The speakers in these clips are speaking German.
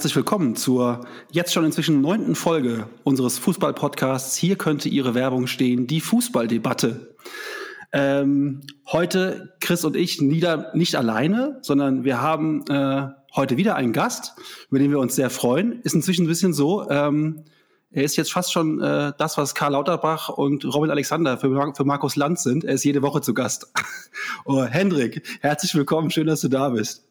Herzlich willkommen zur jetzt schon inzwischen neunten Folge unseres Fußball-Podcasts. Hier könnte Ihre Werbung stehen, die Fußballdebatte. Ähm, heute Chris und ich nieder, nicht alleine, sondern wir haben äh, heute wieder einen Gast, über den wir uns sehr freuen. Ist inzwischen ein bisschen so, ähm, er ist jetzt fast schon äh, das, was Karl Lauterbach und Robin Alexander für, Mar für Markus Lanz sind. Er ist jede Woche zu Gast. oh, Hendrik, herzlich willkommen, schön, dass du da bist.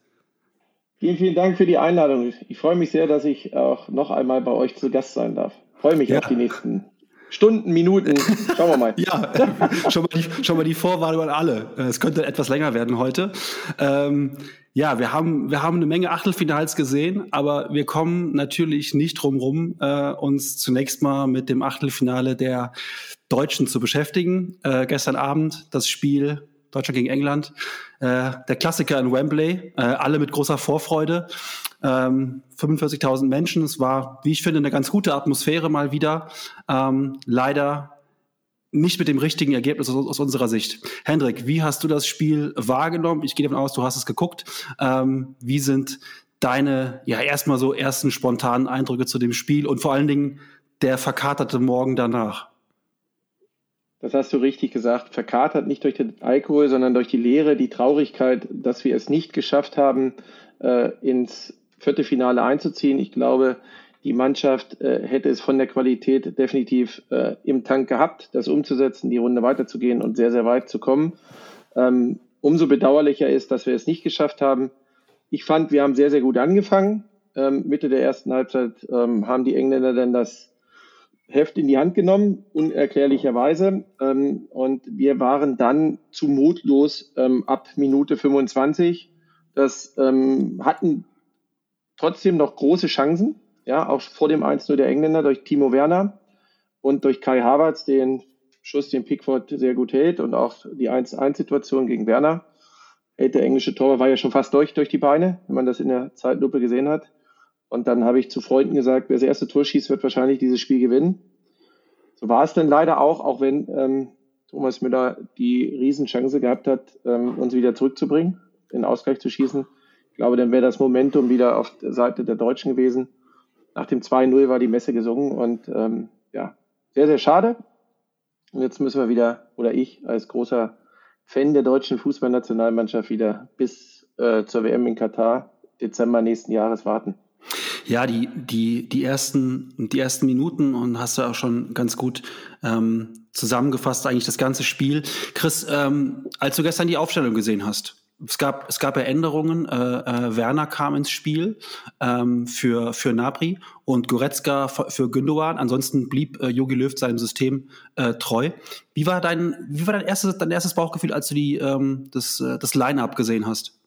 Vielen, vielen Dank für die Einladung. Ich freue mich sehr, dass ich auch noch einmal bei euch zu Gast sein darf. Ich freue mich ja. auf die nächsten Stunden, Minuten. Schauen wir mal. ja, schon mal, die, schon mal die Vorwarnung an alle. Es könnte etwas länger werden heute. Ähm, ja, wir haben, wir haben eine Menge Achtelfinals gesehen, aber wir kommen natürlich nicht drum rum, äh, uns zunächst mal mit dem Achtelfinale der Deutschen zu beschäftigen. Äh, gestern Abend das Spiel Deutschland gegen England. Äh, der Klassiker in Wembley, äh, alle mit großer Vorfreude. Ähm, 45.000 Menschen. Es war, wie ich finde, eine ganz gute Atmosphäre mal wieder. Ähm, leider nicht mit dem richtigen Ergebnis aus, aus, unserer Sicht. Hendrik, wie hast du das Spiel wahrgenommen? Ich gehe davon aus, du hast es geguckt. Ähm, wie sind deine, ja, erstmal so ersten spontanen Eindrücke zu dem Spiel und vor allen Dingen der verkaterte Morgen danach? Das hast du richtig gesagt. Verkatert nicht durch den Alkohol, sondern durch die Leere, die Traurigkeit, dass wir es nicht geschafft haben, äh, ins Viertelfinale einzuziehen. Ich glaube, die Mannschaft äh, hätte es von der Qualität definitiv äh, im Tank gehabt, das umzusetzen, die Runde weiterzugehen und sehr, sehr weit zu kommen. Ähm, umso bedauerlicher ist, dass wir es nicht geschafft haben. Ich fand, wir haben sehr, sehr gut angefangen. Ähm, Mitte der ersten Halbzeit ähm, haben die Engländer dann das Heft in die Hand genommen, unerklärlicherweise. Ähm, und wir waren dann zu mutlos ähm, ab Minute 25. Das ähm, hatten trotzdem noch große Chancen, ja, auch vor dem 1-0 der Engländer durch Timo Werner und durch Kai Havertz, den Schuss, den Pickford sehr gut hält und auch die 1-1-Situation gegen Werner. Der englische Tor war ja schon fast durch durch die Beine, wenn man das in der Zeitlupe gesehen hat. Und dann habe ich zu Freunden gesagt, wer das erste Tor schießt, wird wahrscheinlich dieses Spiel gewinnen. So war es dann leider auch, auch wenn ähm, Thomas Müller die Riesenchance gehabt hat, ähm, uns wieder zurückzubringen, den Ausgleich zu schießen. Ich glaube, dann wäre das Momentum wieder auf der Seite der Deutschen gewesen. Nach dem 2-0 war die Messe gesungen und ähm, ja, sehr, sehr schade. Und jetzt müssen wir wieder, oder ich als großer Fan der deutschen Fußballnationalmannschaft wieder bis äh, zur WM in Katar Dezember nächsten Jahres warten. Ja, die, die, die, ersten, die ersten Minuten und hast du auch schon ganz gut ähm, zusammengefasst, eigentlich das ganze Spiel. Chris, ähm, als du gestern die Aufstellung gesehen hast, es gab, es gab ja Änderungen. Äh, äh, Werner kam ins Spiel ähm, für, für Nabri und Goretzka für Gündogan. Ansonsten blieb äh, Jogi Löw seinem System äh, treu. Wie war dein, wie war dein erstes, dein erstes Bauchgefühl, als du die, ähm, das, äh, das Line-Up gesehen hast?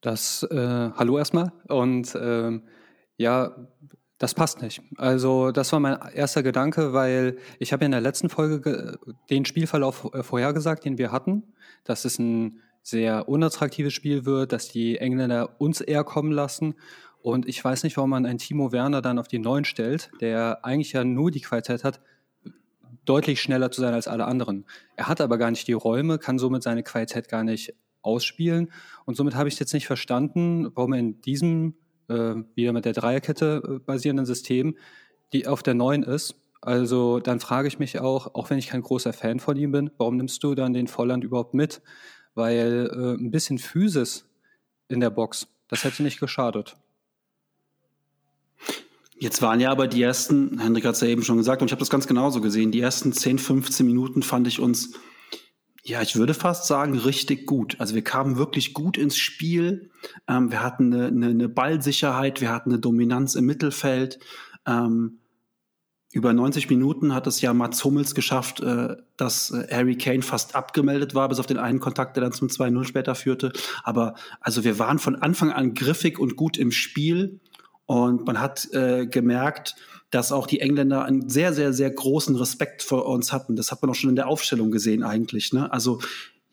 Das, äh, hallo erstmal. Und ähm, ja, das passt nicht. Also das war mein erster Gedanke, weil ich habe in der letzten Folge den Spielverlauf äh, vorhergesagt, den wir hatten, dass es ein sehr unattraktives Spiel wird, dass die Engländer uns eher kommen lassen. Und ich weiß nicht, warum man einen Timo Werner dann auf die Neuen stellt, der eigentlich ja nur die Qualität hat, deutlich schneller zu sein als alle anderen. Er hat aber gar nicht die Räume, kann somit seine Qualität gar nicht ausspielen. Und somit habe ich jetzt nicht verstanden, warum in diesem äh, wieder mit der Dreierkette äh, basierenden System die auf der neuen ist. Also dann frage ich mich auch, auch wenn ich kein großer Fan von ihm bin, warum nimmst du dann den Volland überhaupt mit? Weil äh, ein bisschen Physis in der Box, das hätte nicht geschadet. Jetzt waren ja aber die ersten, Hendrik hat es ja eben schon gesagt, und ich habe das ganz genauso gesehen, die ersten 10, 15 Minuten fand ich uns ja, ich würde fast sagen, richtig gut. Also wir kamen wirklich gut ins Spiel. Ähm, wir hatten eine, eine, eine, Ballsicherheit, wir hatten eine Dominanz im Mittelfeld. Ähm, über 90 Minuten hat es ja Mats Hummels geschafft, äh, dass äh, Harry Kane fast abgemeldet war, bis auf den einen Kontakt, der dann zum 2-0 später führte. Aber also wir waren von Anfang an griffig und gut im Spiel. Und man hat äh, gemerkt, dass auch die Engländer einen sehr, sehr, sehr großen Respekt vor uns hatten. Das hat man auch schon in der Aufstellung gesehen eigentlich. Ne? Also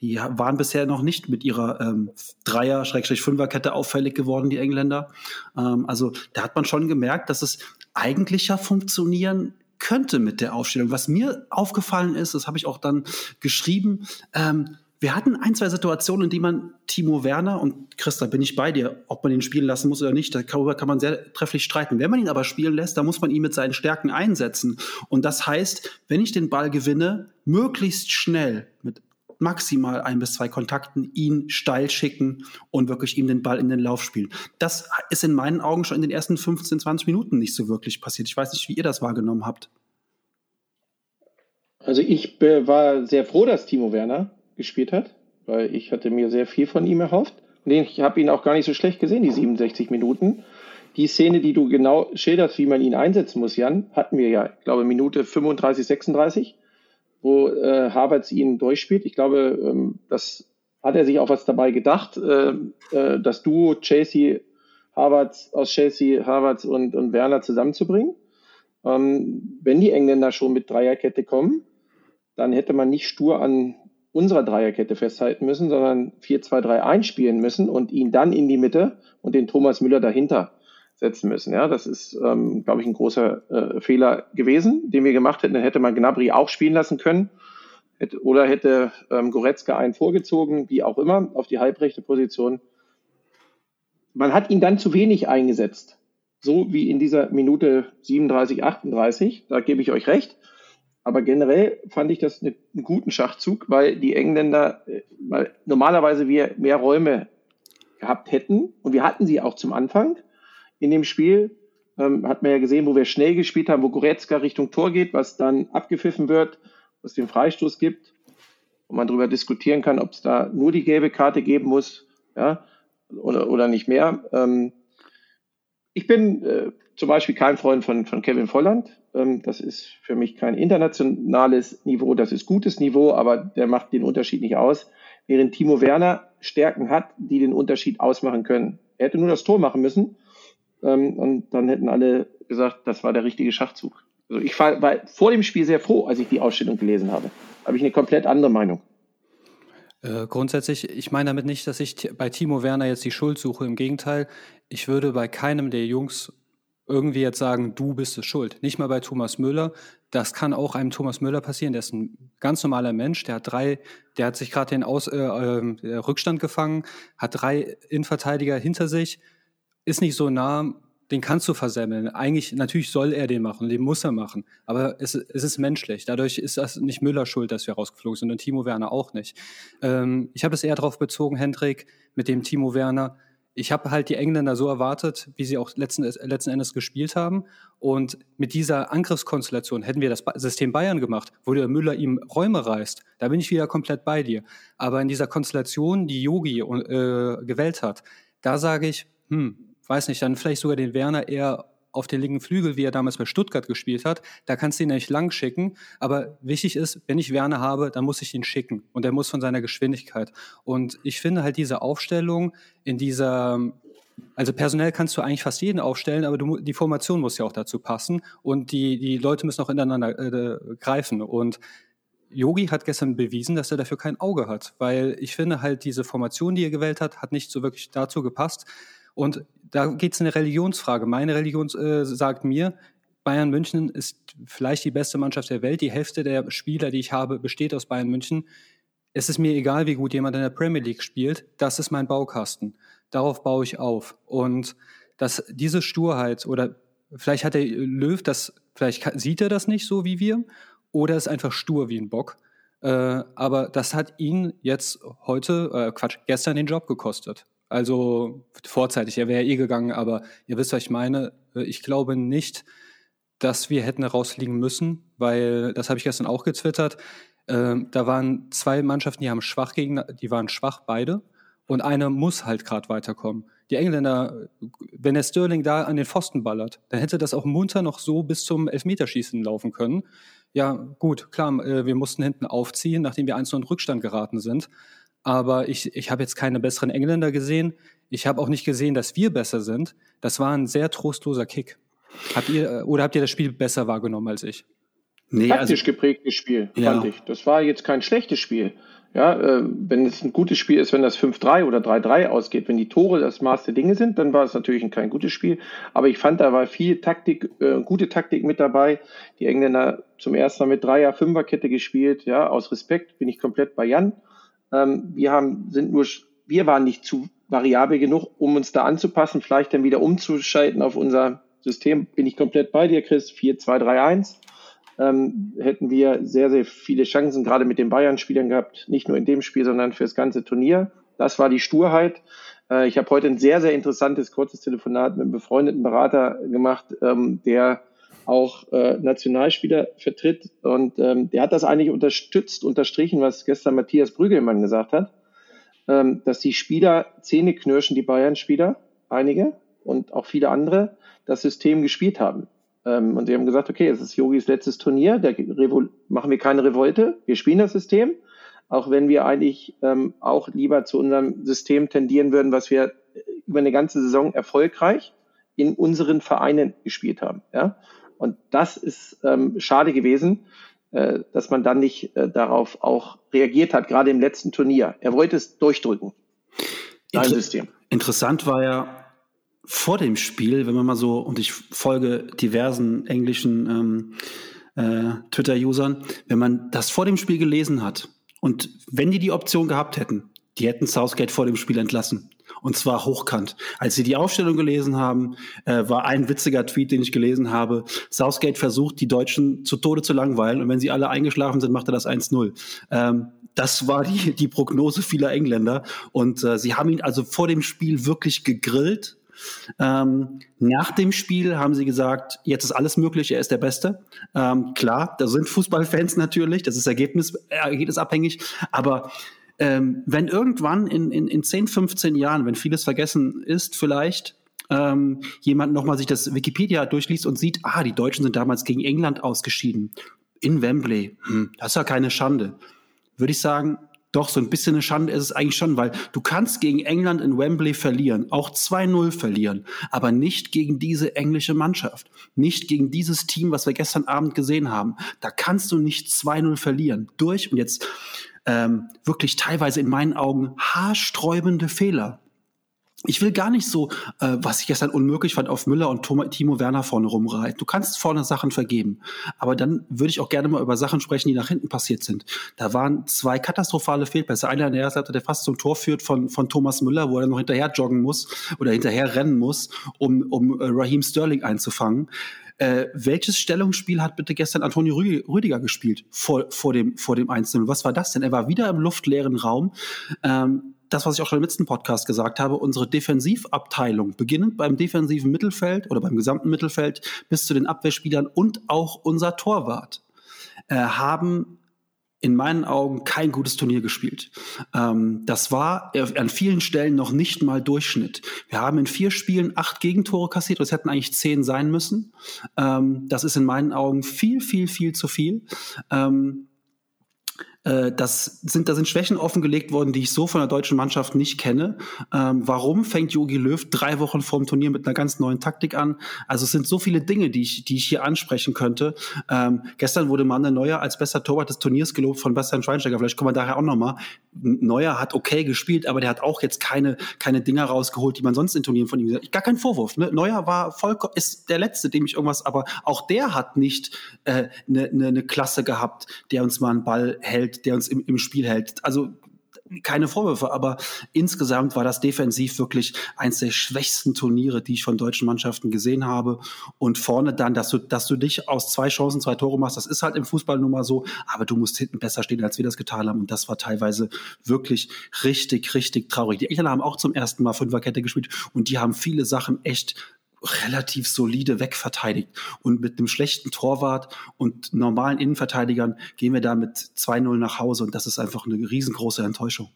die waren bisher noch nicht mit ihrer ähm, Dreier-Fünfer-Kette auffällig geworden, die Engländer. Ähm, also da hat man schon gemerkt, dass es eigentlich ja funktionieren könnte mit der Aufstellung. Was mir aufgefallen ist, das habe ich auch dann geschrieben, ähm, wir hatten ein, zwei Situationen, in denen man Timo Werner und Christa, bin ich bei dir, ob man ihn spielen lassen muss oder nicht, darüber kann man sehr trefflich streiten. Wenn man ihn aber spielen lässt, dann muss man ihn mit seinen Stärken einsetzen. Und das heißt, wenn ich den Ball gewinne, möglichst schnell mit maximal ein bis zwei Kontakten ihn steil schicken und wirklich ihm den Ball in den Lauf spielen. Das ist in meinen Augen schon in den ersten 15, 20 Minuten nicht so wirklich passiert. Ich weiß nicht, wie ihr das wahrgenommen habt. Also ich war sehr froh, dass Timo Werner gespielt hat, weil ich hatte mir sehr viel von ihm erhofft. Und ich habe ihn auch gar nicht so schlecht gesehen, die 67 Minuten. Die Szene, die du genau schilderst, wie man ihn einsetzen muss, Jan, hatten wir ja, ich glaube, Minute 35, 36, wo äh, Havertz ihn durchspielt. Ich glaube, ähm, das hat er sich auch was dabei gedacht. Äh, äh, das Duo Chelsea, Havertz, aus Chelsea, Havertz und, und Werner zusammenzubringen. Ähm, wenn die Engländer schon mit Dreierkette kommen, dann hätte man nicht stur an unserer Dreierkette festhalten müssen, sondern 4-2-3 einspielen müssen und ihn dann in die Mitte und den Thomas Müller dahinter setzen müssen. Ja, das ist, ähm, glaube ich, ein großer äh, Fehler gewesen, den wir gemacht hätten. Dann hätte man Gnabry auch spielen lassen können hätte, oder hätte ähm, Goretzka einen vorgezogen, wie auch immer, auf die halbrechte Position. Man hat ihn dann zu wenig eingesetzt. So wie in dieser Minute 37, 38. Da gebe ich euch recht. Aber generell fand ich das einen guten Schachzug, weil die Engländer, äh, weil normalerweise wir mehr Räume gehabt hätten und wir hatten sie auch zum Anfang in dem Spiel. Ähm, hat man ja gesehen, wo wir schnell gespielt haben, wo Goretzka Richtung Tor geht, was dann abgepfiffen wird, was den Freistoß gibt und man darüber diskutieren kann, ob es da nur die gelbe Karte geben muss, ja, oder, oder nicht mehr. Ähm, ich bin äh, zum Beispiel kein Freund von, von Kevin Volland. Ähm, das ist für mich kein internationales Niveau, das ist gutes Niveau, aber der macht den Unterschied nicht aus. Während Timo Werner Stärken hat, die den Unterschied ausmachen können. Er hätte nur das Tor machen müssen ähm, und dann hätten alle gesagt, das war der richtige Schachzug. Also ich war, war vor dem Spiel sehr froh, als ich die Ausstellung gelesen habe. Habe ich eine komplett andere Meinung. Äh, grundsätzlich, ich meine damit nicht, dass ich bei Timo Werner jetzt die Schuld suche. Im Gegenteil, ich würde bei keinem der Jungs irgendwie jetzt sagen, du bist es schuld. Nicht mal bei Thomas Müller. Das kann auch einem Thomas Müller passieren. Der ist ein ganz normaler Mensch. Der hat drei, der hat sich gerade den Aus, äh, äh, Rückstand gefangen, hat drei Innenverteidiger hinter sich, ist nicht so nah, den kannst du versemmeln. Eigentlich, natürlich soll er den machen, den muss er machen. Aber es, es ist menschlich. Dadurch ist das nicht Müller schuld, dass wir rausgeflogen sind und Timo Werner auch nicht. Ähm, ich habe es eher darauf bezogen, Hendrik, mit dem Timo Werner, ich habe halt die Engländer so erwartet, wie sie auch letzten, letzten Endes gespielt haben. Und mit dieser Angriffskonstellation hätten wir das System Bayern gemacht, wo der Müller ihm Räume reißt. Da bin ich wieder komplett bei dir. Aber in dieser Konstellation, die Yogi äh, gewählt hat, da sage ich, hm, weiß nicht, dann vielleicht sogar den Werner eher auf den linken Flügel, wie er damals bei Stuttgart gespielt hat. Da kannst du ihn nicht lang schicken. Aber wichtig ist, wenn ich Werner habe, dann muss ich ihn schicken. Und er muss von seiner Geschwindigkeit. Und ich finde halt diese Aufstellung in dieser, also personell kannst du eigentlich fast jeden aufstellen, aber du, die Formation muss ja auch dazu passen. Und die, die Leute müssen auch ineinander äh, greifen. Und Yogi hat gestern bewiesen, dass er dafür kein Auge hat, weil ich finde halt diese Formation, die er gewählt hat, hat nicht so wirklich dazu gepasst. Und da geht es eine Religionsfrage. Meine Religion äh, sagt mir, Bayern München ist vielleicht die beste Mannschaft der Welt. Die Hälfte der Spieler, die ich habe, besteht aus Bayern München. Es ist mir egal, wie gut jemand in der Premier League spielt. Das ist mein Baukasten. Darauf baue ich auf. Und dass diese Sturheit oder vielleicht hat der Löw das, vielleicht sieht er das nicht so wie wir oder ist einfach stur wie ein Bock. Äh, aber das hat ihn jetzt heute, äh, Quatsch, gestern den Job gekostet. Also vorzeitig, er wäre eh gegangen, aber ihr wisst, was ich meine. Äh, ich glaube nicht, dass wir hätten rausfliegen müssen, weil das habe ich gestern auch getwittert. Ähm, da waren zwei Mannschaften, die haben schwach gegen, die waren schwach beide und eine muss halt gerade weiterkommen. Die Engländer, wenn der Sterling da an den Pfosten ballert, dann hätte das auch munter noch so bis zum Elfmeterschießen laufen können. Ja, gut, klar, äh, wir mussten hinten aufziehen, nachdem wir eins in Rückstand geraten sind aber ich, ich habe jetzt keine besseren Engländer gesehen. Ich habe auch nicht gesehen, dass wir besser sind. Das war ein sehr trostloser Kick. Habt ihr, äh, oder habt ihr das Spiel besser wahrgenommen als ich? Nee, Taktisch also, geprägtes Spiel, ja. fand ich. Das war jetzt kein schlechtes Spiel. Ja, äh, wenn es ein gutes Spiel ist, wenn das 5-3 oder 3-3 ausgeht, wenn die Tore das Maß der Dinge sind, dann war es natürlich ein kein gutes Spiel. Aber ich fand, da war viel Taktik, äh, gute Taktik mit dabei. Die Engländer zum ersten Mal mit Dreier, Fünferkette gespielt. Ja, aus Respekt bin ich komplett bei Jan. Ähm, wir haben, sind nur, wir waren nicht zu variabel genug, um uns da anzupassen, vielleicht dann wieder umzuschalten auf unser System. Bin ich komplett bei dir, Chris. 4, 2, 3, 1. Ähm, hätten wir sehr, sehr viele Chancen, gerade mit den Bayern-Spielern gehabt. Nicht nur in dem Spiel, sondern für das ganze Turnier. Das war die Sturheit. Äh, ich habe heute ein sehr, sehr interessantes, kurzes Telefonat mit einem befreundeten Berater gemacht, ähm, der auch äh, Nationalspieler vertritt. Und ähm, der hat das eigentlich unterstützt, unterstrichen, was gestern Matthias Brügelmann gesagt hat, ähm, dass die Spieler Zähne knirschen, die Bayern-Spieler, einige und auch viele andere, das System gespielt haben. Ähm, und sie haben gesagt, okay, es ist Yogis letztes Turnier, da machen wir keine Revolte, wir spielen das System, auch wenn wir eigentlich ähm, auch lieber zu unserem System tendieren würden, was wir über eine ganze Saison erfolgreich in unseren Vereinen gespielt haben. Ja? Und das ist ähm, schade gewesen, äh, dass man dann nicht äh, darauf auch reagiert hat, gerade im letzten Turnier. Er wollte es durchdrücken. Inter System. Interessant war ja vor dem Spiel, wenn man mal so, und ich folge diversen englischen ähm, äh, Twitter-Usern, wenn man das vor dem Spiel gelesen hat und wenn die die Option gehabt hätten, die hätten Southgate vor dem Spiel entlassen. Und zwar hochkant. Als sie die Aufstellung gelesen haben, äh, war ein witziger Tweet, den ich gelesen habe. Southgate versucht, die Deutschen zu Tode zu langweilen. Und wenn sie alle eingeschlafen sind, macht er das 1-0. Ähm, das war die, die Prognose vieler Engländer. Und äh, sie haben ihn also vor dem Spiel wirklich gegrillt. Ähm, nach dem Spiel haben sie gesagt, jetzt ist alles möglich, er ist der Beste. Ähm, klar, da sind Fußballfans natürlich, das ist Ergebnis, ergebnisabhängig, aber ähm, wenn irgendwann in, in, in 10, 15 Jahren, wenn vieles vergessen ist, vielleicht ähm, jemand nochmal sich das Wikipedia durchliest und sieht, ah, die Deutschen sind damals gegen England ausgeschieden. In Wembley. Hm, das ist ja keine Schande. Würde ich sagen, doch, so ein bisschen eine Schande ist es eigentlich schon, weil du kannst gegen England in Wembley verlieren, auch 2-0 verlieren, aber nicht gegen diese englische Mannschaft, nicht gegen dieses Team, was wir gestern Abend gesehen haben. Da kannst du nicht 2-0 verlieren. Durch, und jetzt ähm, wirklich teilweise in meinen Augen haarsträubende Fehler. Ich will gar nicht so, äh, was ich gestern unmöglich fand, auf Müller und Timo Werner vorne rumreiten. Du kannst vorne Sachen vergeben. Aber dann würde ich auch gerne mal über Sachen sprechen, die nach hinten passiert sind. Da waren zwei katastrophale Fehlpässe. Einer in der Seite, der fast zum Tor führt von, von Thomas Müller, wo er noch hinterher joggen muss oder hinterher rennen muss, um, um äh, Raheem Sterling einzufangen. Äh, welches Stellungsspiel hat bitte gestern Antonio Rüdiger gespielt vor, vor dem, vor dem Einzelnen? Was war das denn? Er war wieder im luftleeren Raum. Ähm, das, was ich auch schon im letzten Podcast gesagt habe, unsere Defensivabteilung, beginnend beim defensiven Mittelfeld oder beim gesamten Mittelfeld bis zu den Abwehrspielern und auch unser Torwart, äh, haben in meinen Augen kein gutes Turnier gespielt. Ähm, das war an vielen Stellen noch nicht mal Durchschnitt. Wir haben in vier Spielen acht Gegentore kassiert, das hätten eigentlich zehn sein müssen. Ähm, das ist in meinen Augen viel, viel, viel zu viel. Ähm, äh, das sind, da sind Schwächen offengelegt worden, die ich so von der deutschen Mannschaft nicht kenne. Ähm, warum fängt Jogi Löw drei Wochen vor dem Turnier mit einer ganz neuen Taktik an? Also es sind so viele Dinge, die ich, die ich hier ansprechen könnte. Ähm, gestern wurde Manuel Neuer als bester Torwart des Turniers gelobt von Bastian Schweinsteiger. Vielleicht kommen wir daher auch nochmal. Neuer hat okay gespielt, aber der hat auch jetzt keine, keine Dinger rausgeholt, die man sonst in Turnieren von ihm gesagt hat. Gar kein Vorwurf. Ne? Neuer war vollkommen, ist der Letzte, dem ich irgendwas, aber auch der hat nicht eine äh, ne, ne, ne Klasse gehabt, der uns mal einen Ball hält der uns im, im Spiel hält. Also keine Vorwürfe, aber insgesamt war das defensiv wirklich eins der schwächsten Turniere, die ich von deutschen Mannschaften gesehen habe. Und vorne dann, dass du, dass du dich aus zwei Chancen zwei Tore machst, das ist halt im Fußball nun mal so, aber du musst hinten besser stehen, als wir das getan haben. Und das war teilweise wirklich richtig, richtig traurig. Die Engländer haben auch zum ersten Mal Fünferkette gespielt und die haben viele Sachen echt relativ solide wegverteidigt. Und mit einem schlechten Torwart und normalen Innenverteidigern gehen wir da mit 2-0 nach Hause. Und das ist einfach eine riesengroße Enttäuschung.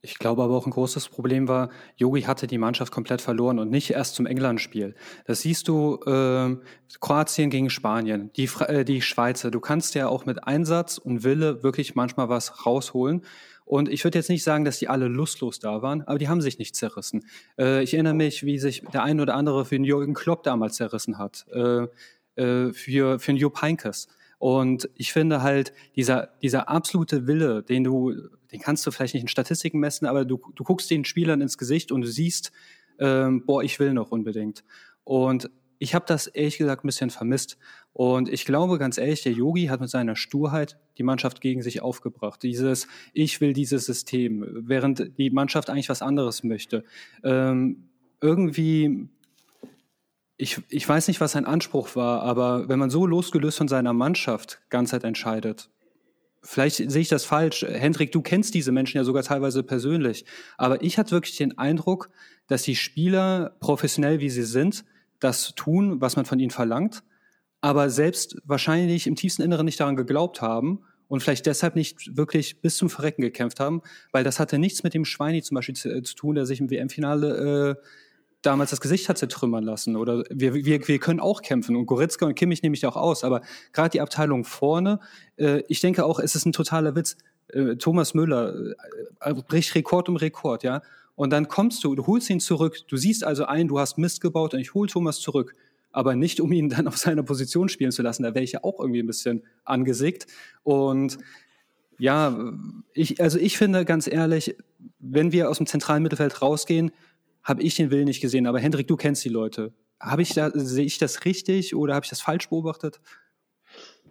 Ich glaube aber auch ein großes Problem war, Yogi hatte die Mannschaft komplett verloren und nicht erst zum England-Spiel. Das siehst du äh, Kroatien gegen Spanien, die, äh, die Schweizer. Du kannst ja auch mit Einsatz und Wille wirklich manchmal was rausholen. Und ich würde jetzt nicht sagen, dass die alle lustlos da waren, aber die haben sich nicht zerrissen. Äh, ich erinnere mich, wie sich der ein oder andere für den Jürgen Klopp damals zerrissen hat, äh, äh, für, für den Jupp Heynckes. Und ich finde halt, dieser, dieser absolute Wille, den du, den kannst du vielleicht nicht in Statistiken messen, aber du, du guckst den Spielern ins Gesicht und du siehst, ähm, boah, ich will noch unbedingt. Und ich habe das ehrlich gesagt ein bisschen vermisst. Und ich glaube ganz ehrlich, der Yogi hat mit seiner Sturheit die Mannschaft gegen sich aufgebracht. Dieses, ich will dieses System, während die Mannschaft eigentlich was anderes möchte. Ähm, irgendwie, ich, ich weiß nicht, was sein Anspruch war, aber wenn man so losgelöst von seiner Mannschaft ganze Zeit entscheidet, vielleicht sehe ich das falsch. Hendrik, du kennst diese Menschen ja sogar teilweise persönlich. Aber ich hatte wirklich den Eindruck, dass die Spieler, professionell wie sie sind, das tun, was man von ihnen verlangt, aber selbst wahrscheinlich im tiefsten Inneren nicht daran geglaubt haben und vielleicht deshalb nicht wirklich bis zum Verrecken gekämpft haben, weil das hatte nichts mit dem Schweini zum Beispiel zu, zu tun, der sich im WM-Finale äh, damals das Gesicht hat zertrümmern lassen. Oder wir, wir, wir können auch kämpfen. Und Goretzka und Kimmich nehme ich auch aus. Aber gerade die Abteilung vorne, äh, ich denke auch, es ist ein totaler Witz. Äh, Thomas Müller äh, bricht Rekord um Rekord, ja. Und dann kommst du, du holst ihn zurück. Du siehst also ein, du hast Mist gebaut und ich hole Thomas zurück. Aber nicht, um ihn dann auf seiner Position spielen zu lassen. Da wäre ich ja auch irgendwie ein bisschen angesickt. Und ja, ich, also ich finde ganz ehrlich, wenn wir aus dem zentralen Mittelfeld rausgehen, habe ich den Willen nicht gesehen. Aber Hendrik, du kennst die Leute. Habe ich da, sehe ich das richtig oder habe ich das falsch beobachtet?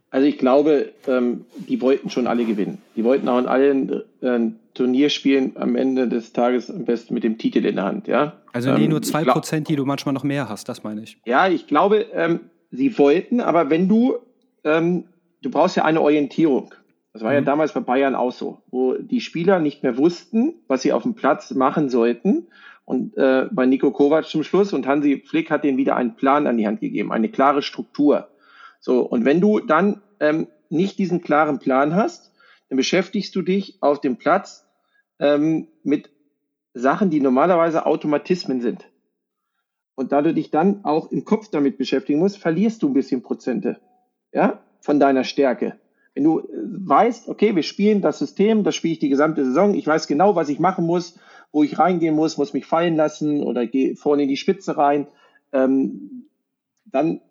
Also ich glaube, ähm, die wollten schon alle gewinnen. Die wollten auch in allen äh, Turnierspielen am Ende des Tages am besten mit dem Titel in der Hand. Ja? Also nee, ähm, nur zwei Prozent, die du manchmal noch mehr hast, das meine ich. Ja, ich glaube, ähm, sie wollten, aber wenn du, ähm, du brauchst ja eine Orientierung. Das war mhm. ja damals bei Bayern auch so, wo die Spieler nicht mehr wussten, was sie auf dem Platz machen sollten und äh, bei Nico Kovac zum Schluss und Hansi Flick hat denen wieder einen Plan an die Hand gegeben, eine klare Struktur. So, und wenn du dann ähm, nicht diesen klaren Plan hast, dann beschäftigst du dich auf dem Platz ähm, mit Sachen, die normalerweise Automatismen sind. Und da du dich dann auch im Kopf damit beschäftigen musst, verlierst du ein bisschen Prozente ja, von deiner Stärke. Wenn du äh, weißt, okay, wir spielen das System, das spiele ich die gesamte Saison, ich weiß genau, was ich machen muss, wo ich reingehen muss, muss mich fallen lassen oder gehe vorne in die Spitze rein, ähm, dann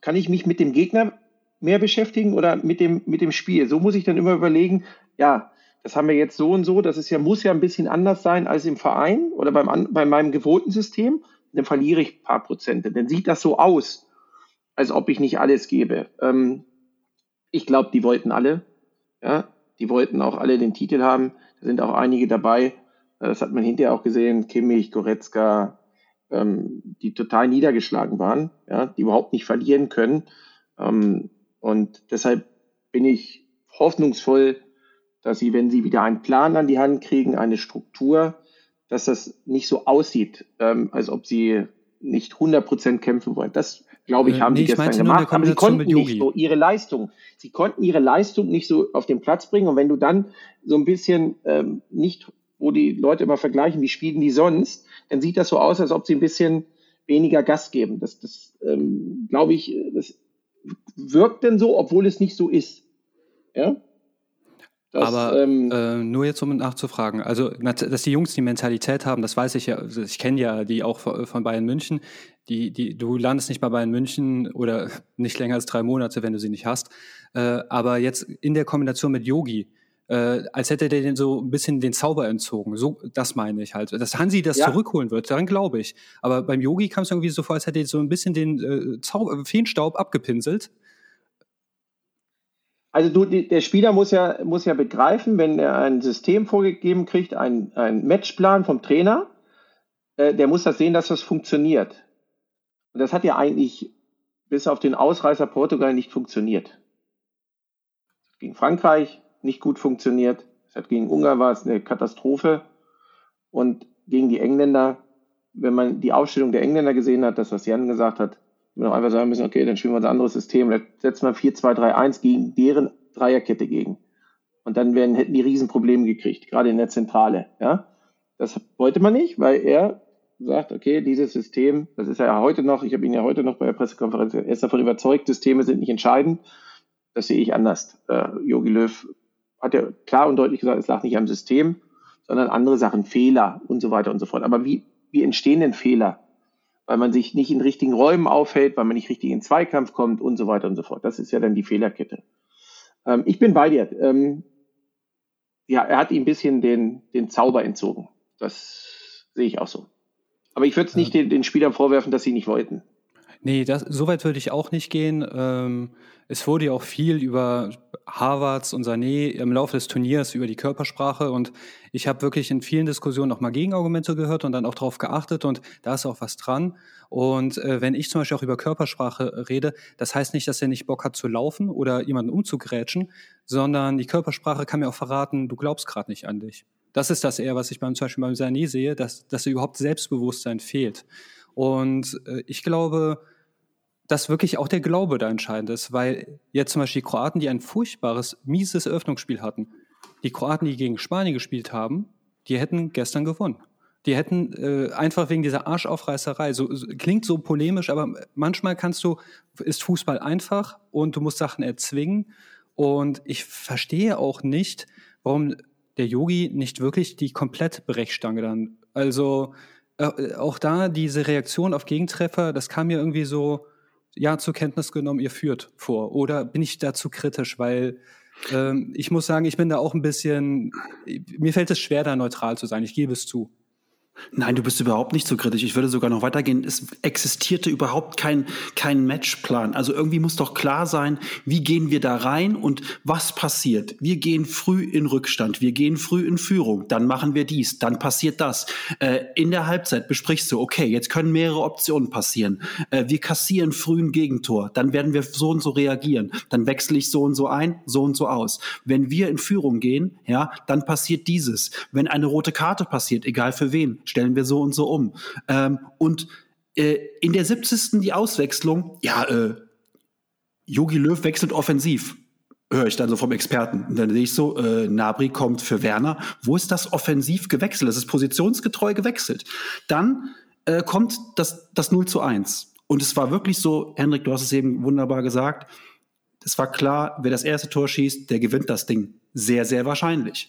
kann ich mich mit dem Gegner mehr beschäftigen oder mit dem, mit dem Spiel. So muss ich dann immer überlegen, ja, das haben wir jetzt so und so, das ist ja, muss ja ein bisschen anders sein als im Verein oder beim, bei meinem gewohnten System. Dann verliere ich ein paar Prozente. Dann sieht das so aus, als ob ich nicht alles gebe. Ähm, ich glaube, die wollten alle. Ja, die wollten auch alle den Titel haben. Da sind auch einige dabei, das hat man hinterher auch gesehen, Kimmich, Goretzka, ähm, die total niedergeschlagen waren, ja, die überhaupt nicht verlieren können. Ähm, und deshalb bin ich hoffnungsvoll, dass sie, wenn sie wieder einen Plan an die Hand kriegen, eine Struktur, dass das nicht so aussieht, ähm, als ob sie nicht 100% kämpfen wollen. Das, glaube ich, äh, haben äh, nee, sie gestern gemacht. Aber sie konnten nicht so ihre Leistung. Sie konnten ihre Leistung nicht so auf den Platz bringen. Und wenn du dann so ein bisschen ähm, nicht wo die Leute immer vergleichen, wie spielen die sonst, dann sieht das so aus, als ob sie ein bisschen weniger Gas geben. Das, das ähm, glaube ich, das wirkt denn so, obwohl es nicht so ist. Ja? Das, Aber ähm, äh, nur jetzt, um nachzufragen, also dass die Jungs die Mentalität haben, das weiß ich ja, also ich kenne ja die auch von Bayern München. Die, die, du landest nicht bei Bayern München oder nicht länger als drei Monate, wenn du sie nicht hast. Äh, aber jetzt in der Kombination mit Yogi, äh, als hätte der den so ein bisschen den Zauber entzogen. So, das meine ich halt. Dass Hansi das ja. zurückholen wird, daran glaube ich. Aber beim Yogi kam es irgendwie so vor, als hätte er so ein bisschen den äh, Zauber, Feenstaub abgepinselt. Also du, der Spieler muss ja, muss ja begreifen, wenn er ein System vorgegeben kriegt, ein, ein Matchplan vom Trainer, äh, der muss das sehen, dass das funktioniert. Und das hat ja eigentlich bis auf den Ausreißer Portugal nicht funktioniert. Gegen Frankreich, nicht gut funktioniert. Gegen Ungarn war es eine Katastrophe. Und gegen die Engländer, wenn man die Aufstellung der Engländer gesehen hat, das, was Jan gesagt hat, wir auch einfach sagen müssen, okay, dann spielen wir ein anderes System. Da setzen wir 4-2-3-1 gegen deren Dreierkette gegen. Und dann werden, hätten die Riesenprobleme gekriegt, gerade in der Zentrale. Ja? Das wollte man nicht, weil er sagt, okay, dieses System, das ist ja heute noch, ich habe ihn ja heute noch bei der Pressekonferenz, er ist davon überzeugt, Systeme sind nicht entscheidend. Das sehe ich anders. Jogi äh, Löw hat er klar und deutlich gesagt, es lag nicht am System, sondern andere Sachen, Fehler und so weiter und so fort. Aber wie, wie entstehen denn Fehler? Weil man sich nicht in richtigen Räumen aufhält, weil man nicht richtig in Zweikampf kommt und so weiter und so fort. Das ist ja dann die Fehlerkette. Ähm, ich bin bei dir. Ähm, ja, er hat ihm ein bisschen den, den Zauber entzogen. Das sehe ich auch so. Aber ich würde es nicht den, den Spielern vorwerfen, dass sie nicht wollten. Nee, das, so weit würde ich auch nicht gehen. Ähm, es wurde ja auch viel über Harvards und Sané im Laufe des Turniers über die Körpersprache und ich habe wirklich in vielen Diskussionen auch mal Gegenargumente gehört und dann auch darauf geachtet und da ist auch was dran. Und äh, wenn ich zum Beispiel auch über Körpersprache rede, das heißt nicht, dass er nicht Bock hat zu laufen oder jemanden umzugrätschen, sondern die Körpersprache kann mir auch verraten, du glaubst gerade nicht an dich. Das ist das eher, was ich beim, zum Beispiel beim Sané sehe, dass, dass überhaupt Selbstbewusstsein fehlt. Und äh, ich glaube, dass wirklich auch der Glaube da entscheidend ist, weil jetzt zum Beispiel die Kroaten, die ein furchtbares, mieses Eröffnungsspiel hatten, die Kroaten, die gegen Spanien gespielt haben, die hätten gestern gewonnen. Die hätten äh, einfach wegen dieser Arschaufreißerei, so, so, klingt so polemisch, aber manchmal kannst du, ist Fußball einfach und du musst Sachen erzwingen. Und ich verstehe auch nicht, warum der Yogi nicht wirklich die komplette Brechstange dann, also äh, auch da diese Reaktion auf Gegentreffer, das kam mir irgendwie so, ja, zur Kenntnis genommen, ihr führt vor. Oder bin ich dazu kritisch, weil ähm, ich muss sagen, ich bin da auch ein bisschen, mir fällt es schwer, da neutral zu sein, ich gebe es zu. Nein, du bist überhaupt nicht so kritisch. Ich würde sogar noch weitergehen. Es existierte überhaupt kein, kein Matchplan. Also irgendwie muss doch klar sein, wie gehen wir da rein und was passiert. Wir gehen früh in Rückstand, wir gehen früh in Führung, dann machen wir dies, dann passiert das. Äh, in der Halbzeit besprichst du, okay, jetzt können mehrere Optionen passieren. Äh, wir kassieren früh ein Gegentor, dann werden wir so und so reagieren. Dann wechsle ich so und so ein, so und so aus. Wenn wir in Führung gehen, ja, dann passiert dieses. Wenn eine rote Karte passiert, egal für wen, stellen wir so und so um. Ähm, und äh, in der 70. die Auswechslung, ja, äh, Jogi Löw wechselt offensiv. Höre ich dann so vom Experten. Und dann sehe ich so, äh, Nabri kommt für Werner. Wo ist das offensiv gewechselt? Das ist positionsgetreu gewechselt. Dann äh, kommt das, das 0 zu 1. Und es war wirklich so, Henrik, du hast es eben wunderbar gesagt, es war klar, wer das erste Tor schießt, der gewinnt das Ding. Sehr, sehr wahrscheinlich.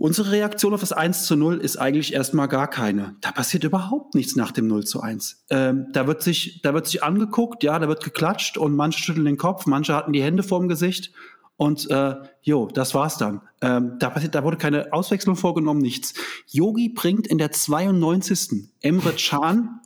Unsere Reaktion auf das 1 zu 0 ist eigentlich erstmal gar keine. Da passiert überhaupt nichts nach dem 0 zu 1. Ähm, da, wird sich, da wird sich angeguckt, ja, da wird geklatscht und manche schütteln den Kopf, manche hatten die Hände vorm Gesicht und äh, jo, das war's dann. Ähm, da, passiert, da wurde keine Auswechslung vorgenommen, nichts. Yogi bringt in der 92. Emre Can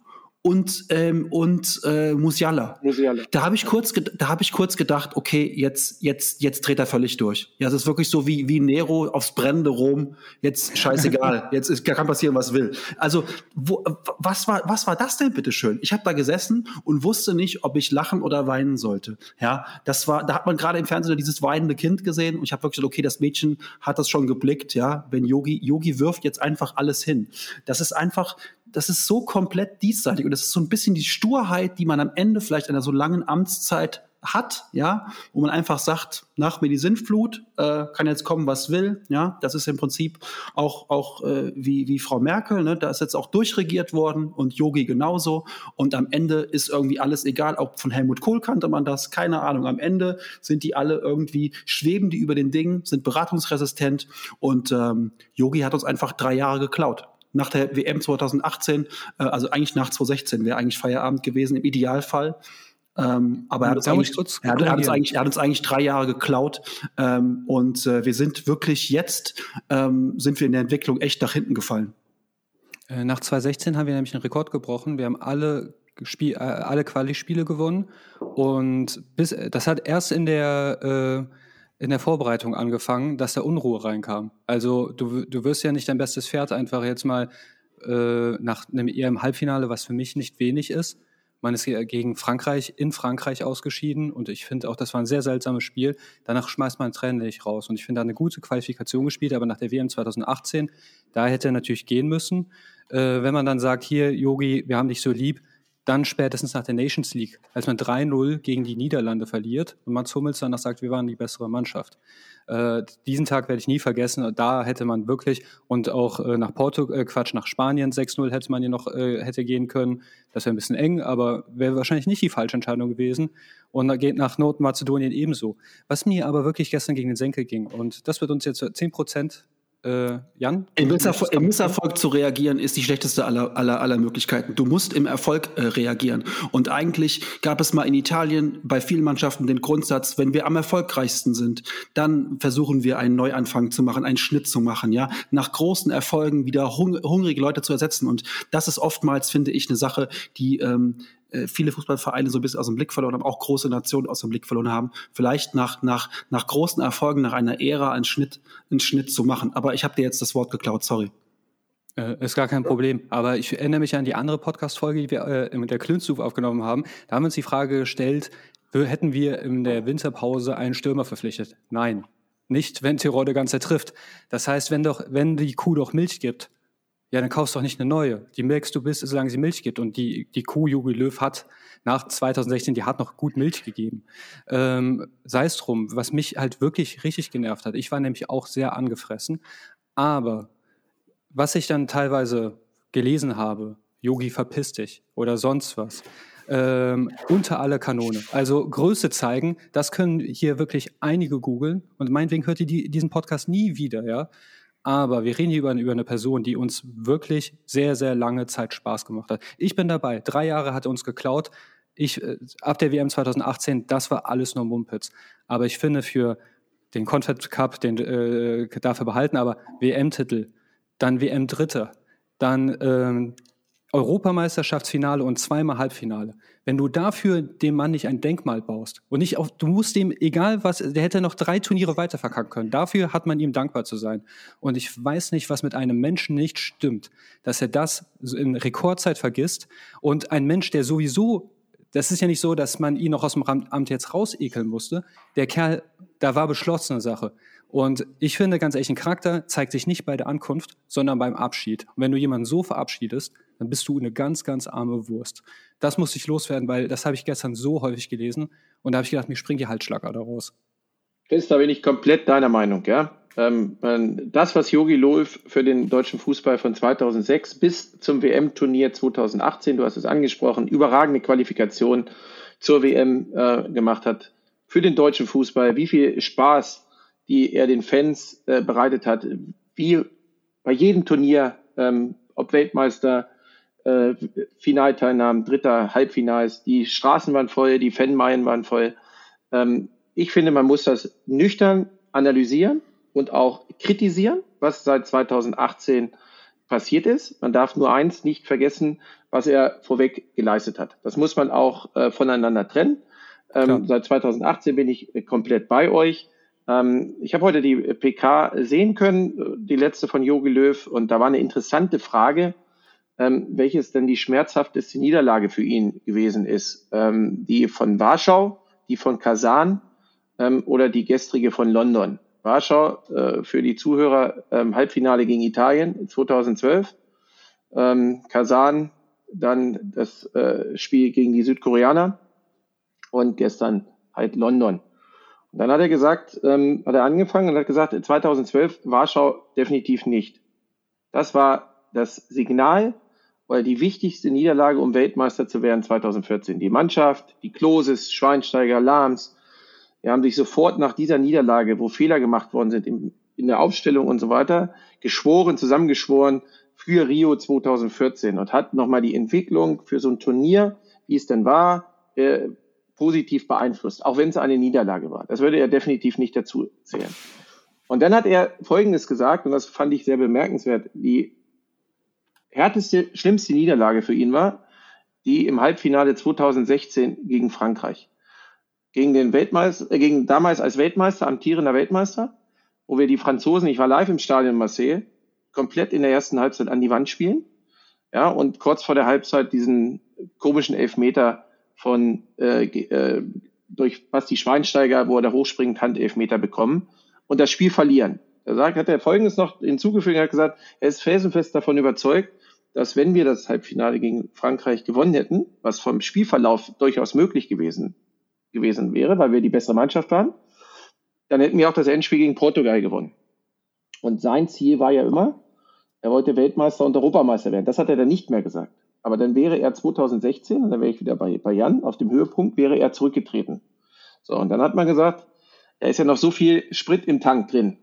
und ähm, und äh, Musiala. Musiala. Da habe ich kurz da habe ich kurz gedacht, okay, jetzt jetzt jetzt dreht er völlig durch. Ja, es ist wirklich so wie wie Nero aufs brennende Rom. Jetzt scheißegal, jetzt ist, kann passieren, was will. Also wo, was war was war das denn bitte schön? Ich habe da gesessen und wusste nicht, ob ich lachen oder weinen sollte. Ja, das war da hat man gerade im Fernsehen dieses weinende Kind gesehen und ich habe wirklich gesagt, okay, das Mädchen hat das schon geblickt, ja, wenn Yogi Yogi wirft jetzt einfach alles hin. Das ist einfach das ist so komplett diesseitig und das ist so ein bisschen die Sturheit, die man am Ende vielleicht einer so langen Amtszeit hat, ja, wo man einfach sagt, nach mir die Sintflut, äh, kann jetzt kommen, was will, ja, das ist im Prinzip auch auch äh, wie wie Frau Merkel, ne, da ist jetzt auch durchregiert worden und Yogi genauso. Und am Ende ist irgendwie alles egal, auch von Helmut Kohl kannte man das, keine Ahnung, am Ende sind die alle irgendwie schweben die über den Dingen, sind beratungsresistent und ähm, Yogi hat uns einfach drei Jahre geklaut nach der WM 2018, äh, also eigentlich nach 2016 wäre eigentlich Feierabend gewesen im Idealfall. Ähm, aber er hat, uns eigentlich, er, hat, er, hat uns eigentlich, er hat uns eigentlich drei Jahre geklaut ähm, und äh, wir sind wirklich jetzt, ähm, sind wir in der Entwicklung echt nach hinten gefallen. Äh, nach 2016 haben wir nämlich einen Rekord gebrochen. Wir haben alle Spiel, äh, alle Quali-Spiele gewonnen und bis, das hat erst in der äh, in der Vorbereitung angefangen, dass da Unruhe reinkam. Also du, du wirst ja nicht dein bestes Pferd einfach jetzt mal äh, nach einem eher Halbfinale, was für mich nicht wenig ist. Man ist gegen Frankreich in Frankreich ausgeschieden und ich finde auch, das war ein sehr seltsames Spiel. Danach schmeißt man Tränenlich raus und ich finde, da eine gute Qualifikation gespielt, aber nach der WM 2018, da hätte er natürlich gehen müssen. Äh, wenn man dann sagt, hier, Yogi, wir haben dich so lieb, dann spätestens nach der Nations League, als man 3-0 gegen die Niederlande verliert und Mats Hummels danach sagt, wir waren die bessere Mannschaft. Äh, diesen Tag werde ich nie vergessen. Da hätte man wirklich und auch äh, nach Porto, äh, Quatsch, nach Spanien 6-0 hätte man ja noch äh, hätte gehen können. Das wäre ein bisschen eng, aber wäre wahrscheinlich nicht die falsche Entscheidung gewesen. Und da geht nach Nordmazedonien ebenso. Was mir aber wirklich gestern gegen den Senkel ging und das wird uns jetzt 10 Prozent äh, Jan? Im Misserfolg, Im Misserfolg, zu reagieren ist die schlechteste aller, aller, aller Möglichkeiten. Du musst im Erfolg äh, reagieren. Und eigentlich gab es mal in Italien bei vielen Mannschaften den Grundsatz, wenn wir am erfolgreichsten sind, dann versuchen wir einen Neuanfang zu machen, einen Schnitt zu machen, ja, nach großen Erfolgen wieder hung hungrige Leute zu ersetzen. Und das ist oftmals, finde ich, eine Sache, die ähm, äh, viele Fußballvereine so ein bisschen aus dem Blick verloren haben, auch große Nationen aus dem Blick verloren haben, vielleicht nach, nach, nach großen Erfolgen, nach einer Ära einen Schnitt, einen Schnitt zu machen. Aber ich habe dir jetzt das Wort geklaut, sorry. Äh, ist gar kein Problem. Aber ich erinnere mich an die andere Podcast-Folge, die wir äh, mit der Klünstuf aufgenommen haben. Da haben wir uns die Frage gestellt, hätten wir in der Winterpause einen Stürmer verpflichtet? Nein. Nicht, wenn ganze Zeit trifft. Das heißt, wenn doch, wenn die Kuh doch Milch gibt, ja, dann kaufst du doch nicht eine neue. Die melkst du bis, solange sie Milch gibt. Und die, die Kuh Jogi Löw hat nach 2016, die hat noch gut Milch gegeben. Ähm, Sei es drum, was mich halt wirklich richtig genervt hat. Ich war nämlich auch sehr angefressen. Aber was ich dann teilweise gelesen habe, Yogi verpiss dich oder sonst was, ähm, unter alle Kanone. Also Größe zeigen, das können hier wirklich einige googeln und meinetwegen hört ihr die, diesen Podcast nie wieder, ja. Aber wir reden hier über, über eine Person, die uns wirklich sehr, sehr lange Zeit Spaß gemacht hat. Ich bin dabei. Drei Jahre hat er uns geklaut. Ich, äh, ab der WM 2018, das war alles nur Mumpitz. Aber ich finde für den Confed Cup, den äh, dafür behalten, aber WM-Titel, dann WM-Dritter, dann ähm, Europameisterschaftsfinale und zweimal Halbfinale. Wenn du dafür dem Mann nicht ein Denkmal baust und nicht auf, du musst dem, egal was, der hätte noch drei Turniere weiter verkacken können. Dafür hat man ihm dankbar zu sein. Und ich weiß nicht, was mit einem Menschen nicht stimmt, dass er das in Rekordzeit vergisst und ein Mensch, der sowieso das ist ja nicht so, dass man ihn noch aus dem Amt jetzt rausekeln musste. Der Kerl, da war beschlossene Sache. Und ich finde ganz ehrlich, ein Charakter zeigt sich nicht bei der Ankunft, sondern beim Abschied. Und wenn du jemanden so verabschiedest, dann bist du eine ganz, ganz arme Wurst. Das muss ich loswerden, weil das habe ich gestern so häufig gelesen und da habe ich gedacht, mir springt die Halsschlager daraus. Chris, da bin ich komplett deiner Meinung, ja. Ähm, das, was Jogi Löw für den deutschen Fußball von 2006 bis zum WM-Turnier 2018, du hast es angesprochen, überragende Qualifikation zur WM äh, gemacht hat für den deutschen Fußball, wie viel Spaß die er den Fans äh, bereitet hat, wie bei jedem Turnier, ähm, ob Weltmeister, äh, Finalteilnahmen, Dritter, Halbfinals, die Straßen waren voll, die Fanmeilen waren voll. Ähm, ich finde, man muss das nüchtern analysieren und auch kritisieren, was seit 2018 passiert ist. Man darf nur eins nicht vergessen, was er vorweg geleistet hat. Das muss man auch äh, voneinander trennen. Ähm, seit 2018 bin ich komplett bei euch. Ähm, ich habe heute die PK sehen können, die letzte von Jogi Löw, und da war eine interessante Frage, ähm, welches denn die schmerzhafteste Niederlage für ihn gewesen ist. Ähm, die von Warschau, die von Kasan ähm, oder die gestrige von London. Warschau äh, für die Zuhörer ähm, Halbfinale gegen Italien 2012. Ähm, Kasan dann das äh, Spiel gegen die Südkoreaner und gestern halt London. Und dann hat er gesagt, ähm, hat er angefangen und hat gesagt, 2012 Warschau definitiv nicht. Das war das Signal, weil die wichtigste Niederlage, um Weltmeister zu werden 2014. Die Mannschaft, die Kloses, Schweinsteiger, Lahms, die haben sich sofort nach dieser Niederlage, wo Fehler gemacht worden sind in, in der Aufstellung und so weiter, geschworen, zusammengeschworen für Rio 2014 und hat nochmal die Entwicklung für so ein Turnier, wie es denn war, äh, positiv beeinflusst, auch wenn es eine Niederlage war. Das würde er definitiv nicht dazu zählen. Und dann hat er Folgendes gesagt, und das fand ich sehr bemerkenswert. Die härteste, schlimmste Niederlage für ihn war die im Halbfinale 2016 gegen Frankreich. Gegen den Weltmeister, äh, gegen damals als Weltmeister, amtierender Weltmeister, wo wir die Franzosen, ich war live im Stadion Marseille, komplett in der ersten Halbzeit an die Wand spielen. Ja, und kurz vor der Halbzeit diesen komischen Elfmeter von äh, äh, durch Basti Schweinsteiger, wo er da hochspringt, Handelfmeter bekommen und das Spiel verlieren. Da sagt, hat er Folgendes noch hinzugefügt, er hat gesagt, er ist felsenfest davon überzeugt, dass wenn wir das Halbfinale gegen Frankreich gewonnen hätten, was vom Spielverlauf durchaus möglich gewesen, gewesen wäre, weil wir die bessere Mannschaft waren, dann hätten wir auch das Endspiel gegen Portugal gewonnen. Und sein Ziel war ja immer, er wollte Weltmeister und Europameister werden. Das hat er dann nicht mehr gesagt. Aber dann wäre er 2016, und dann wäre ich wieder bei, bei Jan, auf dem Höhepunkt wäre er zurückgetreten. So, und dann hat man gesagt, da ist ja noch so viel Sprit im Tank drin.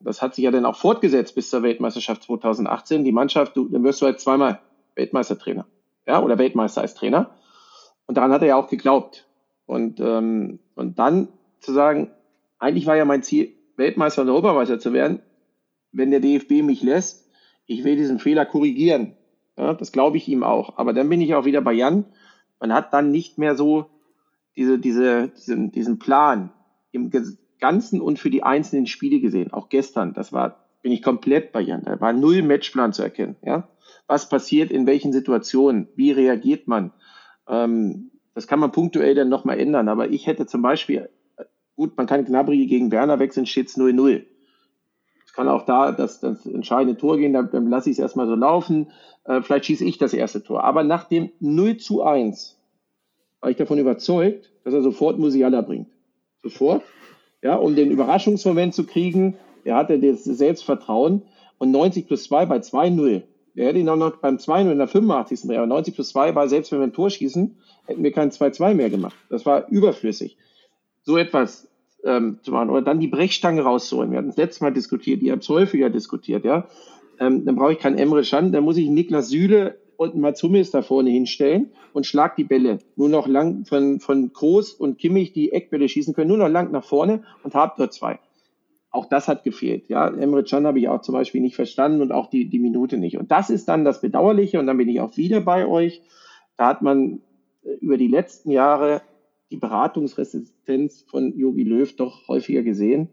Das hat sich ja dann auch fortgesetzt bis zur Weltmeisterschaft 2018. Die Mannschaft, du, dann wirst du halt zweimal Weltmeistertrainer. Ja, oder Weltmeister als Trainer. Und daran hat er ja auch geglaubt. Und, ähm, und dann zu sagen, eigentlich war ja mein Ziel, Weltmeister und Europameister zu werden. Wenn der DFB mich lässt, ich will diesen Fehler korrigieren. Ja, das glaube ich ihm auch. Aber dann bin ich auch wieder bei Jan. Man hat dann nicht mehr so diese, diese, diesen, diesen Plan im Ganzen und für die einzelnen Spiele gesehen. Auch gestern, das war, bin ich komplett bei Jan. Da war null Matchplan zu erkennen. Ja? Was passiert in welchen Situationen? Wie reagiert man? Ähm, das kann man punktuell dann nochmal ändern. Aber ich hätte zum Beispiel, gut, man kann Gnabry gegen Werner wechseln, steht 0-0 kann auch da das, das entscheidende Tor gehen, dann, dann lasse ich es erstmal so laufen. Äh, vielleicht schieße ich das erste Tor. Aber nach dem 0 zu 1 war ich davon überzeugt, dass er sofort Musiala bringt. Sofort. Ja, um den Überraschungsmoment zu kriegen. Er hatte das Selbstvertrauen. Und 90 plus 2 bei 2-0. Er hätte ihn auch noch beim 2-0 in der 85. Dreh. Aber 90 plus 2 war, selbst wenn wir ein Tor schießen, hätten wir kein 2-2 mehr gemacht. Das war überflüssig. So etwas ähm, zu machen. Oder dann die Brechstange rauszuholen. Wir hatten das letzte Mal diskutiert, ihr habt es häufiger diskutiert, ja. Ähm, dann brauche ich keinen Emre Can, dann muss ich Niklas Süle und Matsumis da vorne hinstellen und schlag die Bälle. Nur noch lang von, von Groß und Kimmich, die Eckbälle schießen können, nur noch lang nach vorne und hab dort zwei. Auch das hat gefehlt. Ja, Emre Can habe ich auch zum Beispiel nicht verstanden und auch die, die Minute nicht. Und das ist dann das Bedauerliche und dann bin ich auch wieder bei euch. Da hat man äh, über die letzten Jahre die Beratungsresistenz von Jogi Löw doch häufiger gesehen.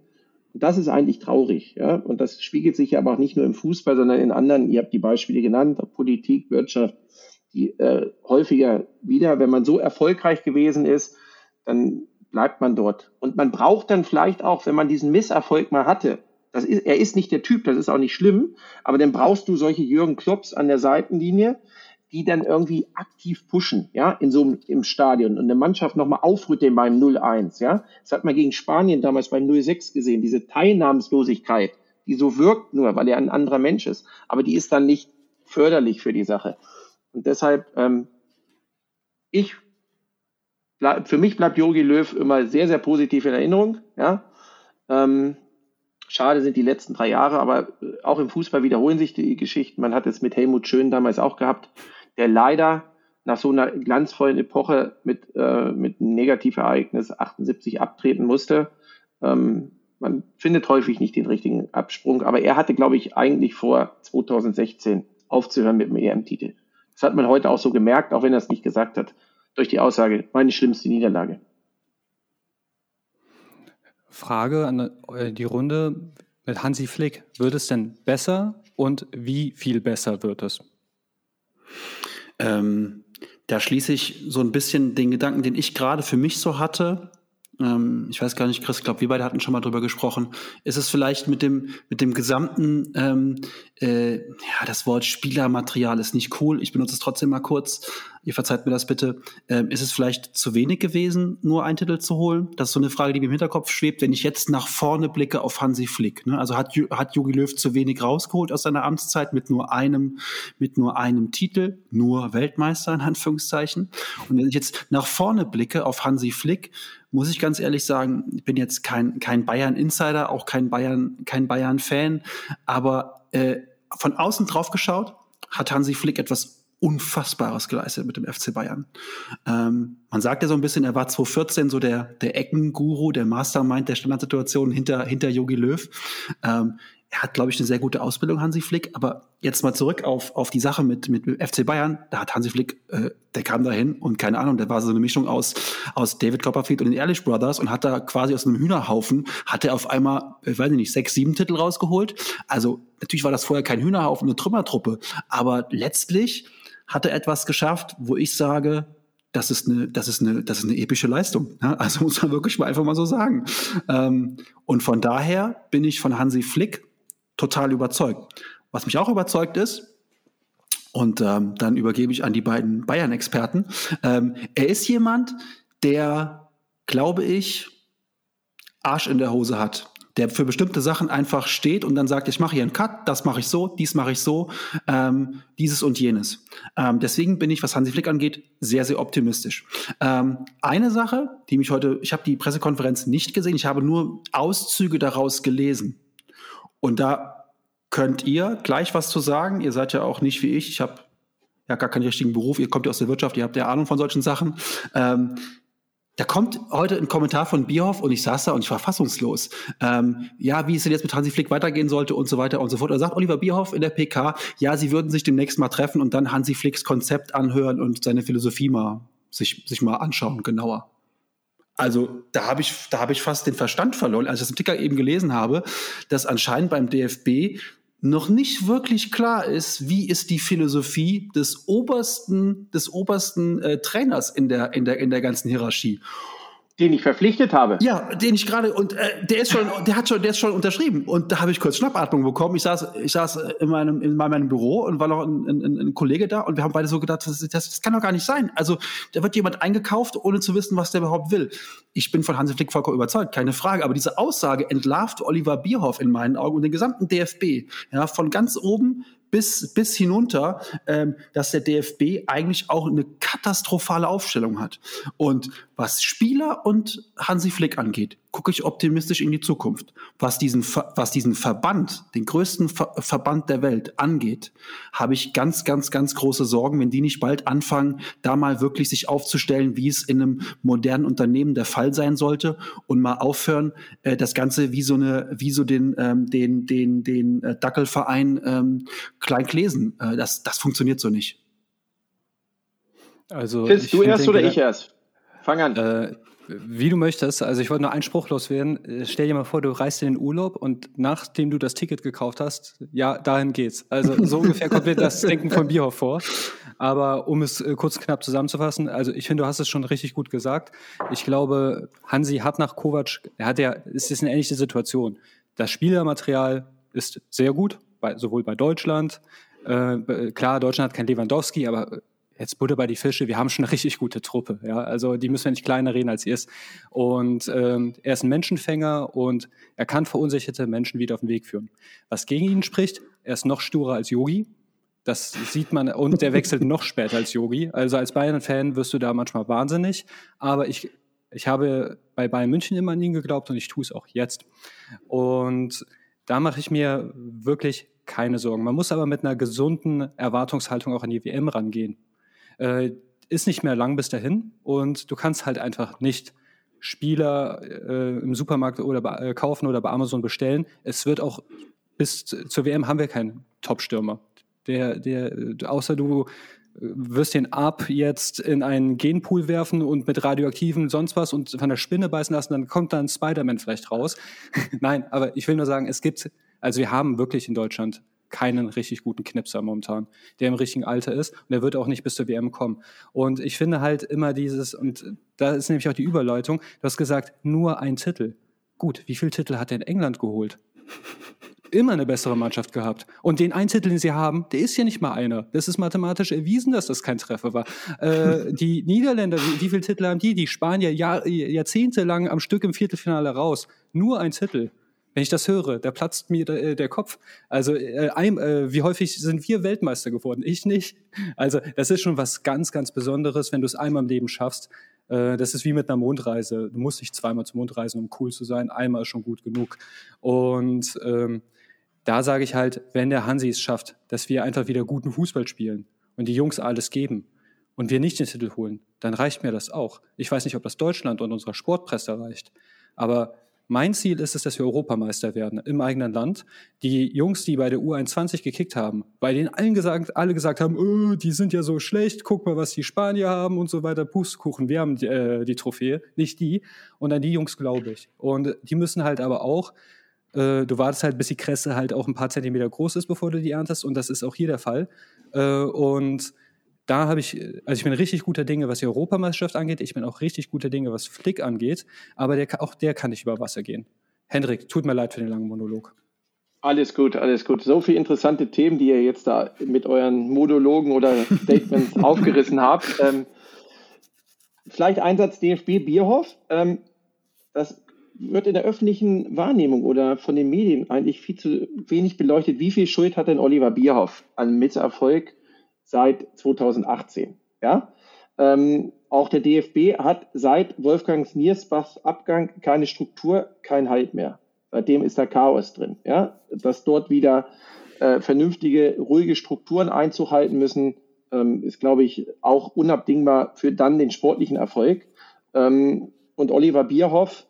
Und das ist eigentlich traurig. Ja? Und das spiegelt sich aber auch nicht nur im Fußball, sondern in anderen, ihr habt die Beispiele genannt, Politik, Wirtschaft, die äh, häufiger wieder, wenn man so erfolgreich gewesen ist, dann bleibt man dort. Und man braucht dann vielleicht auch, wenn man diesen Misserfolg mal hatte, das ist, er ist nicht der Typ, das ist auch nicht schlimm, aber dann brauchst du solche Jürgen Klopps an der Seitenlinie, die dann irgendwie aktiv pushen, ja, in so im Stadion und eine Mannschaft nochmal aufrütteln beim 0-1, ja. Das hat man gegen Spanien damals beim 0-6 gesehen, diese Teilnahmslosigkeit, die so wirkt nur, weil er ein anderer Mensch ist, aber die ist dann nicht förderlich für die Sache. Und deshalb, ähm, ich, für mich bleibt Jogi Löw immer sehr, sehr positiv in Erinnerung, ja. Ähm, Schade sind die letzten drei Jahre, aber auch im Fußball wiederholen sich die Geschichten. Man hat es mit Helmut Schön damals auch gehabt der leider nach so einer glanzvollen Epoche mit, äh, mit einem Negativereignis 78 abtreten musste. Ähm, man findet häufig nicht den richtigen Absprung, aber er hatte, glaube ich, eigentlich vor 2016 aufzuhören mit dem EM-Titel. Das hat man heute auch so gemerkt, auch wenn er es nicht gesagt hat, durch die Aussage, meine schlimmste Niederlage. Frage an äh, die Runde mit Hansi Flick. Wird es denn besser und wie viel besser wird es? Ähm, da schließe ich so ein bisschen den Gedanken, den ich gerade für mich so hatte, ähm, ich weiß gar nicht, Chris, glaube, wir beide hatten schon mal drüber gesprochen, ist es vielleicht mit dem, mit dem gesamten, ähm, äh, ja, das Wort Spielermaterial ist nicht cool, ich benutze es trotzdem mal kurz, ihr verzeiht mir das bitte, ähm, ist es vielleicht zu wenig gewesen, nur einen Titel zu holen? Das ist so eine Frage, die mir im Hinterkopf schwebt, wenn ich jetzt nach vorne blicke auf Hansi Flick. Ne? Also hat, hat Jogi Löw zu wenig rausgeholt aus seiner Amtszeit mit nur einem, mit nur einem Titel, nur Weltmeister in Anführungszeichen. Und wenn ich jetzt nach vorne blicke auf Hansi Flick, muss ich ganz ehrlich sagen, ich bin jetzt kein, kein Bayern-Insider, auch kein Bayern, kein Bayern-Fan, aber äh, von außen drauf geschaut, hat Hansi Flick etwas Unfassbares geleistet mit dem FC Bayern. Ähm, man sagt ja so ein bisschen, er war 2014 so der, der Eckenguru, der Mastermind der Standardsituation hinter, hinter Jogi Löw. Ähm, er hat, glaube ich, eine sehr gute Ausbildung, Hansi Flick. Aber jetzt mal zurück auf, auf die Sache mit, mit FC Bayern. Da hat Hansi Flick, äh, der kam da hin und keine Ahnung, der war so eine Mischung aus, aus David Copperfield und den Ehrlich Brothers und hat da quasi aus einem Hühnerhaufen, hat er auf einmal, ich weiß nicht, sechs, sieben Titel rausgeholt. Also natürlich war das vorher kein Hühnerhaufen, eine Trümmertruppe. Aber letztlich hat er etwas geschafft, wo ich sage, das ist eine, das ist eine, das ist eine epische Leistung. Ja? Also muss man wirklich mal einfach mal so sagen. Ähm, und von daher bin ich von Hansi Flick total überzeugt. Was mich auch überzeugt ist, und ähm, dann übergebe ich an die beiden Bayern-Experten, ähm, er ist jemand, der, glaube ich, Arsch in der Hose hat der für bestimmte Sachen einfach steht und dann sagt, ich mache hier einen Cut, das mache ich so, dies mache ich so, ähm, dieses und jenes. Ähm, deswegen bin ich, was Hansi Flick angeht, sehr, sehr optimistisch. Ähm, eine Sache, die mich heute, ich habe die Pressekonferenz nicht gesehen, ich habe nur Auszüge daraus gelesen. Und da könnt ihr gleich was zu sagen. Ihr seid ja auch nicht wie ich. Ich habe ja gar keinen richtigen Beruf. Ihr kommt ja aus der Wirtschaft, ihr habt ja Ahnung von solchen Sachen. Ähm, da kommt heute ein Kommentar von Bierhoff und ich saß da und ich war fassungslos. Ähm, ja, wie es denn jetzt mit Hansi Flick weitergehen sollte und so weiter und so fort. Da sagt Oliver Bierhoff in der PK, ja, sie würden sich demnächst mal treffen und dann Hansi Flicks Konzept anhören und seine Philosophie mal sich, sich mal anschauen, genauer. Also da habe ich, da habe ich fast den Verstand verloren, als ich das im Ticker eben gelesen habe, dass anscheinend beim DFB noch nicht wirklich klar ist, wie ist die Philosophie des obersten, des obersten äh, Trainers in der, in, der, in der ganzen Hierarchie. Den ich verpflichtet habe. Ja, den ich gerade und äh, der ist schon, der hat schon, der ist schon unterschrieben und da habe ich kurz Schnappatmung bekommen. Ich saß, ich saß in meinem in meinem Büro und war noch ein, ein, ein Kollege da und wir haben beide so gedacht, das, das, das kann doch gar nicht sein. Also da wird jemand eingekauft, ohne zu wissen, was der überhaupt will. Ich bin von Hansi Flick vollkommen überzeugt, keine Frage. Aber diese Aussage entlarvt Oliver Bierhoff in meinen Augen und den gesamten DFB, ja, von ganz oben bis, bis hinunter, ähm, dass der DFB eigentlich auch eine katastrophale Aufstellung hat. Und was Spieler und Hansi Flick angeht, gucke ich optimistisch in die Zukunft. Was diesen, was diesen Verband, den größten Ver Verband der Welt angeht, habe ich ganz, ganz, ganz große Sorgen, wenn die nicht bald anfangen, da mal wirklich sich aufzustellen, wie es in einem modernen Unternehmen der Fall sein sollte und mal aufhören, äh, das Ganze wie so eine, wie so den, ähm, den, den, den äh, Dackelverein ähm, Kleinklesen. Äh, das, das funktioniert so nicht. Also, Chris, du erst oder ich erst? Fang an. Äh, wie du möchtest. Also ich wollte nur einen Spruch loswerden. Äh, stell dir mal vor, du reist in den Urlaub und nachdem du das Ticket gekauft hast, ja, dahin geht's. Also so ungefähr kommt mir das Denken von Bierhoff vor. Aber um es äh, kurz knapp zusammenzufassen, also ich finde, du hast es schon richtig gut gesagt. Ich glaube, Hansi hat nach Kovac, er hat ja, es ist eine ähnliche Situation. Das Spielermaterial ist sehr gut, bei, sowohl bei Deutschland, äh, klar, Deutschland hat kein Lewandowski, aber jetzt Butter bei die Fische, wir haben schon eine richtig gute Truppe. Ja? Also die müssen wir nicht kleiner reden, als ihr ist. Und ähm, er ist ein Menschenfänger und er kann verunsicherte Menschen wieder auf den Weg führen. Was gegen ihn spricht, er ist noch sturer als Yogi. Das sieht man, und der wechselt noch später als Yogi. Also als Bayern-Fan wirst du da manchmal wahnsinnig. Aber ich, ich habe bei Bayern München immer an ihn geglaubt und ich tue es auch jetzt. Und da mache ich mir wirklich keine Sorgen. Man muss aber mit einer gesunden Erwartungshaltung auch an die WM rangehen äh, ist nicht mehr lang bis dahin und du kannst halt einfach nicht Spieler äh, im Supermarkt oder äh, kaufen oder bei Amazon bestellen. Es wird auch bis zur WM haben wir keinen Top-Stürmer. Der, der, außer du äh, wirst den ab jetzt in einen Genpool werfen und mit radioaktiven sonst was und von der Spinne beißen lassen, dann kommt dann Spider-Man vielleicht raus. Nein, aber ich will nur sagen, es gibt, also wir haben wirklich in Deutschland keinen richtig guten Knipser momentan, der im richtigen Alter ist und der wird auch nicht bis zur WM kommen. Und ich finde halt immer dieses, und da ist nämlich auch die Überleitung, du hast gesagt, nur ein Titel. Gut, wie viele Titel hat in England geholt? Immer eine bessere Mannschaft gehabt. Und den einen Titel, den sie haben, der ist ja nicht mal einer. Das ist mathematisch erwiesen, dass das kein Treffer war. Äh, die Niederländer, wie, wie viele Titel haben die? Die Spanier Jahr, jahrzehntelang am Stück im Viertelfinale raus. Nur ein Titel. Wenn ich das höre, da platzt mir der, äh, der Kopf. Also äh, ein, äh, wie häufig sind wir Weltmeister geworden? Ich nicht. Also das ist schon was ganz, ganz Besonderes, wenn du es einmal im Leben schaffst. Äh, das ist wie mit einer Mondreise. Du musst nicht zweimal zum Mond reisen, um cool zu sein. Einmal ist schon gut genug. Und ähm, da sage ich halt, wenn der Hansi es schafft, dass wir einfach wieder guten Fußball spielen und die Jungs alles geben und wir nicht den Titel holen, dann reicht mir das auch. Ich weiß nicht, ob das Deutschland und unserer Sportpresse reicht, aber mein Ziel ist es, dass wir Europameister werden im eigenen Land. Die Jungs, die bei der U21 gekickt haben, bei denen allen gesagt, alle gesagt haben, oh, die sind ja so schlecht, guck mal, was die Spanier haben und so weiter, Pustekuchen, wir haben die, äh, die Trophäe, nicht die. Und an die Jungs glaube ich. Und die müssen halt aber auch äh, du wartest halt, bis die Kresse halt auch ein paar Zentimeter groß ist, bevor du die erntest. Und das ist auch hier der Fall. Äh, und da habe ich, also ich bin richtig guter Dinge, was die Europameisterschaft angeht. Ich bin auch richtig guter Dinge, was Flick angeht. Aber der, auch der kann nicht über Wasser gehen. Hendrik, tut mir leid für den langen Monolog. Alles gut, alles gut. So viele interessante Themen, die ihr jetzt da mit euren Monologen oder Statements aufgerissen habt. Ähm, vielleicht Einsatz DFB Bierhoff. Ähm, das wird in der öffentlichen Wahrnehmung oder von den Medien eigentlich viel zu wenig beleuchtet. Wie viel Schuld hat denn Oliver Bierhoff an Misserfolg seit 2018. Ja? Ähm, auch der DFB hat seit Wolfgang Niersbachs Abgang keine Struktur, kein Halt mehr. Seitdem ist da Chaos drin. Ja? Dass dort wieder äh, vernünftige, ruhige Strukturen Einzug halten müssen, ähm, ist, glaube ich, auch unabdingbar für dann den sportlichen Erfolg. Ähm, und Oliver Bierhoff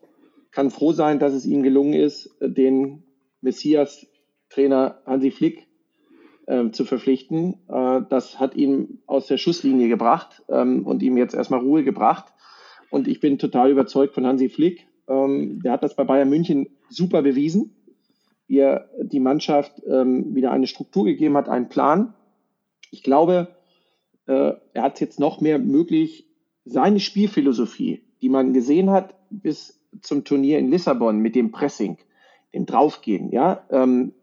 kann froh sein, dass es ihm gelungen ist, den Messias-Trainer Hansi Flick äh, zu verpflichten. Äh, das hat ihn aus der Schusslinie gebracht ähm, und ihm jetzt erstmal Ruhe gebracht. Und ich bin total überzeugt von Hansi Flick. Ähm, der hat das bei Bayern München super bewiesen, wie er die Mannschaft ähm, wieder eine Struktur gegeben hat, einen Plan. Ich glaube, äh, er hat jetzt noch mehr möglich, seine Spielphilosophie, die man gesehen hat bis zum Turnier in Lissabon mit dem Pressing, dem Draufgehen, ja, ähm,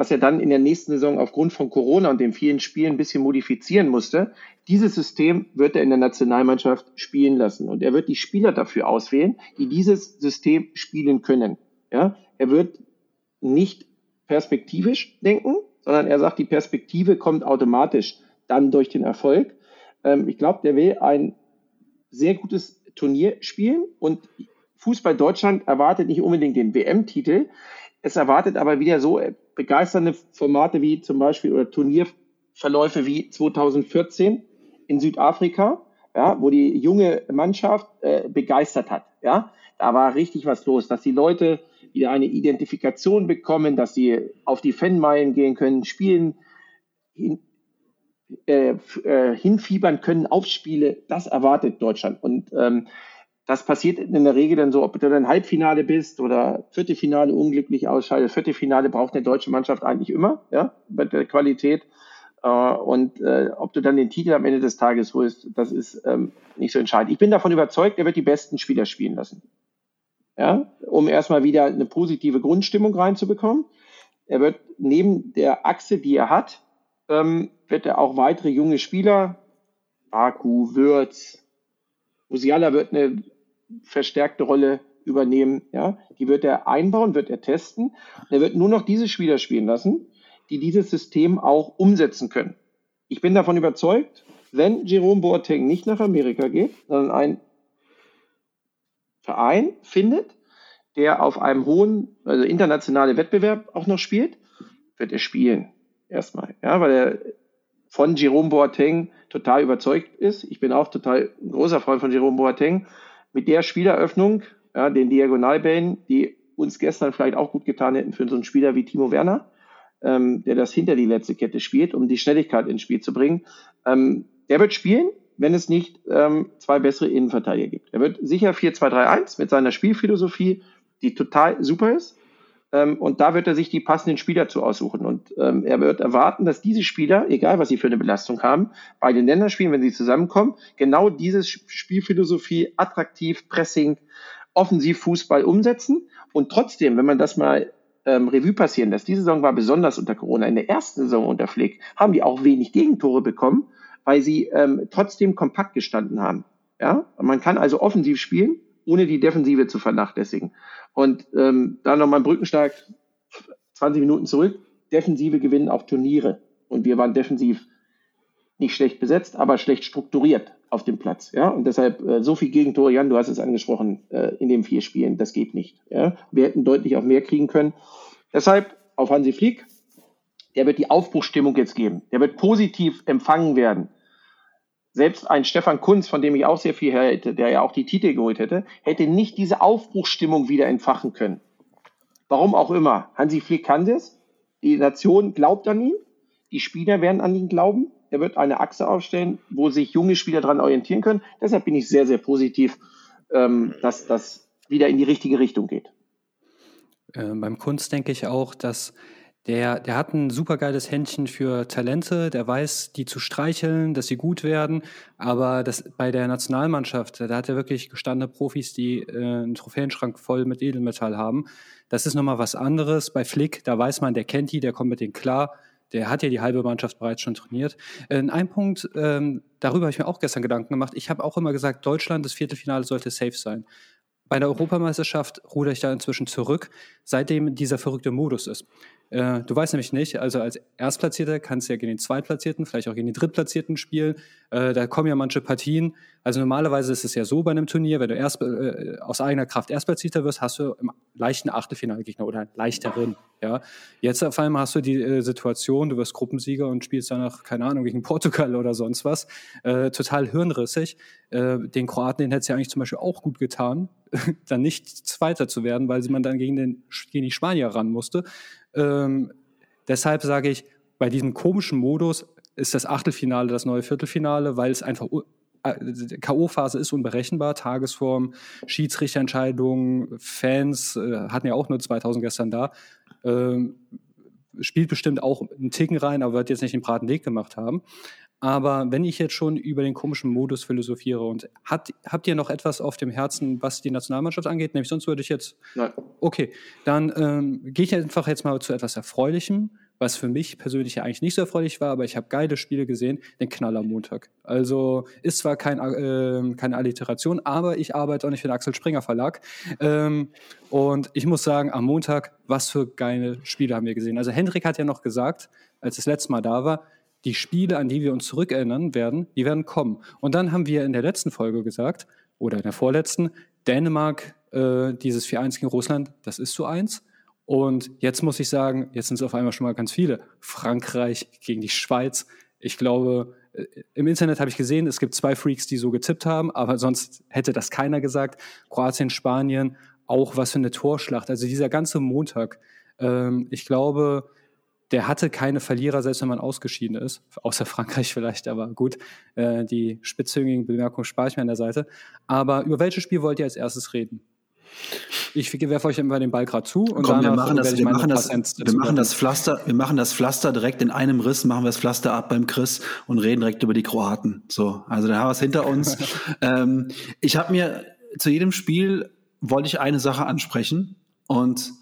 was er dann in der nächsten Saison aufgrund von Corona und den vielen Spielen ein bisschen modifizieren musste. Dieses System wird er in der Nationalmannschaft spielen lassen und er wird die Spieler dafür auswählen, die dieses System spielen können. Ja, er wird nicht perspektivisch denken, sondern er sagt, die Perspektive kommt automatisch dann durch den Erfolg. Ähm, ich glaube, der will ein sehr gutes Turnier spielen und Fußball Deutschland erwartet nicht unbedingt den WM-Titel. Es erwartet aber wieder so begeisternde Formate wie zum Beispiel oder Turnierverläufe wie 2014 in Südafrika, ja, wo die junge Mannschaft äh, begeistert hat. Ja, da war richtig was los, dass die Leute wieder eine Identifikation bekommen, dass sie auf die Fanmeilen gehen können, spielen, hin, äh, äh, hinfiebern können auf Spiele. Das erwartet Deutschland. Und ähm, das passiert in der Regel dann so, ob du dann Halbfinale bist oder Viertelfinale unglücklich ausscheidest. Viertelfinale braucht eine deutsche Mannschaft eigentlich immer, ja, bei der Qualität. Äh, und äh, ob du dann den Titel am Ende des Tages holst, das ist ähm, nicht so entscheidend. Ich bin davon überzeugt, er wird die besten Spieler spielen lassen. Ja, um erstmal wieder eine positive Grundstimmung reinzubekommen. Er wird neben der Achse, die er hat, ähm, wird er auch weitere junge Spieler, Baku, Würz, Musiala wird eine verstärkte Rolle übernehmen. Ja, die wird er einbauen, wird er testen. er wird nur noch diese Spieler spielen lassen, die dieses System auch umsetzen können. Ich bin davon überzeugt, wenn Jerome Boateng nicht nach Amerika geht, sondern ein Verein findet, der auf einem hohen, also internationalen Wettbewerb auch noch spielt, wird er spielen. Erstmal. Ja, weil er von Jerome Boateng total überzeugt ist. Ich bin auch total großer Freund von Jerome Boateng mit der Spieleröffnung, ja, den Diagonalbällen, die uns gestern vielleicht auch gut getan hätten für so einen Spieler wie Timo Werner, ähm, der das hinter die letzte Kette spielt, um die Schnelligkeit ins Spiel zu bringen. Ähm, der wird spielen, wenn es nicht ähm, zwei bessere Innenverteidiger gibt. Er wird sicher 4-2-3-1 mit seiner Spielphilosophie, die total super ist. Ähm, und da wird er sich die passenden Spieler zu aussuchen. Und ähm, er wird erwarten, dass diese Spieler, egal was sie für eine Belastung haben, bei den Länderspielen, wenn sie zusammenkommen, genau diese Spielphilosophie, attraktiv, Pressing, offensiv Fußball umsetzen. Und trotzdem, wenn man das mal ähm, Revue passieren lässt, diese Saison war besonders unter Corona. In der ersten Saison unter Flick haben die auch wenig Gegentore bekommen, weil sie ähm, trotzdem kompakt gestanden haben. Ja, man kann also offensiv spielen, ohne die Defensive zu vernachlässigen. Und ähm, da nochmal Brückenstark 20 Minuten zurück. Defensive gewinnen auch Turniere. Und wir waren defensiv nicht schlecht besetzt, aber schlecht strukturiert auf dem Platz. Ja? Und deshalb äh, so viel Gegentore, Jan, du hast es angesprochen, äh, in den vier Spielen, das geht nicht. Ja? Wir hätten deutlich auch mehr kriegen können. Deshalb auf Hansi Flick, der wird die Aufbruchstimmung jetzt geben. Der wird positiv empfangen werden selbst ein Stefan Kunz, von dem ich auch sehr viel hätte, der ja auch die Titel geholt hätte, hätte nicht diese Aufbruchsstimmung wieder entfachen können. Warum auch immer. Hansi Flick kann das. Die Nation glaubt an ihn. Die Spieler werden an ihn glauben. Er wird eine Achse aufstellen, wo sich junge Spieler daran orientieren können. Deshalb bin ich sehr, sehr positiv, ähm, dass das wieder in die richtige Richtung geht. Äh, beim Kunst denke ich auch, dass der, der hat ein supergeiles Händchen für Talente, der weiß, die zu streicheln, dass sie gut werden. Aber das, bei der Nationalmannschaft, da hat er wirklich gestandene Profis, die äh, einen Trophäenschrank voll mit Edelmetall haben. Das ist nochmal was anderes. Bei Flick, da weiß man, der kennt die, der kommt mit denen klar. Der hat ja die halbe Mannschaft bereits schon trainiert. In einem Punkt, ähm, darüber habe ich mir auch gestern Gedanken gemacht. Ich habe auch immer gesagt, Deutschland, das Viertelfinale sollte safe sein. Bei der Europameisterschaft ruder ich da inzwischen zurück, seitdem dieser verrückte Modus ist. Äh, du weißt nämlich nicht, also als Erstplatzierter kannst du ja gegen den Zweitplatzierten, vielleicht auch gegen den Drittplatzierten spielen. Äh, da kommen ja manche Partien. Also normalerweise ist es ja so bei einem Turnier, wenn du erst äh, aus eigener Kraft Erstplatzierter wirst, hast du im leichten Achtelfinalgegner oder einen leichteren. Ja, jetzt auf einmal hast du die äh, Situation, du wirst Gruppensieger und spielst danach keine Ahnung gegen Portugal oder sonst was. Äh, total hirnrissig. Äh, den Kroaten, den hätte es ja eigentlich zum Beispiel auch gut getan, dann nicht Zweiter zu werden, weil man dann gegen den gegen die Spanier ran musste. Ähm, deshalb sage ich, bei diesem komischen Modus ist das Achtelfinale das neue Viertelfinale, weil es einfach K.O.-Phase ist unberechenbar, Tagesform, Schiedsrichterentscheidungen, Fans äh, hatten ja auch nur 2000 gestern da. Ähm, spielt bestimmt auch einen Ticken rein, aber wird jetzt nicht den Braten Weg gemacht haben. Aber wenn ich jetzt schon über den komischen Modus philosophiere und hat, habt ihr noch etwas auf dem Herzen, was die Nationalmannschaft angeht? Nämlich sonst würde ich jetzt. Nein. Okay, dann ähm, gehe ich einfach jetzt mal zu etwas Erfreulichem was für mich persönlich ja eigentlich nicht so erfreulich war, aber ich habe geile Spiele gesehen, den Knall am Montag. Also ist zwar kein, äh, keine Alliteration, aber ich arbeite auch nicht für den Axel Springer Verlag. Ähm, und ich muss sagen, am Montag, was für geile Spiele haben wir gesehen. Also Hendrik hat ja noch gesagt, als das letzte Mal da war, die Spiele, an die wir uns zurückerinnern werden, die werden kommen. Und dann haben wir in der letzten Folge gesagt, oder in der vorletzten, Dänemark, äh, dieses 4-1 gegen Russland, das ist zu 1. Und jetzt muss ich sagen, jetzt sind es auf einmal schon mal ganz viele. Frankreich gegen die Schweiz. Ich glaube, äh, im Internet habe ich gesehen, es gibt zwei Freaks, die so getippt haben, aber sonst hätte das keiner gesagt. Kroatien, Spanien, auch was für eine Torschlacht. Also dieser ganze Montag. Ähm, ich glaube, der hatte keine Verlierer, selbst wenn man ausgeschieden ist. Außer Frankreich vielleicht, aber gut. Äh, die spitzhüngigen Bemerkungen spare ich mir an der Seite. Aber über welches Spiel wollt ihr als erstes reden? Ich werfe euch immer den Ball gerade zu und Komm, wir machen das, wir machen das, wir machen das Pflaster, wir machen das Pflaster direkt in einem Riss, machen wir das Pflaster ab beim Chris und reden direkt über die Kroaten. So, also da haben wir es hinter uns. ähm, ich habe mir zu jedem Spiel wollte ich eine Sache ansprechen und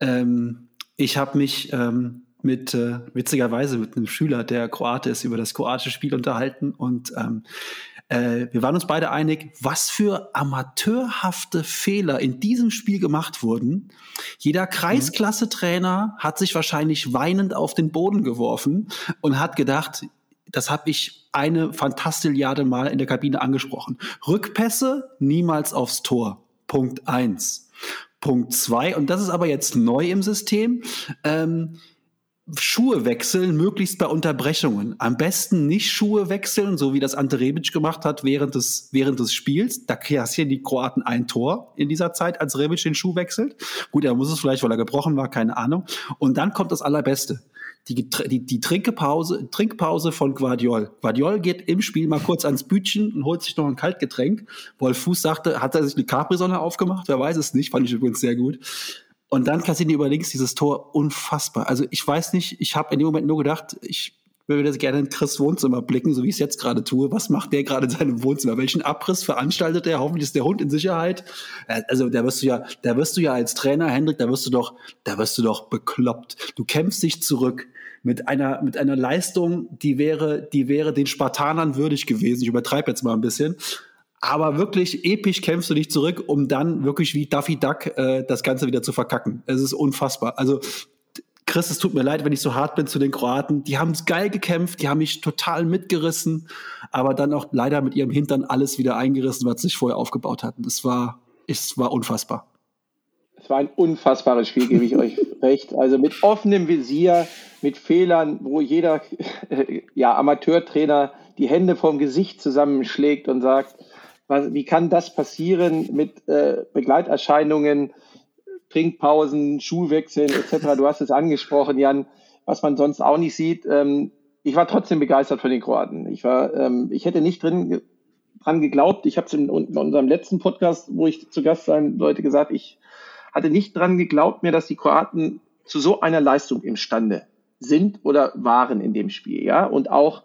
ähm, ich habe mich ähm, mit äh, witzigerweise mit einem Schüler, der Kroate ist, über das kroatische Spiel unterhalten und ähm, äh, wir waren uns beide einig, was für amateurhafte Fehler in diesem Spiel gemacht wurden. Jeder Kreisklasse-Trainer hat sich wahrscheinlich weinend auf den Boden geworfen und hat gedacht, das habe ich eine Fantastilliarde Mal in der Kabine angesprochen. Rückpässe niemals aufs Tor. Punkt eins. Punkt zwei, und das ist aber jetzt neu im System. Ähm, Schuhe wechseln, möglichst bei Unterbrechungen. Am besten nicht Schuhe wechseln, so wie das Ante Rebic gemacht hat während des, während des Spiels. Da kassieren die Kroaten ein Tor in dieser Zeit, als Rebic den Schuh wechselt. Gut, er muss es vielleicht, weil er gebrochen war, keine Ahnung. Und dann kommt das Allerbeste. Die, die, die Trinkpause, Trinkpause von Guardiol. Guardiol geht im Spiel mal kurz ans Bütchen und holt sich noch ein Kaltgetränk. Wolf Fuß sagte, hat er sich eine Capri-Sonne aufgemacht? Wer weiß es nicht, fand ich übrigens sehr gut. Und dann kassieren die über links dieses Tor unfassbar. Also ich weiß nicht, ich habe in dem Moment nur gedacht, ich würde das gerne in Chris Wohnzimmer blicken, so wie ich es jetzt gerade tue. Was macht der gerade in seinem Wohnzimmer? Welchen Abriss veranstaltet er? Hoffentlich ist der Hund in Sicherheit. Äh, also da wirst du ja, da wirst du ja als Trainer, Hendrik, da wirst du doch, da wirst du doch bekloppt. Du kämpfst dich zurück mit einer, mit einer Leistung, die wäre, die wäre den Spartanern würdig gewesen. Ich übertreibe jetzt mal ein bisschen. Aber wirklich episch kämpfst du dich zurück, um dann wirklich wie Duffy Duck äh, das Ganze wieder zu verkacken. Es ist unfassbar. Also Chris, es tut mir leid, wenn ich so hart bin zu den Kroaten. Die haben es geil gekämpft, die haben mich total mitgerissen, aber dann auch leider mit ihrem Hintern alles wieder eingerissen, was sie sich vorher aufgebaut hatten. Es war, es war unfassbar. Es war ein unfassbares Spiel, gebe ich euch recht. Also mit offenem Visier, mit Fehlern, wo jeder ja, Amateurtrainer die Hände vom Gesicht zusammenschlägt und sagt, was, wie kann das passieren mit äh, Begleiterscheinungen, Trinkpausen, Schulwechseln etc.? Du hast es angesprochen, Jan, was man sonst auch nicht sieht. Ähm, ich war trotzdem begeistert von den Kroaten. Ich war, ähm, ich hätte nicht drin dran geglaubt. Ich habe es in, in, unserem letzten Podcast, wo ich zu Gast sein sollte, gesagt, ich hatte nicht dran geglaubt mir, dass die Kroaten zu so einer Leistung imstande sind oder waren in dem Spiel, ja. Und auch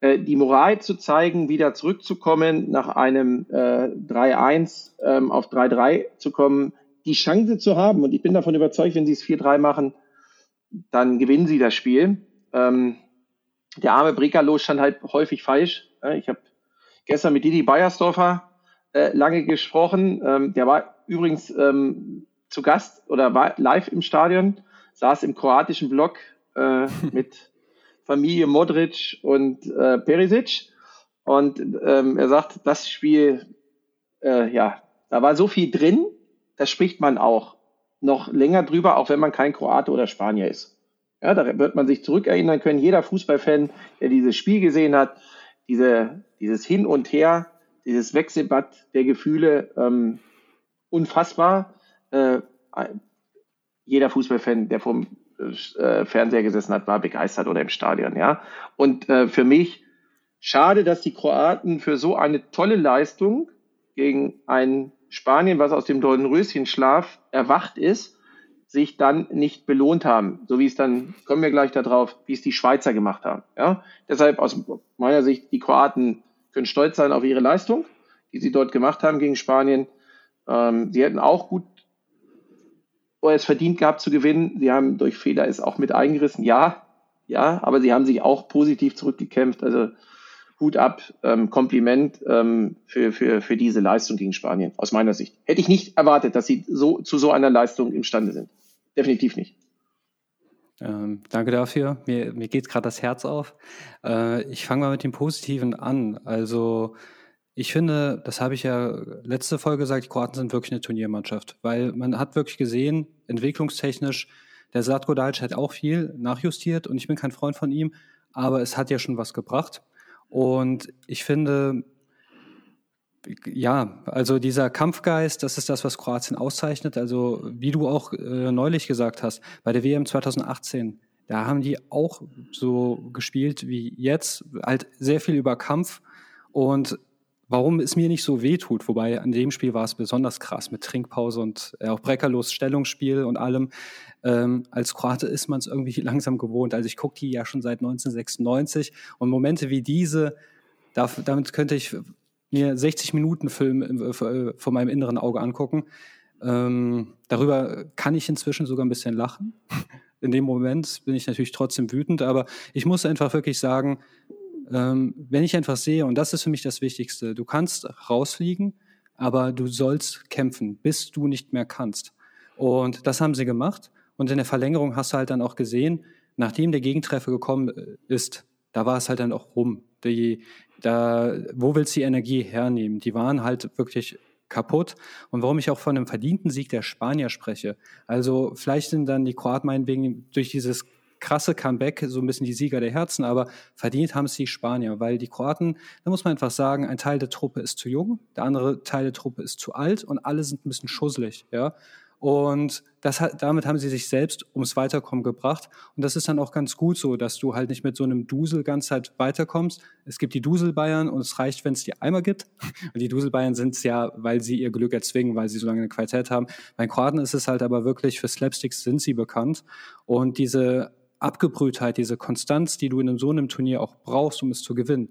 die Moral zu zeigen, wieder zurückzukommen, nach einem äh, 3-1 ähm, auf 3-3 zu kommen, die Chance zu haben. Und ich bin davon überzeugt, wenn sie es 4-3 machen, dann gewinnen sie das Spiel. Ähm, der arme Bricalo stand halt häufig falsch. Ich habe gestern mit Didi Beiersdorfer äh, lange gesprochen. Ähm, der war übrigens ähm, zu Gast oder war live im Stadion, saß im kroatischen Block äh, mit Familie Modric und äh, Perisic. Und ähm, er sagt, das Spiel, äh, ja, da war so viel drin, da spricht man auch noch länger drüber, auch wenn man kein Kroate oder Spanier ist. Ja, da wird man sich zurückerinnern können. Jeder Fußballfan, der dieses Spiel gesehen hat, diese, dieses Hin und Her, dieses Wechselbad der Gefühle, ähm, unfassbar. Äh, jeder Fußballfan, der vom äh, Fernseher gesessen hat, war begeistert oder im Stadion, ja. Und äh, für mich schade, dass die Kroaten für so eine tolle Leistung gegen ein Spanien, was aus dem Dornröschenschlaf erwacht ist, sich dann nicht belohnt haben, so wie es dann, kommen wir gleich darauf, wie es die Schweizer gemacht haben. Ja? Deshalb aus meiner Sicht, die Kroaten können stolz sein auf ihre Leistung, die sie dort gemacht haben gegen Spanien. Ähm, sie hätten auch gut es verdient gehabt zu gewinnen. Sie haben durch Fehler es auch mit eingerissen, ja, ja, aber sie haben sich auch positiv zurückgekämpft. Also Hut ab, ähm, Kompliment ähm, für, für, für diese Leistung gegen Spanien, aus meiner Sicht. Hätte ich nicht erwartet, dass sie so zu so einer Leistung imstande sind. Definitiv nicht. Ähm, danke dafür. Mir, mir geht gerade das Herz auf. Äh, ich fange mal mit dem Positiven an. Also ich finde, das habe ich ja letzte Folge gesagt, die Kroaten sind wirklich eine Turniermannschaft, weil man hat wirklich gesehen, entwicklungstechnisch, der Slatko Dalic hat auch viel nachjustiert und ich bin kein Freund von ihm, aber es hat ja schon was gebracht. Und ich finde, ja, also dieser Kampfgeist, das ist das, was Kroatien auszeichnet. Also wie du auch äh, neulich gesagt hast, bei der WM 2018, da haben die auch so gespielt wie jetzt, halt sehr viel über Kampf und warum es mir nicht so weh tut, wobei an dem Spiel war es besonders krass mit Trinkpause und äh, auch breckerlos Stellungsspiel und allem. Ähm, als Kroate ist man es irgendwie langsam gewohnt. Also ich gucke die ja schon seit 1996 und Momente wie diese, darf, damit könnte ich mir 60 Minuten Film äh, äh, vor meinem inneren Auge angucken. Ähm, darüber kann ich inzwischen sogar ein bisschen lachen. In dem Moment bin ich natürlich trotzdem wütend, aber ich muss einfach wirklich sagen, ähm, wenn ich einfach sehe, und das ist für mich das Wichtigste, du kannst rausfliegen, aber du sollst kämpfen, bis du nicht mehr kannst. Und das haben sie gemacht. Und in der Verlängerung hast du halt dann auch gesehen, nachdem der Gegentreffer gekommen äh, ist, da war es halt dann auch rum. Die, da, wo willst du die Energie hernehmen? Die waren halt wirklich kaputt. Und warum ich auch von einem verdienten Sieg der Spanier spreche. Also vielleicht sind dann die Kroaten meinetwegen durch dieses krasse Comeback so ein bisschen die Sieger der Herzen, aber verdient haben es die Spanier, weil die Kroaten, da muss man einfach sagen, ein Teil der Truppe ist zu jung, der andere Teil der Truppe ist zu alt und alle sind ein bisschen schusselig, ja. Und das damit haben sie sich selbst ums Weiterkommen gebracht. Und das ist dann auch ganz gut so, dass du halt nicht mit so einem Dusel ganz halt weiterkommst. Es gibt die Dusel-Bayern und es reicht, wenn es die einmal gibt. Und die Dusel-Bayern sind es ja, weil sie ihr Glück erzwingen, weil sie so lange eine Qualität haben. Bei Kroaten ist es halt aber wirklich, für Slapsticks sind sie bekannt. Und diese Abgebrühtheit, diese Konstanz, die du in so einem Turnier auch brauchst, um es zu gewinnen,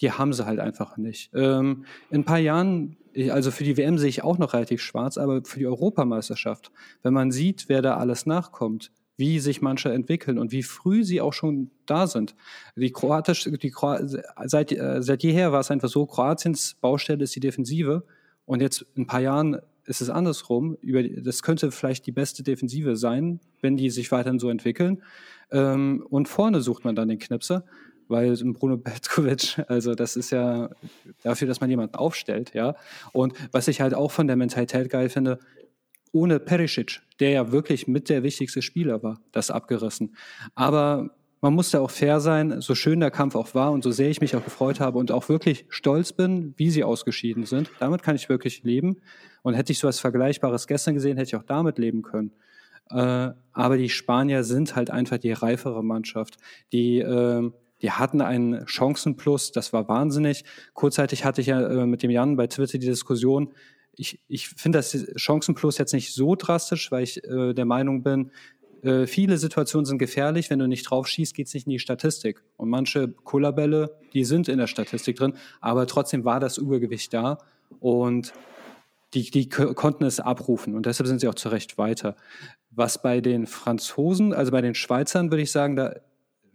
die haben sie halt einfach nicht. Ähm, in ein paar Jahren, also für die WM sehe ich auch noch relativ schwarz, aber für die Europameisterschaft, wenn man sieht, wer da alles nachkommt, wie sich manche entwickeln und wie früh sie auch schon da sind. Die Kroatisch, die Kroat, seit, äh, seit jeher war es einfach so, Kroatiens Baustelle ist die Defensive und jetzt in ein paar Jahren ist es andersrum. Über, das könnte vielleicht die beste Defensive sein, wenn die sich weiterhin so entwickeln. Ähm, und vorne sucht man dann den Knipser weil Bruno Petkovic, also das ist ja dafür, dass man jemanden aufstellt, ja. Und was ich halt auch von der Mentalität geil finde, ohne Perisic, der ja wirklich mit der wichtigste Spieler war, das abgerissen. Aber man muss ja auch fair sein, so schön der Kampf auch war und so sehr ich mich auch gefreut habe und auch wirklich stolz bin, wie sie ausgeschieden sind. Damit kann ich wirklich leben. Und hätte ich so was Vergleichbares gestern gesehen, hätte ich auch damit leben können. Äh, aber die Spanier sind halt einfach die reifere Mannschaft. Die äh, die hatten einen Chancenplus, das war wahnsinnig. Kurzzeitig hatte ich ja äh, mit dem Jan bei Twitter die Diskussion, ich, ich finde das Chancenplus jetzt nicht so drastisch, weil ich äh, der Meinung bin, äh, viele Situationen sind gefährlich. Wenn du nicht drauf schießt, geht es nicht in die Statistik. Und manche Kullerbälle, die sind in der Statistik drin, aber trotzdem war das Übergewicht da und die, die konnten es abrufen und deshalb sind sie auch zu Recht weiter. Was bei den Franzosen, also bei den Schweizern, würde ich sagen, da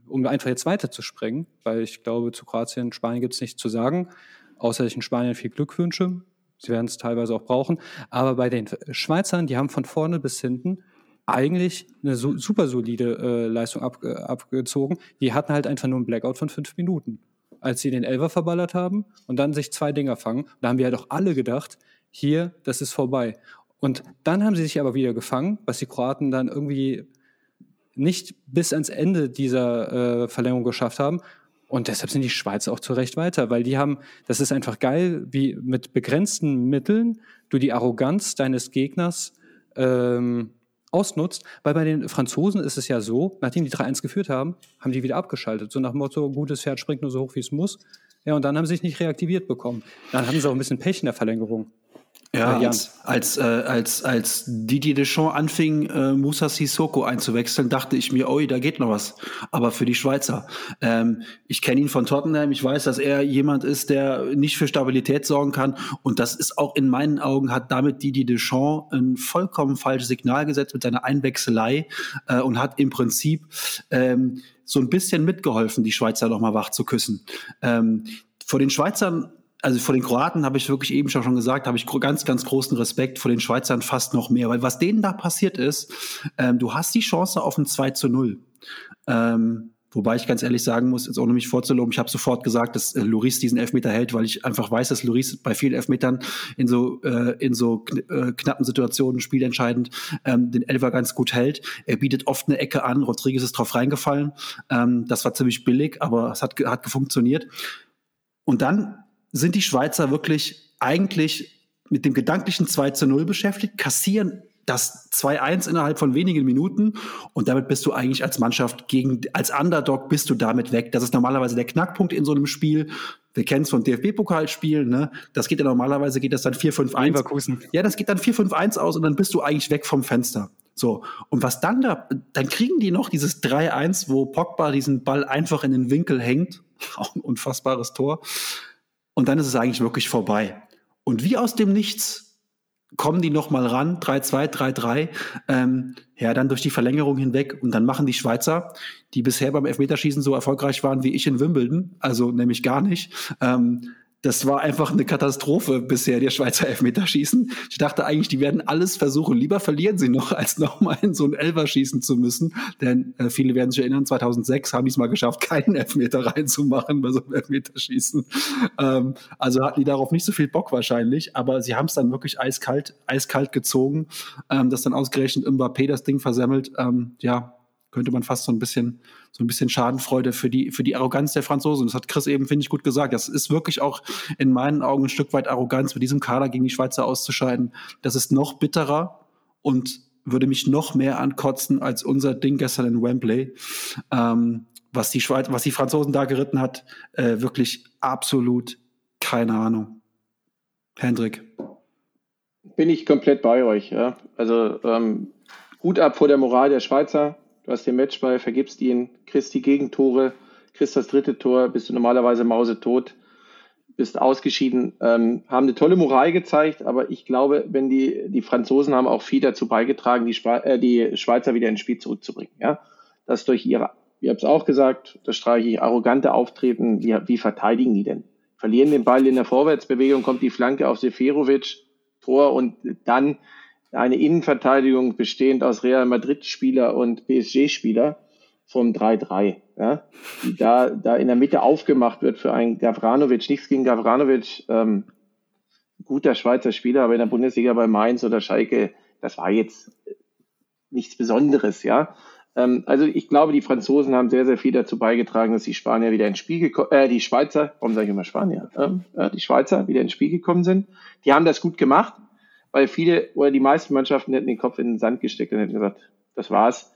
um einfach jetzt weiterzuspringen, weil ich glaube, zu Kroatien und Spanien gibt es nichts zu sagen, außer ich in Spanien viel Glück wünsche. Sie werden es teilweise auch brauchen. Aber bei den Schweizern, die haben von vorne bis hinten eigentlich eine super solide äh, Leistung ab, abgezogen. Die hatten halt einfach nur einen Blackout von fünf Minuten, als sie den Elfer verballert haben und dann sich zwei Dinger fangen. Da haben wir halt auch alle gedacht, hier, das ist vorbei. Und dann haben sie sich aber wieder gefangen, was die Kroaten dann irgendwie nicht bis ans Ende dieser äh, Verlängerung geschafft haben. Und deshalb sind die Schweizer auch zu Recht weiter, weil die haben, das ist einfach geil, wie mit begrenzten Mitteln du die Arroganz deines Gegners ähm, ausnutzt, weil bei den Franzosen ist es ja so, nachdem die 3-1 geführt haben, haben die wieder abgeschaltet. So nach dem Motto, gutes Pferd springt nur so hoch, wie es muss. Ja, und dann haben sie sich nicht reaktiviert bekommen. Dann hatten sie auch ein bisschen Pech in der Verlängerung. Ja, als, als, äh, als, als Didier Deschamps anfing, äh, Musa Sissoko einzuwechseln, dachte ich mir, oi, da geht noch was. Aber für die Schweizer. Ähm, ich kenne ihn von Tottenham, ich weiß, dass er jemand ist, der nicht für Stabilität sorgen kann. Und das ist auch in meinen Augen, hat damit Didier Deschamps ein vollkommen falsches Signal gesetzt mit seiner Einwechselei äh, und hat im Prinzip ähm, so ein bisschen mitgeholfen, die Schweizer noch mal wach zu küssen. Ähm, vor den Schweizern also vor den Kroaten habe ich wirklich eben schon gesagt, habe ich ganz, ganz großen Respekt, vor den Schweizern fast noch mehr, weil was denen da passiert ist, ähm, du hast die Chance auf ein 2 zu 0. Ähm, wobei ich ganz ehrlich sagen muss, jetzt ohne mich vorzuloben, ich habe sofort gesagt, dass äh, Loris diesen Elfmeter hält, weil ich einfach weiß, dass Loris bei vielen Elfmetern in so, äh, in so kn äh, knappen Situationen spielentscheidend ähm, den Elfer ganz gut hält. Er bietet oft eine Ecke an, Rodriguez ist drauf reingefallen. Ähm, das war ziemlich billig, aber es hat, hat funktioniert. Und dann sind die Schweizer wirklich eigentlich mit dem gedanklichen 2 zu 0 beschäftigt, kassieren das 2-1 innerhalb von wenigen Minuten und damit bist du eigentlich als Mannschaft gegen, als Underdog bist du damit weg. Das ist normalerweise der Knackpunkt in so einem Spiel. Wir kennen es von DFB-Pokalspielen, ne? Das geht ja normalerweise geht das dann 4-5-1. Ja, das geht dann 4-5-1 aus und dann bist du eigentlich weg vom Fenster. So. Und was dann da, dann kriegen die noch dieses 3-1, wo Pogba diesen Ball einfach in den Winkel hängt. Auch ein unfassbares Tor. Und dann ist es eigentlich wirklich vorbei. Und wie aus dem Nichts kommen die nochmal ran, 3-2, 3-3, ähm, ja, dann durch die Verlängerung hinweg. Und dann machen die Schweizer, die bisher beim Elfmeterschießen so erfolgreich waren wie ich in Wimbledon, also nämlich gar nicht, ähm, das war einfach eine Katastrophe bisher, der Schweizer Elfmeterschießen. Ich dachte eigentlich, die werden alles versuchen. Lieber verlieren sie noch, als nochmal in so ein Elfer schießen zu müssen. Denn äh, viele werden sich erinnern, 2006 haben die es mal geschafft, keinen Elfmeter reinzumachen bei so einem Elfmeterschießen. Ähm, also hatten die darauf nicht so viel Bock wahrscheinlich. Aber sie haben es dann wirklich eiskalt, eiskalt gezogen, ähm, dass dann ausgerechnet Mbappé das Ding versemmelt. Ähm, ja, könnte man fast so ein bisschen, so ein bisschen Schadenfreude für die, für die Arroganz der Franzosen. Das hat Chris eben, finde ich, gut gesagt. Das ist wirklich auch in meinen Augen ein Stück weit Arroganz, mit diesem Kader gegen die Schweizer auszuscheiden. Das ist noch bitterer und würde mich noch mehr ankotzen als unser Ding gestern in Wembley. Ähm, was die Schweiz, was die Franzosen da geritten hat, äh, wirklich absolut keine Ahnung. Hendrik. Bin ich komplett bei euch. Ja. Also ähm, Hut ab vor der Moral der Schweizer. Du hast den Matchball, vergibst ihn, kriegst die Gegentore, kriegst das dritte Tor, bist du normalerweise mausetot, bist ausgeschieden, ähm, haben eine tolle Moral gezeigt, aber ich glaube, wenn die, die Franzosen haben auch viel dazu beigetragen, die, Schwe äh, die Schweizer wieder ins Spiel zurückzubringen. Ja? Das durch ihre, ihr habt es auch gesagt, das streiche ich, arrogante Auftreten, wie, wie verteidigen die denn? Verlieren den Ball in der Vorwärtsbewegung, kommt die Flanke auf Seferovic, Tor und dann eine Innenverteidigung bestehend aus Real Madrid-Spieler und PSG-Spieler vom 3-3, ja, die da, da in der Mitte aufgemacht wird für einen Gavranovic. Nichts gegen Gavranovic, ähm, guter Schweizer Spieler, aber in der Bundesliga bei Mainz oder Schalke, das war jetzt nichts Besonderes, ja. Ähm, also ich glaube, die Franzosen haben sehr, sehr viel dazu beigetragen, dass die Spanier wieder ins Spiel gekommen, äh, die Schweizer, warum sage ich immer Spanier? Ähm, äh, die Schweizer wieder ins Spiel gekommen sind. Die haben das gut gemacht weil viele oder die meisten Mannschaften hätten den Kopf in den Sand gesteckt und hätten gesagt, das war's.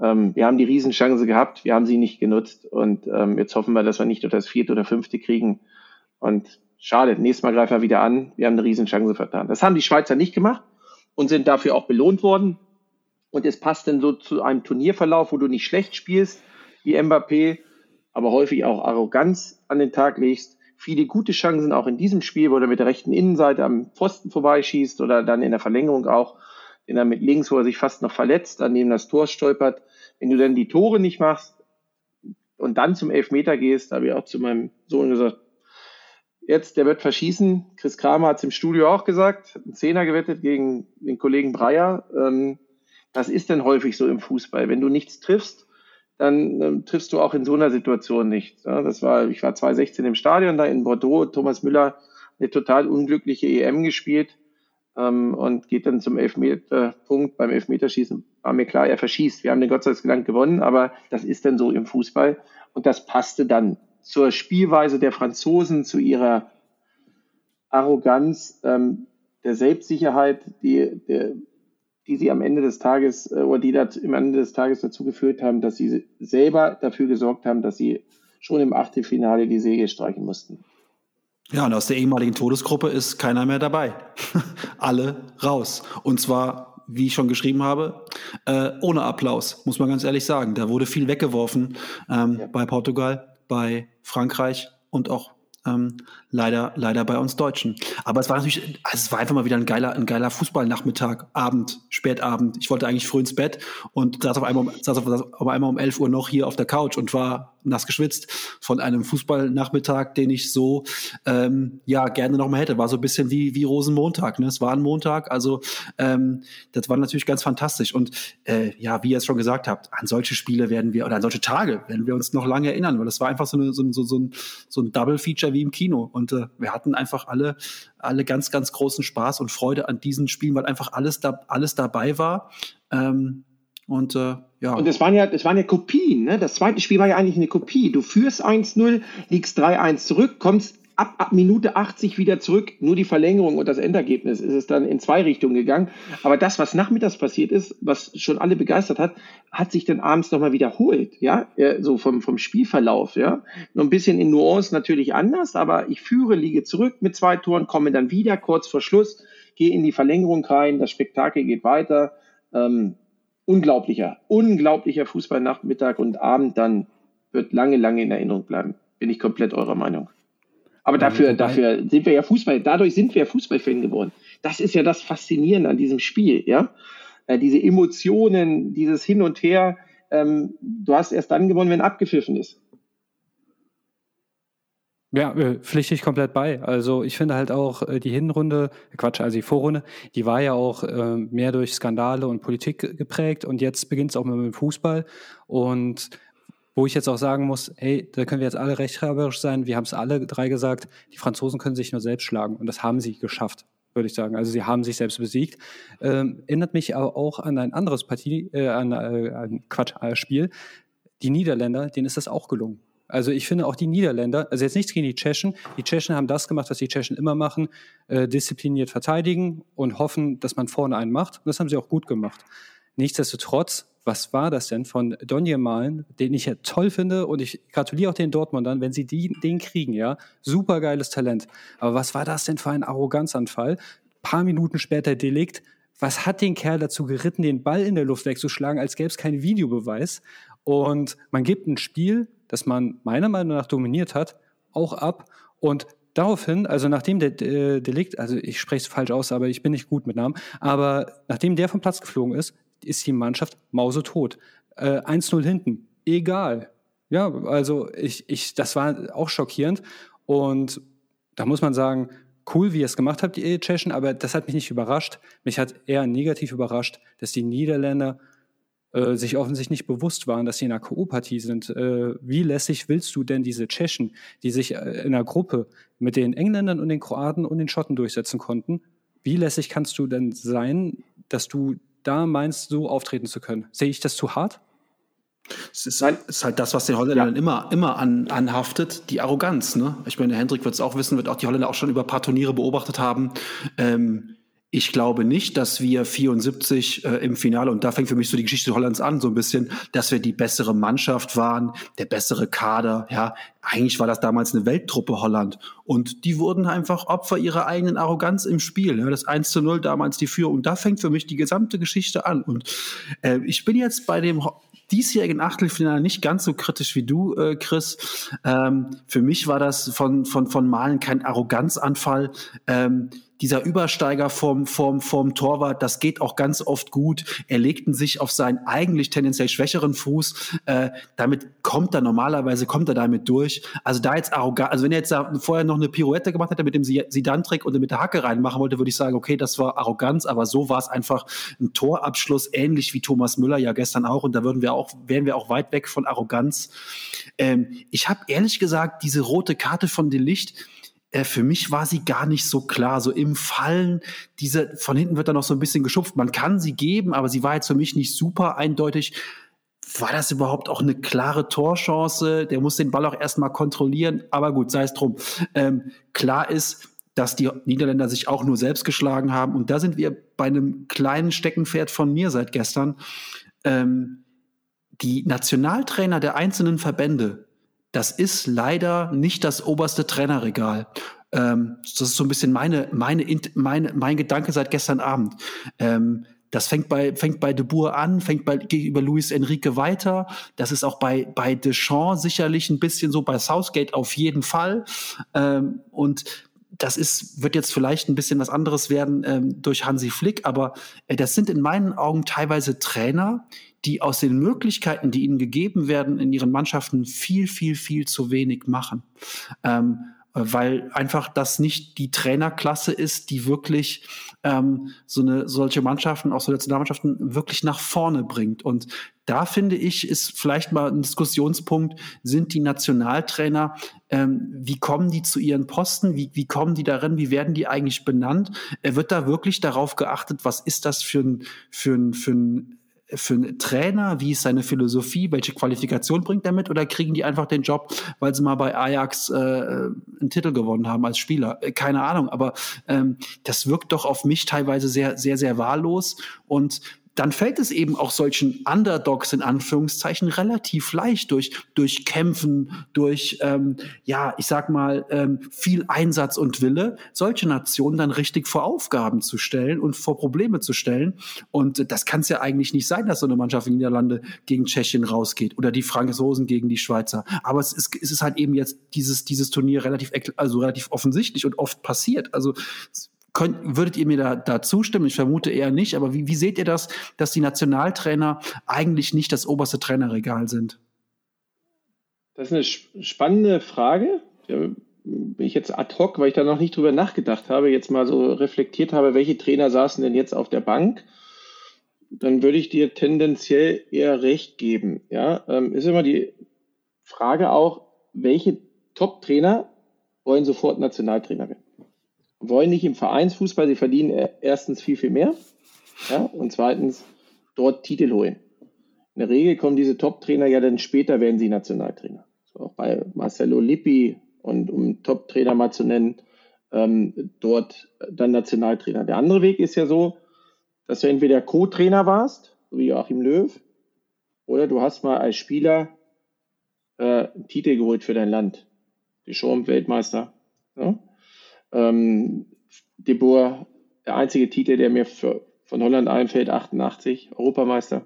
Ähm, wir haben die Riesenchance gehabt, wir haben sie nicht genutzt und ähm, jetzt hoffen wir, dass wir nicht nur das vierte oder fünfte kriegen. Und schade, nächstes Mal greifen wir wieder an, wir haben eine Riesenchance vertan. Das haben die Schweizer nicht gemacht und sind dafür auch belohnt worden. Und es passt dann so zu einem Turnierverlauf, wo du nicht schlecht spielst, wie Mbappé, aber häufig auch Arroganz an den Tag legst viele gute Chancen auch in diesem Spiel, wo er mit der rechten Innenseite am Pfosten vorbeischießt oder dann in der Verlängerung auch, den er mit links, wo er sich fast noch verletzt, an dem das Tor stolpert. Wenn du dann die Tore nicht machst und dann zum Elfmeter gehst, habe ich auch zu meinem Sohn gesagt, jetzt, der wird verschießen. Chris Kramer hat es im Studio auch gesagt, ein Zehner gewettet gegen den Kollegen Breyer. Ähm, das ist denn häufig so im Fußball. Wenn du nichts triffst, dann ähm, triffst du auch in so einer Situation nicht. Ja, das war, ich war 2016 im Stadion da in Bordeaux, Thomas Müller eine total unglückliche EM gespielt ähm, und geht dann zum Elfmeterpunkt beim Elfmeterschießen. War mir klar, er verschießt. Wir haben den Gott sei Dank gewonnen, aber das ist dann so im Fußball und das passte dann zur Spielweise der Franzosen, zu ihrer Arroganz, ähm, der Selbstsicherheit, die, der, die sie am Ende des Tages äh, oder die das am Ende des Tages dazu geführt haben, dass sie selber dafür gesorgt haben, dass sie schon im Achtelfinale die Säge streichen mussten. Ja, und aus der ehemaligen Todesgruppe ist keiner mehr dabei. Alle raus. Und zwar, wie ich schon geschrieben habe, äh, ohne Applaus, muss man ganz ehrlich sagen. Da wurde viel weggeworfen ähm, ja. bei Portugal, bei Frankreich und auch ähm, leider, leider bei uns Deutschen. Aber es war natürlich, also es war einfach mal wieder ein geiler, ein geiler Fußballnachmittag, Abend, Spätabend. Ich wollte eigentlich früh ins Bett und saß auf einmal, saß auf, auf einmal um 11 Uhr noch hier auf der Couch und war nass geschwitzt von einem Fußballnachmittag, den ich so ähm, ja gerne noch mal hätte. War so ein bisschen wie wie Rosenmontag. Ne? Es war ein Montag, also ähm, das war natürlich ganz fantastisch. Und äh, ja, wie ihr es schon gesagt habt, an solche Spiele werden wir oder an solche Tage werden wir uns noch lange erinnern, weil das war einfach so, eine, so, so, so ein, so ein Double Feature wie im Kino. Und äh, wir hatten einfach alle alle ganz ganz großen Spaß und Freude an diesen Spielen, weil einfach alles da alles dabei war. Ähm, und äh, ja. Und es waren ja, es waren ja Kopien, ne? Das zweite Spiel war ja eigentlich eine Kopie. Du führst 1-0, liegst 3-1 zurück, kommst ab, ab Minute 80 wieder zurück. Nur die Verlängerung und das Endergebnis ist es dann in zwei Richtungen gegangen. Aber das, was nachmittags passiert ist, was schon alle begeistert hat, hat sich dann abends nochmal wiederholt, ja, so vom, vom Spielverlauf, ja. Noch ein bisschen in Nuance natürlich anders, aber ich führe, liege zurück mit zwei Toren, komme dann wieder kurz vor Schluss, gehe in die Verlängerung rein, das Spektakel geht weiter. Ähm, unglaublicher, unglaublicher Fußballnachmittag und Abend dann wird lange, lange in Erinnerung bleiben. Bin ich komplett eurer Meinung. Aber dafür, dafür sind wir ja Fußball, dadurch sind wir Fußballfan geworden. Das ist ja das Faszinierende an diesem Spiel, ja. Äh, diese Emotionen, dieses Hin und Her, ähm, du hast erst dann gewonnen, wenn abgepfiffen ist. Ja, äh, pflichte ich komplett bei. Also ich finde halt auch äh, die Hinrunde, Quatsch, also die Vorrunde, die war ja auch äh, mehr durch Skandale und Politik geprägt und jetzt beginnt es auch mit dem Fußball und wo ich jetzt auch sagen muss, hey, da können wir jetzt alle rechthaberisch sein, wir haben es alle drei gesagt, die Franzosen können sich nur selbst schlagen und das haben sie geschafft, würde ich sagen. Also sie haben sich selbst besiegt. Ähm, erinnert mich aber auch an ein anderes Partie, äh, an äh, ein Quatsch, ein Spiel. Die Niederländer, denen ist das auch gelungen. Also ich finde auch die Niederländer, also jetzt nichts gegen die Tschechen, die Tschechen haben das gemacht, was die Tschechen immer machen, äh, diszipliniert verteidigen und hoffen, dass man vorne einen macht. Und das haben sie auch gut gemacht. Nichtsdestotrotz, was war das denn von Donje Malen, den ich ja toll finde und ich gratuliere auch den Dortmundern, wenn sie die, den kriegen, ja, super geiles Talent. Aber was war das denn für ein Arroganzanfall? Paar Minuten später Delikt. Was hat den Kerl dazu geritten, den Ball in der Luft wegzuschlagen, als gäbe es keinen Videobeweis? Und man gibt ein Spiel, das man meiner Meinung nach dominiert hat, auch ab. Und daraufhin, also nachdem der äh, Delikt, also ich spreche es falsch aus, aber ich bin nicht gut mit Namen, aber nachdem der vom Platz geflogen ist, ist die Mannschaft mausetot. Äh, 1-0 hinten, egal. Ja, also ich, ich, das war auch schockierend. Und da muss man sagen, cool, wie ihr es gemacht habt, die Tschechen, aber das hat mich nicht überrascht. Mich hat eher negativ überrascht, dass die Niederländer äh, sich offensichtlich nicht bewusst waren, dass sie in einer Ko-Partie sind. Äh, wie lässig willst du denn diese Tschechen, die sich äh, in einer Gruppe mit den Engländern und den Kroaten und den Schotten durchsetzen konnten, wie lässig kannst du denn sein, dass du da meinst, so auftreten zu können? Sehe ich das zu hart? Es ist halt, ist halt das, was den Holländern ja. immer, immer an, anhaftet, die Arroganz. Ne? Ich meine, Hendrik wird es auch wissen, wird auch die Holländer auch schon über ein paar Turniere beobachtet haben. Ähm, ich glaube nicht, dass wir 74 äh, im Finale, und da fängt für mich so die Geschichte Hollands an, so ein bisschen, dass wir die bessere Mannschaft waren, der bessere Kader. Ja, eigentlich war das damals eine Welttruppe Holland. Und die wurden einfach Opfer ihrer eigenen Arroganz im Spiel. Ja, das 1 zu 0 damals die Führung. Und da fängt für mich die gesamte Geschichte an. Und äh, ich bin jetzt bei dem diesjährigen Achtelfinale nicht ganz so kritisch wie du, äh, Chris. Ähm, für mich war das von, von, von Malen kein Arroganzanfall. Ähm, dieser Übersteiger vom, vom, vom Torwart, das geht auch ganz oft gut. Er legten sich auf seinen eigentlich tendenziell schwächeren Fuß. Äh, damit kommt er normalerweise, kommt er damit durch. Also da jetzt arrogant, also wenn er jetzt vorher noch eine Pirouette gemacht hätte mit dem Sidan-Trick und mit der Hacke reinmachen wollte, würde ich sagen, okay, das war Arroganz, aber so war es einfach ein Torabschluss, ähnlich wie Thomas Müller ja gestern auch. Und da würden wir auch, wären wir auch weit weg von Arroganz. Ähm, ich habe ehrlich gesagt diese rote Karte von Delicht, äh, für mich war sie gar nicht so klar. So im Fallen, diese, von hinten wird da noch so ein bisschen geschupft. Man kann sie geben, aber sie war jetzt für mich nicht super eindeutig. War das überhaupt auch eine klare Torchance? Der muss den Ball auch erstmal kontrollieren. Aber gut, sei es drum. Ähm, klar ist, dass die Niederländer sich auch nur selbst geschlagen haben. Und da sind wir bei einem kleinen Steckenpferd von mir seit gestern. Ähm, die Nationaltrainer der einzelnen Verbände, das ist leider nicht das oberste Trainerregal. Ähm, das ist so ein bisschen meine, meine, meine, mein Gedanke seit gestern Abend. Ähm, das fängt bei, fängt bei De Boer an, fängt bei, gegenüber Luis Enrique weiter. Das ist auch bei, bei Deschamps sicherlich ein bisschen so, bei Southgate auf jeden Fall. Ähm, und das ist, wird jetzt vielleicht ein bisschen was anderes werden ähm, durch Hansi Flick, aber äh, das sind in meinen Augen teilweise Trainer, die aus den Möglichkeiten, die ihnen gegeben werden, in ihren Mannschaften viel, viel, viel zu wenig machen. Ähm, weil einfach das nicht die Trainerklasse ist, die wirklich ähm, so eine solche Mannschaften, auch so Nationalmannschaften, wirklich nach vorne bringt. Und da finde ich, ist vielleicht mal ein Diskussionspunkt, sind die Nationaltrainer, ähm, wie kommen die zu ihren Posten, wie, wie kommen die darin, wie werden die eigentlich benannt? Er wird da wirklich darauf geachtet, was ist das für ein, für ein, für ein für einen Trainer? Wie ist seine Philosophie? Welche Qualifikation bringt er mit? Oder kriegen die einfach den Job, weil sie mal bei Ajax äh, einen Titel gewonnen haben als Spieler? Äh, keine Ahnung, aber ähm, das wirkt doch auf mich teilweise sehr, sehr, sehr wahllos. Und dann fällt es eben auch solchen Underdogs in Anführungszeichen relativ leicht durch, durch Kämpfen, durch, ähm, ja, ich sag mal, ähm, viel Einsatz und Wille, solche Nationen dann richtig vor Aufgaben zu stellen und vor Probleme zu stellen. Und das kann es ja eigentlich nicht sein, dass so eine Mannschaft in Niederlande gegen Tschechien rausgeht oder die Franzosen gegen die Schweizer. Aber es ist, es ist halt eben jetzt dieses, dieses Turnier relativ, also relativ offensichtlich und oft passiert. Also Könnt, würdet ihr mir da, da zustimmen? Ich vermute eher nicht, aber wie, wie seht ihr das, dass die Nationaltrainer eigentlich nicht das oberste Trainerregal sind? Das ist eine spannende Frage. Bin ich jetzt ad hoc, weil ich da noch nicht drüber nachgedacht habe, jetzt mal so reflektiert habe, welche Trainer saßen denn jetzt auf der Bank, dann würde ich dir tendenziell eher recht geben. Ja, ähm, ist immer die Frage auch, welche Top-Trainer wollen sofort Nationaltrainer werden? Wollen nicht im Vereinsfußball, sie verdienen erstens viel, viel mehr ja, und zweitens dort Titel holen. In der Regel kommen diese Top-Trainer ja dann später, werden sie Nationaltrainer. So auch bei Marcelo Lippi und um Top-Trainer mal zu nennen, ähm, dort dann Nationaltrainer. Der andere Weg ist ja so, dass du entweder Co-Trainer warst, so wie Joachim Löw, oder du hast mal als Spieler äh, einen Titel geholt für dein Land. Deschamps Weltmeister. Ja? Ähm, De Boer, der einzige Titel, der mir für, von Holland einfällt, 88, Europameister.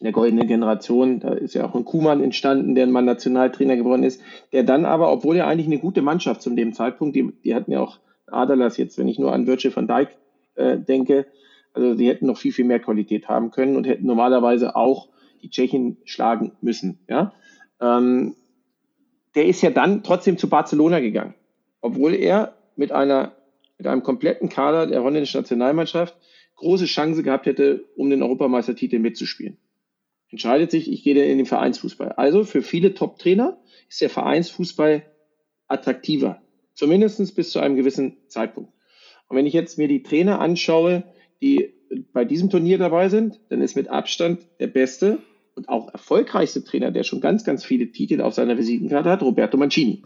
Der goldenen Generation, da ist ja auch ein Kuhmann entstanden, der mal Nationaltrainer geworden ist, der dann aber, obwohl er eigentlich eine gute Mannschaft zu dem Zeitpunkt, die, die hatten ja auch Aderlass jetzt, wenn ich nur an Virgil van Dijk äh, denke, also sie hätten noch viel, viel mehr Qualität haben können und hätten normalerweise auch die Tschechen schlagen müssen. Ja? Ähm, der ist ja dann trotzdem zu Barcelona gegangen obwohl er mit einer mit einem kompletten Kader der holländischen Nationalmannschaft große Chance gehabt hätte, um den Europameistertitel mitzuspielen. Entscheidet sich, ich gehe in den Vereinsfußball. Also für viele Top-Trainer ist der Vereinsfußball attraktiver. Zumindest bis zu einem gewissen Zeitpunkt. Und wenn ich jetzt mir die Trainer anschaue, die bei diesem Turnier dabei sind, dann ist mit Abstand der beste und auch erfolgreichste Trainer, der schon ganz, ganz viele Titel auf seiner Visitenkarte hat, Roberto Mancini.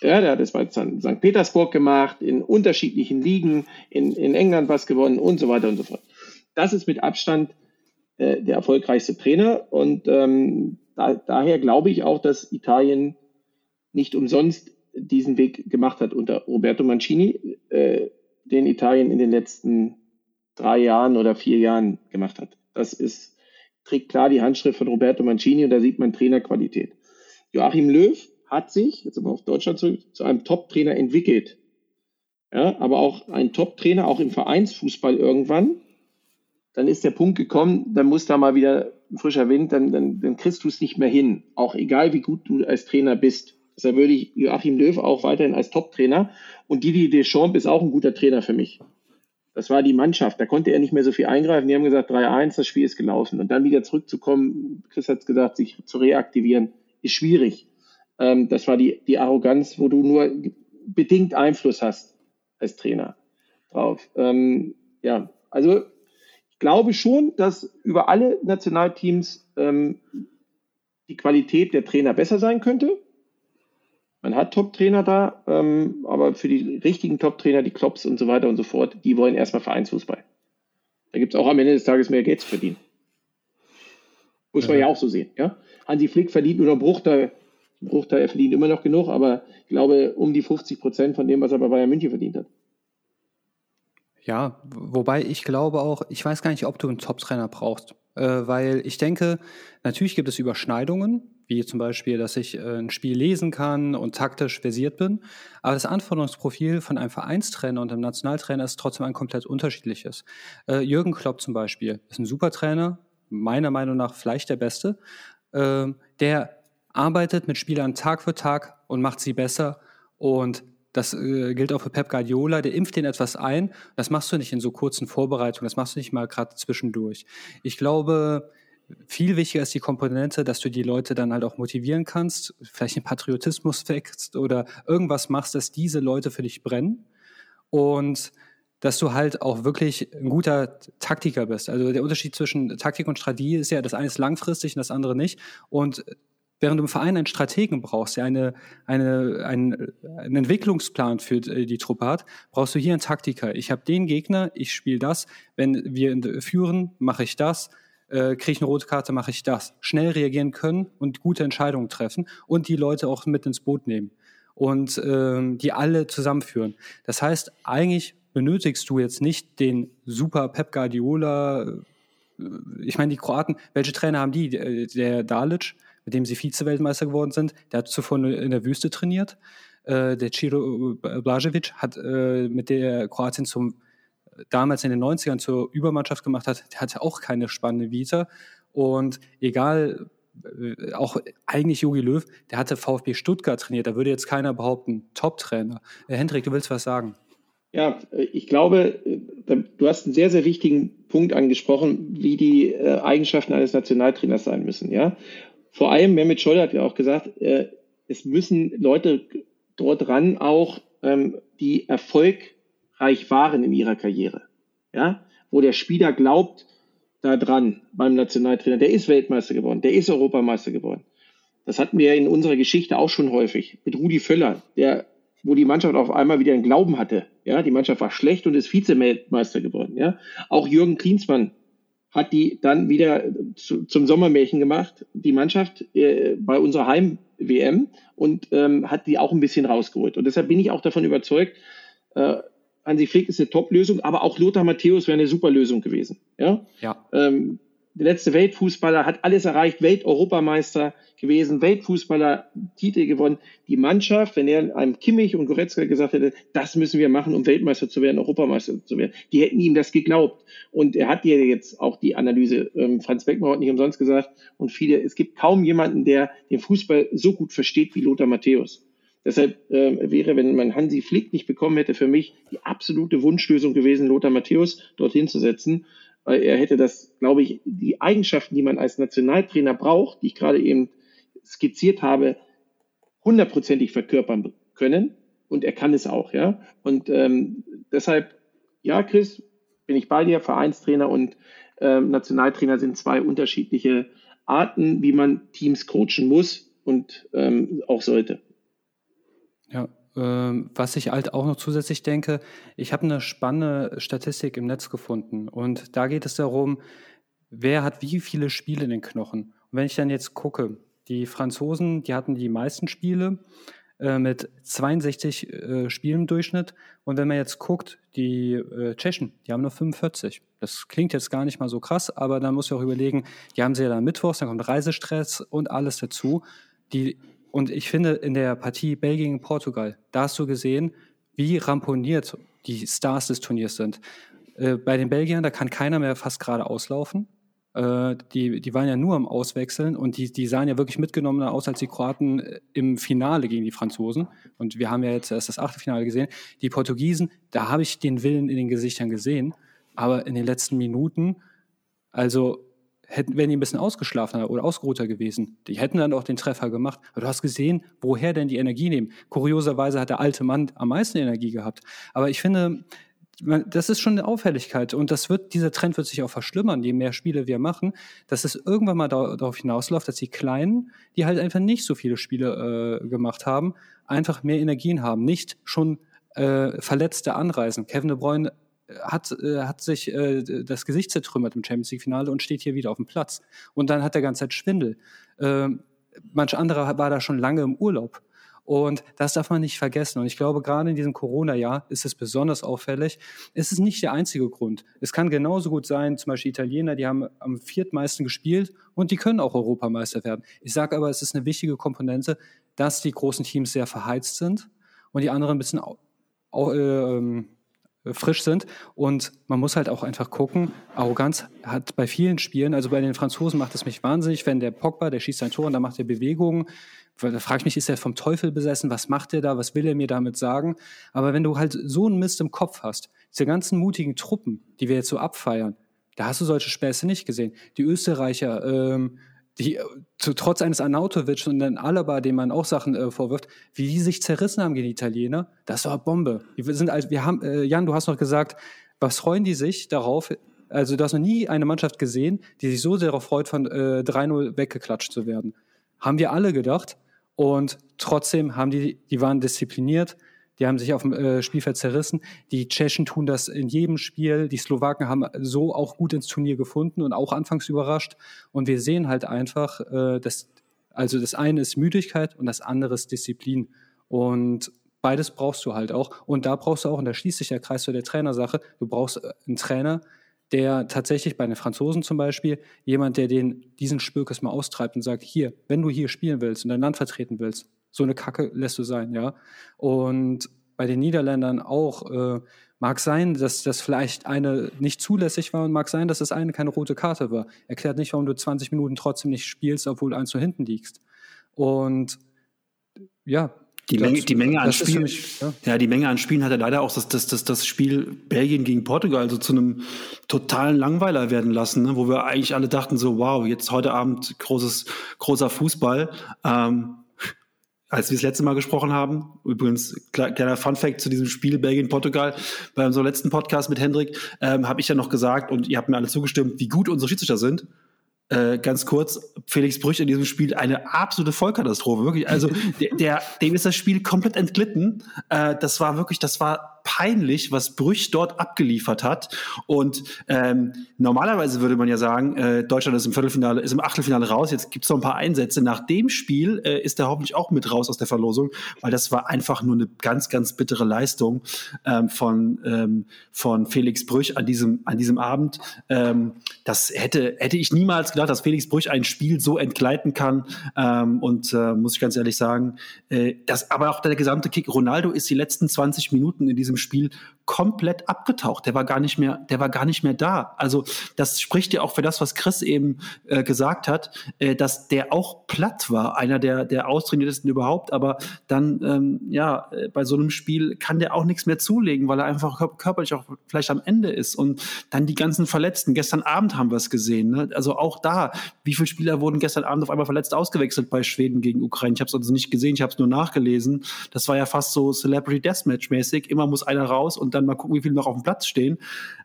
Ja, der hat es bei St. Petersburg gemacht, in unterschiedlichen Ligen, in, in England was gewonnen und so weiter und so fort. Das ist mit Abstand äh, der erfolgreichste Trainer und ähm, da, daher glaube ich auch, dass Italien nicht umsonst diesen Weg gemacht hat unter Roberto Mancini, äh, den Italien in den letzten drei Jahren oder vier Jahren gemacht hat. Das ist, trägt klar die Handschrift von Roberto Mancini und da sieht man Trainerqualität. Joachim Löw hat sich, jetzt aber auf Deutschland zurück, zu einem Top-Trainer entwickelt. Ja, aber auch ein Top-Trainer, auch im Vereinsfußball irgendwann, dann ist der Punkt gekommen, dann muss da mal wieder ein frischer Wind, dann, dann, dann kriegst du es nicht mehr hin. Auch egal, wie gut du als Trainer bist. Deshalb würde ich Joachim Löw auch weiterhin als Top-Trainer und Didi Deschamps ist auch ein guter Trainer für mich. Das war die Mannschaft. Da konnte er nicht mehr so viel eingreifen. Die haben gesagt, 3-1, das Spiel ist gelaufen. Und dann wieder zurückzukommen, Chris hat es gesagt, sich zu reaktivieren, ist schwierig. Ähm, das war die, die Arroganz, wo du nur bedingt Einfluss hast als Trainer drauf. Ähm, ja, also ich glaube schon, dass über alle Nationalteams ähm, die Qualität der Trainer besser sein könnte. Man hat Top-Trainer da, ähm, aber für die richtigen Top-Trainer, die Klops und so weiter und so fort, die wollen erstmal Vereinsfußball. Da gibt es auch am Ende des Tages mehr Geld zu verdienen. Muss ja. man ja auch so sehen. Ja? Hansi Flick verdient nur noch Bruchteil. Bruchteil, er verdient immer noch genug, aber ich glaube um die 50 Prozent von dem, was er bei Bayern München verdient hat. Ja, wobei ich glaube auch, ich weiß gar nicht, ob du einen Top-Trainer brauchst, äh, weil ich denke, natürlich gibt es Überschneidungen, wie zum Beispiel, dass ich äh, ein Spiel lesen kann und taktisch versiert bin. Aber das Anforderungsprofil von einem Vereinstrainer und einem Nationaltrainer ist trotzdem ein komplett unterschiedliches. Äh, Jürgen Klopp zum Beispiel ist ein super Trainer, meiner Meinung nach vielleicht der Beste. Äh, der arbeitet mit Spielern Tag für Tag und macht sie besser. Und das äh, gilt auch für Pep Guardiola, der impft den etwas ein. Das machst du nicht in so kurzen Vorbereitungen, das machst du nicht mal gerade zwischendurch. Ich glaube, viel wichtiger ist die Komponente, dass du die Leute dann halt auch motivieren kannst, vielleicht den Patriotismus wächst oder irgendwas machst, dass diese Leute für dich brennen und dass du halt auch wirklich ein guter Taktiker bist. Also der Unterschied zwischen Taktik und Strategie ist ja, das eine ist langfristig und das andere nicht. Und während du im Verein einen Strategen brauchst, der eine, eine, einen, einen Entwicklungsplan für die Truppe hat, brauchst du hier einen Taktiker. Ich habe den Gegner, ich spiele das. Wenn wir führen, mache ich das äh, kriege ich eine rote Karte, mache ich das. Schnell reagieren können und gute Entscheidungen treffen und die Leute auch mit ins Boot nehmen und ähm, die alle zusammenführen. Das heißt, eigentlich benötigst du jetzt nicht den super Pep Guardiola. Äh, ich meine, die Kroaten, welche Trainer haben die? Der Dalic, mit dem sie Vize-Weltmeister geworden sind, der hat zuvor in der Wüste trainiert. Äh, der Ciro Blažević hat äh, mit der Kroatien zum damals in den 90ern zur Übermannschaft gemacht hat, der hatte auch keine spannende Vita. Und egal, äh, auch eigentlich Jogi Löw, der hatte VfB Stuttgart trainiert. Da würde jetzt keiner behaupten, Top-Trainer. Äh, Hendrik, du willst was sagen? Ja, äh, ich glaube, du hast einen sehr, sehr wichtigen Punkt angesprochen, wie die Eigenschaften eines Nationaltrainers sein müssen. Ja, vor allem Mehmet Scholl hat ja auch gesagt, es müssen Leute dort ran auch, ähm, die Erfolg reich waren in ihrer Karriere. Ja, wo der Spieler glaubt da dran beim Nationaltrainer, der ist Weltmeister geworden, der ist Europameister geworden. Das hatten wir in unserer Geschichte auch schon häufig mit Rudi Völler, der wo die Mannschaft auf einmal wieder einen Glauben hatte. Ja, die Mannschaft war schlecht und ist Vizemeister geworden. Ja, auch Jürgen Klinsmann hat die dann wieder zu, zum Sommermärchen gemacht, die Mannschaft äh, bei unserer Heim-WM und ähm, hat die auch ein bisschen rausgeholt. Und deshalb bin ich auch davon überzeugt, äh, Hansi Flick ist eine Top-Lösung, aber auch Lothar Matthäus wäre eine super Lösung gewesen. Ja. ja. Ähm, der letzte Weltfußballer hat alles erreicht, Welt-Europameister gewesen, Weltfußballer, Titel gewonnen. Die Mannschaft, wenn er einem Kimmich und Goretzka gesagt hätte, das müssen wir machen, um Weltmeister zu werden, Europameister zu werden, die hätten ihm das geglaubt. Und er hat ja jetzt auch die Analyse, ähm, Franz Beckmann hat nicht umsonst gesagt, und viele, es gibt kaum jemanden, der den Fußball so gut versteht wie Lothar Matthäus. Deshalb äh, wäre, wenn man Hansi Flick nicht bekommen hätte, für mich die absolute Wunschlösung gewesen, Lothar Matthäus dorthin zu setzen. Weil er hätte das, glaube ich, die Eigenschaften, die man als Nationaltrainer braucht, die ich gerade eben skizziert habe, hundertprozentig verkörpern können. Und er kann es auch, ja. Und ähm, deshalb, ja, Chris, bin ich bei dir, Vereinstrainer und ähm, Nationaltrainer sind zwei unterschiedliche Arten, wie man Teams coachen muss und ähm, auch sollte. Ja, was ich halt auch noch zusätzlich denke, ich habe eine spannende Statistik im Netz gefunden und da geht es darum, wer hat wie viele Spiele in den Knochen. Und wenn ich dann jetzt gucke, die Franzosen, die hatten die meisten Spiele äh, mit 62 äh, Spielen im Durchschnitt. Und wenn man jetzt guckt, die äh, Tschechen, die haben nur 45. Das klingt jetzt gar nicht mal so krass, aber dann muss man auch überlegen, die haben sie ja dann Mittwochs, dann kommt Reisestress und alles dazu. Die und ich finde, in der Partie Belgien Portugal, da hast du gesehen, wie ramponiert die Stars des Turniers sind. Äh, bei den Belgiern, da kann keiner mehr fast gerade auslaufen. Äh, die, die waren ja nur am Auswechseln und die, die sahen ja wirklich mitgenommener aus als die Kroaten äh, im Finale gegen die Franzosen. Und wir haben ja jetzt erst das Achtelfinale gesehen. Die Portugiesen, da habe ich den Willen in den Gesichtern gesehen. Aber in den letzten Minuten, also hätten, wären die ein bisschen ausgeschlafener oder ausgeruhter gewesen. Die hätten dann auch den Treffer gemacht. Aber du hast gesehen, woher denn die Energie nehmen. Kurioserweise hat der alte Mann am meisten Energie gehabt. Aber ich finde, das ist schon eine Auffälligkeit und das wird, dieser Trend wird sich auch verschlimmern, je mehr Spiele wir machen, dass es irgendwann mal darauf hinausläuft, dass die Kleinen, die halt einfach nicht so viele Spiele äh, gemacht haben, einfach mehr Energien haben, nicht schon äh, Verletzte anreisen. Kevin De Bruyne hat, äh, hat sich äh, das Gesicht zertrümmert im Champions League Finale und steht hier wieder auf dem Platz. Und dann hat er ganze Zeit Schwindel. Ähm, manch anderer war da schon lange im Urlaub. Und das darf man nicht vergessen. Und ich glaube, gerade in diesem Corona-Jahr ist es besonders auffällig. Es ist nicht der einzige Grund. Es kann genauso gut sein, zum Beispiel Italiener, die haben am viertmeisten gespielt und die können auch Europameister werden. Ich sage aber, es ist eine wichtige Komponente, dass die großen Teams sehr verheizt sind und die anderen ein bisschen äh, ähm, frisch sind. Und man muss halt auch einfach gucken, Arroganz hat bei vielen Spielen, also bei den Franzosen macht es mich wahnsinnig, wenn der Pogba, der schießt ein Tor und dann macht er Bewegungen, da frage ich mich, ist er vom Teufel besessen? Was macht er da? Was will er mir damit sagen? Aber wenn du halt so einen Mist im Kopf hast, diese ganzen mutigen Truppen, die wir jetzt so abfeiern, da hast du solche Späße nicht gesehen. Die Österreicher, ähm, die äh, zu, trotz eines Arnautovic und dann Alaba, dem man auch Sachen äh, vorwirft, wie die sich zerrissen haben gegen die Italiener, das war Bombe. Wir sind, also, wir haben, äh, Jan, du hast noch gesagt, was freuen die sich darauf? Also du hast noch nie eine Mannschaft gesehen, die sich so sehr darauf freut, von äh, 3-0 weggeklatscht zu werden. Haben wir alle gedacht. Und trotzdem haben die, die waren diszipliniert, die haben sich auf dem äh, Spielfeld zerrissen. Die Tschechen tun das in jedem Spiel. Die Slowaken haben so auch gut ins Turnier gefunden und auch anfangs überrascht. Und wir sehen halt einfach, äh, dass, also das eine ist Müdigkeit und das andere ist Disziplin. Und beides brauchst du halt auch. Und da brauchst du auch, und da schließt sich der Kreis zu der Trainersache, du brauchst äh, einen Trainer, der tatsächlich bei den Franzosen zum Beispiel, jemand, der den, diesen Spökes mal austreibt und sagt, hier, wenn du hier spielen willst und dein Land vertreten willst, so eine Kacke lässt du sein, ja. Und bei den Niederländern auch, äh, mag sein, dass das vielleicht eine nicht zulässig war und mag sein, dass das eine keine rote Karte war. Erklärt nicht, warum du 20 Minuten trotzdem nicht spielst, obwohl du eins zu hinten liegst. Und ja, die Menge, die Menge an Spielen, mich, ja. ja. die Menge an Spielen hat ja leider auch das, das, das, das Spiel Belgien gegen Portugal so zu einem totalen Langweiler werden lassen, ne? wo wir eigentlich alle dachten so, wow, jetzt heute Abend großes, großer Fußball. Ähm, als wir das letzte Mal gesprochen haben, übrigens kleiner Funfact zu diesem Spiel Belgien-Portugal, bei unserem letzten Podcast mit Hendrik, ähm, habe ich ja noch gesagt und ihr habt mir alle zugestimmt, wie gut unsere Schiedsrichter sind. Äh, ganz kurz, Felix Brüch in diesem Spiel eine absolute Vollkatastrophe, wirklich. Also der, der, dem ist das Spiel komplett entglitten. Äh, das war wirklich, das war peinlich, was Brüch dort abgeliefert hat. Und ähm, normalerweise würde man ja sagen, äh, Deutschland ist im Viertelfinale, ist im Achtelfinale raus. Jetzt gibt es noch ein paar Einsätze. Nach dem Spiel äh, ist er hoffentlich auch mit raus aus der Verlosung, weil das war einfach nur eine ganz, ganz bittere Leistung ähm, von, ähm, von Felix Brüch an diesem, an diesem Abend. Ähm, das hätte, hätte ich niemals gedacht, dass Felix Brüch ein Spiel so entgleiten kann. Ähm, und äh, muss ich ganz ehrlich sagen, äh, das, aber auch der gesamte Kick. Ronaldo ist die letzten 20 Minuten in diesem Spiel komplett abgetaucht. Der war gar nicht mehr, der war gar nicht mehr da. Also das spricht ja auch für das, was Chris eben äh, gesagt hat, äh, dass der auch platt war, einer der der austrainiertesten überhaupt. Aber dann ähm, ja äh, bei so einem Spiel kann der auch nichts mehr zulegen, weil er einfach körperlich auch vielleicht am Ende ist. Und dann die ganzen Verletzten. Gestern Abend haben wir es gesehen. Ne? Also auch da, wie viele Spieler wurden gestern Abend auf einmal verletzt ausgewechselt bei Schweden gegen Ukraine? Ich habe es also nicht gesehen, ich habe es nur nachgelesen. Das war ja fast so Celebrity Deathmatch mäßig. Immer muss einer raus und dann mal gucken, wie viele noch auf dem Platz stehen.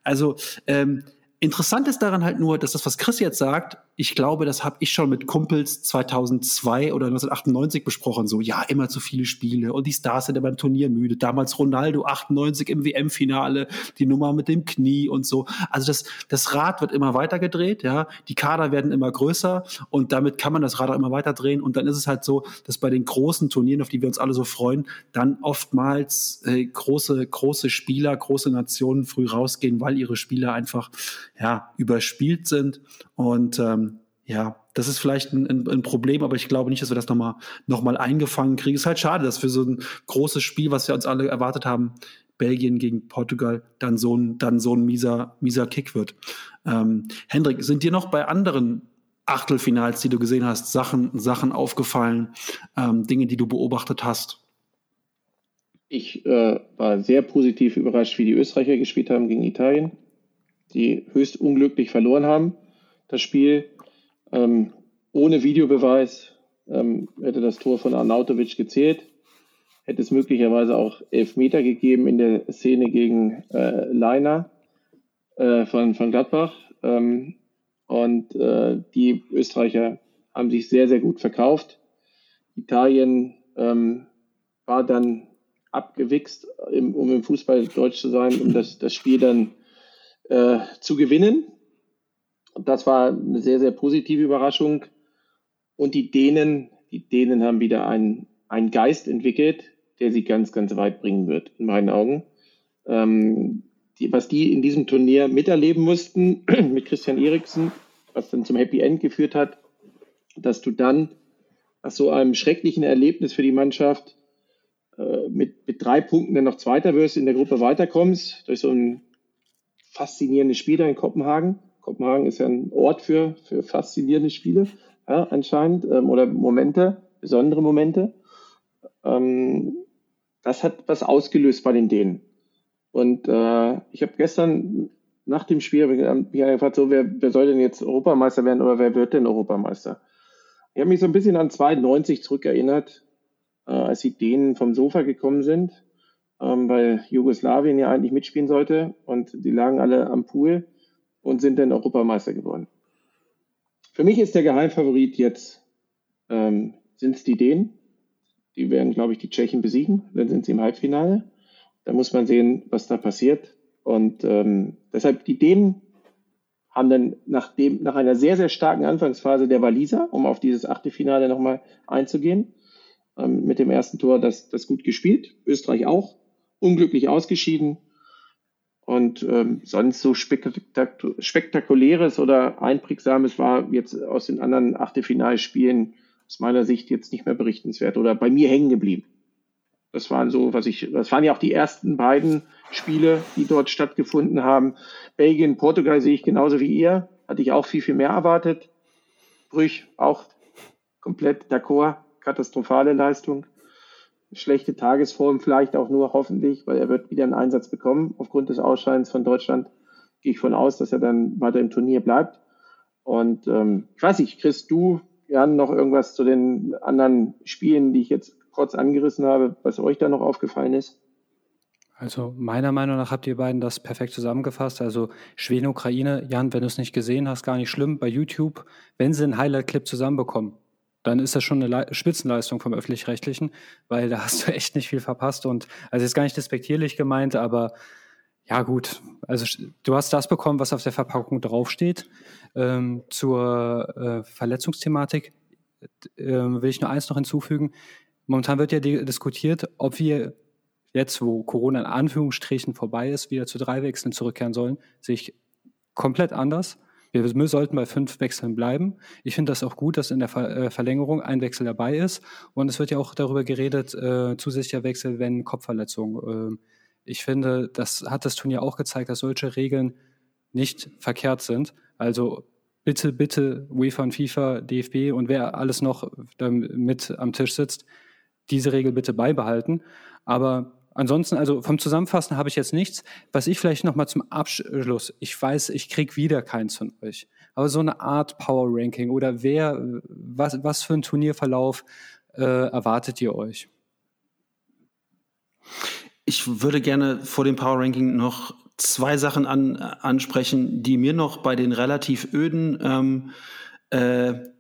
Also ähm, Interessant ist daran halt nur, dass das, was Chris jetzt sagt, ich glaube, das habe ich schon mit Kumpels 2002 oder 1998 besprochen. So, ja, immer zu viele Spiele und die Stars sind ja beim Turnier müde. Damals Ronaldo 98 im WM-Finale, die Nummer mit dem Knie und so. Also das, das Rad wird immer weiter gedreht, ja. Die Kader werden immer größer und damit kann man das Rad auch immer weiter drehen. Und dann ist es halt so, dass bei den großen Turnieren, auf die wir uns alle so freuen, dann oftmals äh, große, große Spieler, große Nationen früh rausgehen, weil ihre Spieler einfach ja, überspielt sind. Und ähm, ja, das ist vielleicht ein, ein, ein, Problem, aber ich glaube nicht, dass wir das nochmal noch mal eingefangen kriegen. Ist halt schade, dass für so ein großes Spiel, was wir uns alle erwartet haben, Belgien gegen Portugal, dann so ein, dann so ein mieser, mieser Kick wird. Ähm, Hendrik, sind dir noch bei anderen Achtelfinals, die du gesehen hast, Sachen, Sachen aufgefallen, ähm, Dinge, die du beobachtet hast? Ich äh, war sehr positiv überrascht, wie die Österreicher gespielt haben gegen Italien die höchst unglücklich verloren haben. Das Spiel ähm, ohne Videobeweis ähm, hätte das Tor von Arnautovic gezählt. hätte es möglicherweise auch Elfmeter gegeben in der Szene gegen äh, Leiner äh, von, von Gladbach. Ähm, und äh, die Österreicher haben sich sehr, sehr gut verkauft. Italien ähm, war dann abgewichst, im, um im Fußball deutsch zu sein, um das, das Spiel dann äh, zu gewinnen. Das war eine sehr, sehr positive Überraschung. Und die Dänen, die Dänen haben wieder einen, einen Geist entwickelt, der sie ganz, ganz weit bringen wird, in meinen Augen. Ähm, die, was die in diesem Turnier miterleben mussten mit Christian Eriksen, was dann zum Happy End geführt hat, dass du dann nach so einem schrecklichen Erlebnis für die Mannschaft äh, mit, mit drei Punkten dann noch Zweiter wirst, in der Gruppe weiterkommst, durch so ein faszinierendes Spiel da in Kopenhagen. Kopenhagen ist ja ein Ort für, für faszinierende Spiele, ja, anscheinend, ähm, oder Momente, besondere Momente. Ähm, das hat was ausgelöst bei den Dänen. Und äh, ich habe gestern nach dem Spiel mich gefragt, so, wer, wer soll denn jetzt Europameister werden oder wer wird denn Europameister? Ich habe mich so ein bisschen an 92 zurückerinnert, äh, als die Dänen vom Sofa gekommen sind, ähm, weil Jugoslawien ja eigentlich mitspielen sollte und die lagen alle am Pool und sind dann Europameister geworden. Für mich ist der Geheimfavorit jetzt, ähm, sind es die Dänen. Die werden, glaube ich, die Tschechen besiegen. Dann sind sie im Halbfinale. Da muss man sehen, was da passiert. Und ähm, deshalb die Dänen haben dann nach, dem, nach einer sehr, sehr starken Anfangsphase der Waliser, um auf dieses achte Finale nochmal einzugehen, ähm, mit dem ersten Tor das, das gut gespielt. Österreich auch. Unglücklich ausgeschieden. Und ähm, sonst so spektak spektakuläres oder einprägsames war jetzt aus den anderen Achtelfinalspielen aus meiner Sicht jetzt nicht mehr berichtenswert oder bei mir hängen geblieben. Das waren so, was ich, das waren ja auch die ersten beiden Spiele, die dort stattgefunden haben. Belgien, Portugal sehe ich genauso wie ihr. Hatte ich auch viel, viel mehr erwartet. Brüch auch komplett d'accord. Katastrophale Leistung. Schlechte Tagesform vielleicht auch nur hoffentlich, weil er wird wieder einen Einsatz bekommen. Aufgrund des Ausscheidens von Deutschland gehe ich von aus, dass er dann weiter im Turnier bleibt. Und ähm, ich weiß nicht, Chris, du, Jan, noch irgendwas zu den anderen Spielen, die ich jetzt kurz angerissen habe, was euch da noch aufgefallen ist? Also meiner Meinung nach habt ihr beiden das perfekt zusammengefasst. Also Schweden, Ukraine, Jan, wenn du es nicht gesehen hast, gar nicht schlimm. Bei YouTube, wenn sie einen Highlight-Clip zusammenbekommen, dann ist das schon eine Le Spitzenleistung vom Öffentlich-Rechtlichen, weil da hast du echt nicht viel verpasst. Und also ist gar nicht despektierlich gemeint, aber ja gut, also du hast das bekommen, was auf der Verpackung draufsteht. Ähm, zur äh, Verletzungsthematik äh, will ich nur eins noch hinzufügen. Momentan wird ja diskutiert, ob wir jetzt, wo Corona in Anführungsstrichen vorbei ist, wieder zu drei Wechseln zurückkehren sollen. Sehe ich komplett anders. Wir sollten bei fünf Wechseln bleiben. Ich finde das auch gut, dass in der äh, Verlängerung ein Wechsel dabei ist. Und es wird ja auch darüber geredet, äh, zusätzlicher Wechsel, wenn Kopfverletzung. Äh, ich finde, das hat das Turnier auch gezeigt, dass solche Regeln nicht verkehrt sind. Also bitte, bitte UEFA und FIFA, DFB und wer alles noch mit am Tisch sitzt, diese Regel bitte beibehalten. Aber ansonsten, also vom Zusammenfassen habe ich jetzt nichts. Was ich vielleicht noch mal zum Abschluss, ich weiß, ich kriege wieder keins von euch, aber so eine Art Power Ranking oder wer, was, was für ein Turnierverlauf äh, erwartet ihr euch? Ich würde gerne vor dem Power Ranking noch zwei Sachen an, ansprechen, die mir noch bei den relativ öden ähm, äh,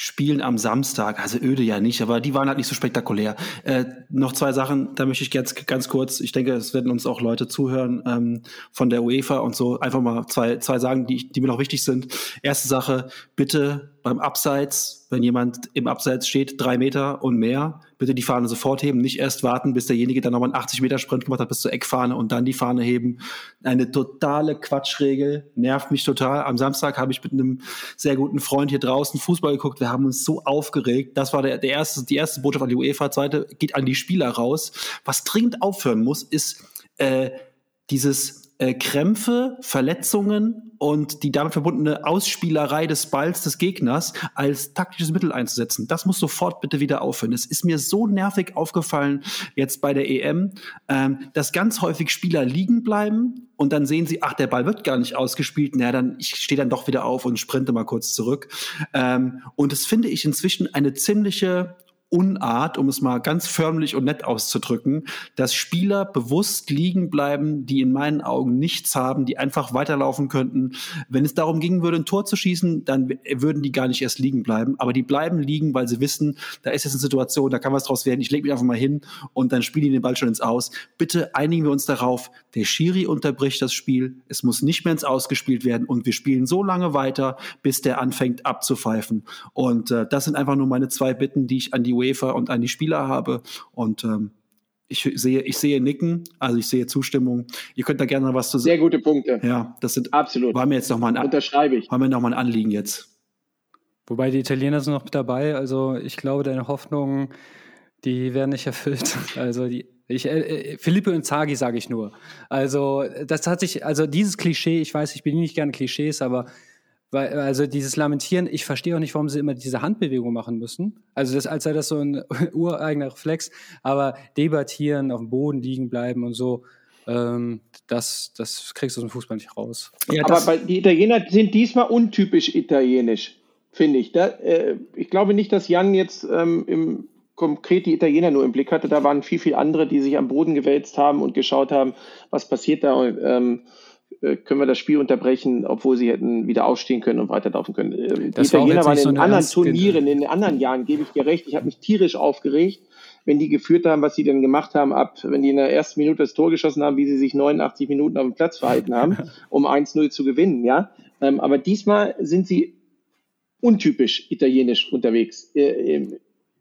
Spielen am Samstag, also öde ja nicht, aber die waren halt nicht so spektakulär. Äh, noch zwei Sachen, da möchte ich ganz, ganz kurz, ich denke, es werden uns auch Leute zuhören ähm, von der UEFA und so, einfach mal zwei, zwei sagen, die, die mir noch wichtig sind. Erste Sache, bitte beim Abseits, wenn jemand im Abseits steht, drei Meter und mehr, bitte die Fahne sofort heben, nicht erst warten, bis derjenige dann nochmal einen 80 Meter Sprint gemacht hat bis zur Eckfahne und dann die Fahne heben. Eine totale Quatschregel, nervt mich total. Am Samstag habe ich mit einem sehr guten Freund hier draußen Fußball geguckt, wir haben uns so aufgeregt. Das war der, der erste, die erste Botschaft an die UEFA-Seite, geht an die Spieler raus. Was dringend aufhören muss, ist äh, dieses äh, Krämpfe, Verletzungen und die damit verbundene Ausspielerei des Balls des Gegners als taktisches Mittel einzusetzen. Das muss sofort bitte wieder aufhören. Es ist mir so nervig aufgefallen jetzt bei der EM, ähm, dass ganz häufig Spieler liegen bleiben und dann sehen sie, ach, der Ball wird gar nicht ausgespielt. Na, dann ich stehe dann doch wieder auf und sprinte mal kurz zurück. Ähm, und das finde ich inzwischen eine ziemliche Unart, um es mal ganz förmlich und nett auszudrücken, dass Spieler bewusst liegen bleiben, die in meinen Augen nichts haben, die einfach weiterlaufen könnten. Wenn es darum ging würde, ein Tor zu schießen, dann würden die gar nicht erst liegen bleiben. Aber die bleiben liegen, weil sie wissen, da ist jetzt eine Situation, da kann was draus werden. Ich lege mich einfach mal hin und dann spielen die den Ball schon ins Aus. Bitte einigen wir uns darauf, der Schiri unterbricht das Spiel. Es muss nicht mehr ins Ausgespielt werden und wir spielen so lange weiter, bis der anfängt abzupfeifen. Und äh, das sind einfach nur meine zwei Bitten, die ich an die UEFA und an die Spieler habe. Und ähm, ich sehe, ich sehe Nicken, also ich sehe Zustimmung. Ihr könnt da gerne noch was zu sagen. Sehr gute Punkte. Ja, das sind absolut. War mir jetzt noch mal ein, Unterschreibe ich. War mir noch mal ein Anliegen jetzt. Wobei die Italiener sind noch mit dabei. Also ich glaube, deine Hoffnungen, die werden nicht erfüllt. Also die ich, äh, äh Filippo Inzaghi sage ich nur. Also das hat sich, also dieses Klischee, ich weiß, ich bin nicht gerne Klischees, aber weil, also dieses Lamentieren, ich verstehe auch nicht, warum sie immer diese Handbewegung machen müssen. Also das, als sei das so ein ureigener Reflex, aber debattieren, auf dem Boden liegen bleiben und so, ähm, das, das kriegst du aus dem Fußball nicht raus. Ja, aber bei, die Italiener sind diesmal untypisch italienisch, finde ich. Da, äh, ich glaube nicht, dass Jan jetzt ähm, im, konkret die Italiener nur im Blick hatte. Da waren viel, viel andere, die sich am Boden gewälzt haben und geschaut haben, was passiert da. Und, ähm, äh, können wir das Spiel unterbrechen, obwohl sie hätten wieder aufstehen können und weiterlaufen können. Ähm, die Italiener waren in so anderen Turnieren, in den anderen Jahren, gebe ich dir recht. Ich habe mich tierisch aufgeregt, wenn die geführt haben, was sie denn gemacht haben, ab, wenn die in der ersten Minute das Tor geschossen haben, wie sie sich 89 Minuten auf dem Platz verhalten haben, um 1-0 zu gewinnen, ja. Ähm, aber diesmal sind sie untypisch italienisch unterwegs äh,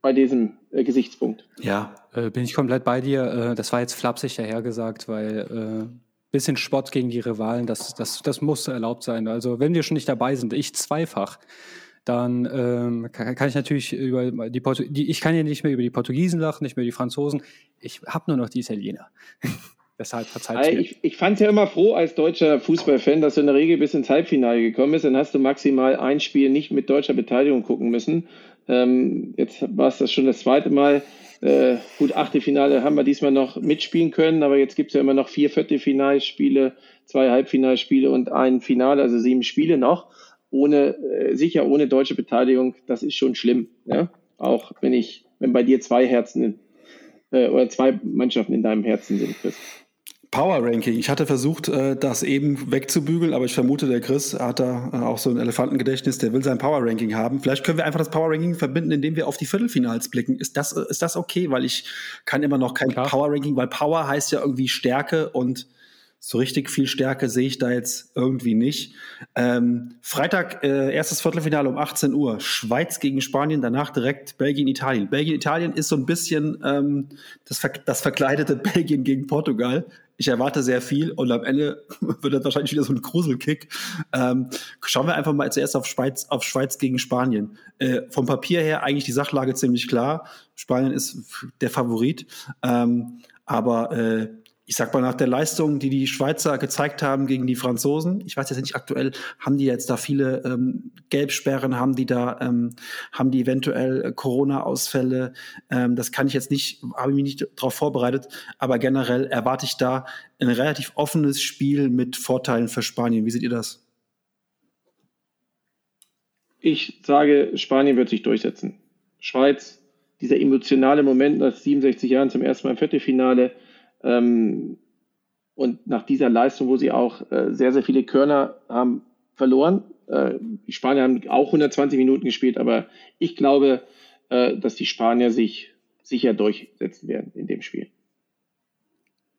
bei diesem äh, Gesichtspunkt. Ja. Äh, bin ich komplett bei dir. Äh, das war jetzt flapsig dahergesagt, weil äh, bisschen Spott gegen die Rivalen, das, das, das muss erlaubt sein. Also wenn wir schon nicht dabei sind, ich zweifach, dann ähm, kann, kann, ich natürlich über die, Portu die ich kann ja nicht mehr über die Portugiesen lachen, nicht mehr über die Franzosen. Ich habe nur noch die Italiener. Deshalb verzeiht mir. Ich, ich fand es ja immer froh als deutscher Fußballfan, dass du in der Regel bis ins Halbfinale gekommen bist. Dann hast du maximal ein Spiel nicht mit deutscher Beteiligung gucken müssen. Ähm, jetzt war es das schon das zweite Mal. Äh, gut, Achtelfinale haben wir diesmal noch mitspielen können, aber jetzt gibt es ja immer noch vier Viertelfinalspiele, zwei Halbfinalspiele und ein Finale, also sieben Spiele noch. Ohne, äh, sicher ohne deutsche Beteiligung, das ist schon schlimm. Ja? Auch wenn ich, wenn bei dir zwei Herzen äh, oder zwei Mannschaften in deinem Herzen sind, Chris. Power Ranking. Ich hatte versucht, äh, das eben wegzubügeln, aber ich vermute, der Chris hat da äh, auch so ein Elefantengedächtnis, der will sein Power Ranking haben. Vielleicht können wir einfach das Power Ranking verbinden, indem wir auf die Viertelfinals blicken. Ist das, ist das okay? Weil ich kann immer noch kein Klar. Power Ranking, weil Power heißt ja irgendwie Stärke und so richtig viel Stärke sehe ich da jetzt irgendwie nicht. Ähm, Freitag, äh, erstes Viertelfinale um 18 Uhr. Schweiz gegen Spanien, danach direkt Belgien, Italien. Belgien, Italien ist so ein bisschen ähm, das, ver das verkleidete Belgien gegen Portugal. Ich erwarte sehr viel und am Ende wird das wahrscheinlich wieder so ein Gruselkick. Ähm, schauen wir einfach mal zuerst auf Schweiz, auf Schweiz gegen Spanien. Äh, vom Papier her eigentlich die Sachlage ziemlich klar. Spanien ist der Favorit. Ähm, aber äh, ich sag mal, nach der Leistung, die die Schweizer gezeigt haben gegen die Franzosen, ich weiß jetzt nicht aktuell, haben die jetzt da viele ähm, Gelbsperren, haben die da, ähm, haben die eventuell äh, Corona-Ausfälle, ähm, das kann ich jetzt nicht, habe ich mich nicht darauf vorbereitet, aber generell erwarte ich da ein relativ offenes Spiel mit Vorteilen für Spanien. Wie seht ihr das? Ich sage, Spanien wird sich durchsetzen. Schweiz, dieser emotionale Moment nach 67 Jahren zum ersten Mal im Viertelfinale, ähm, und nach dieser Leistung, wo sie auch äh, sehr, sehr viele Körner haben verloren, äh, die Spanier haben auch 120 Minuten gespielt, aber ich glaube, äh, dass die Spanier sich sicher durchsetzen werden in dem Spiel.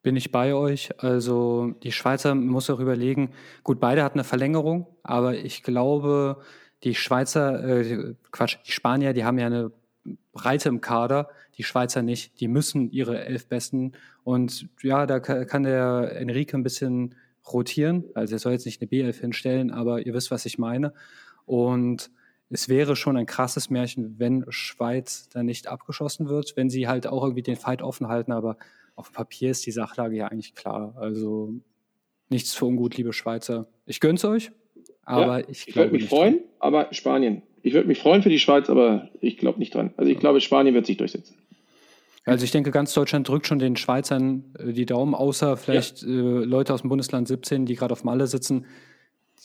Bin ich bei euch. Also die Schweizer muss auch überlegen, gut, beide hatten eine Verlängerung, aber ich glaube, die Schweizer, äh, Quatsch, die Spanier, die haben ja eine Breite im Kader, die Schweizer nicht. Die müssen ihre elf Besten. Und ja, da kann der Enrique ein bisschen rotieren. Also er soll jetzt nicht eine B11 hinstellen, aber ihr wisst, was ich meine. Und es wäre schon ein krasses Märchen, wenn Schweiz dann nicht abgeschossen wird, wenn sie halt auch irgendwie den Fight offen halten. Aber auf dem Papier ist die Sachlage ja eigentlich klar. Also nichts für ungut, liebe Schweizer. Ich gönn's euch, aber ja, ich, ich würde mich freuen, dran. aber Spanien ich würde mich freuen für die Schweiz, aber ich glaube nicht dran. Also ich glaube, Spanien wird sich durchsetzen. Also ich denke, ganz Deutschland drückt schon den Schweizern äh, die Daumen, außer vielleicht ja. äh, Leute aus dem Bundesland 17, die gerade auf Malle sitzen.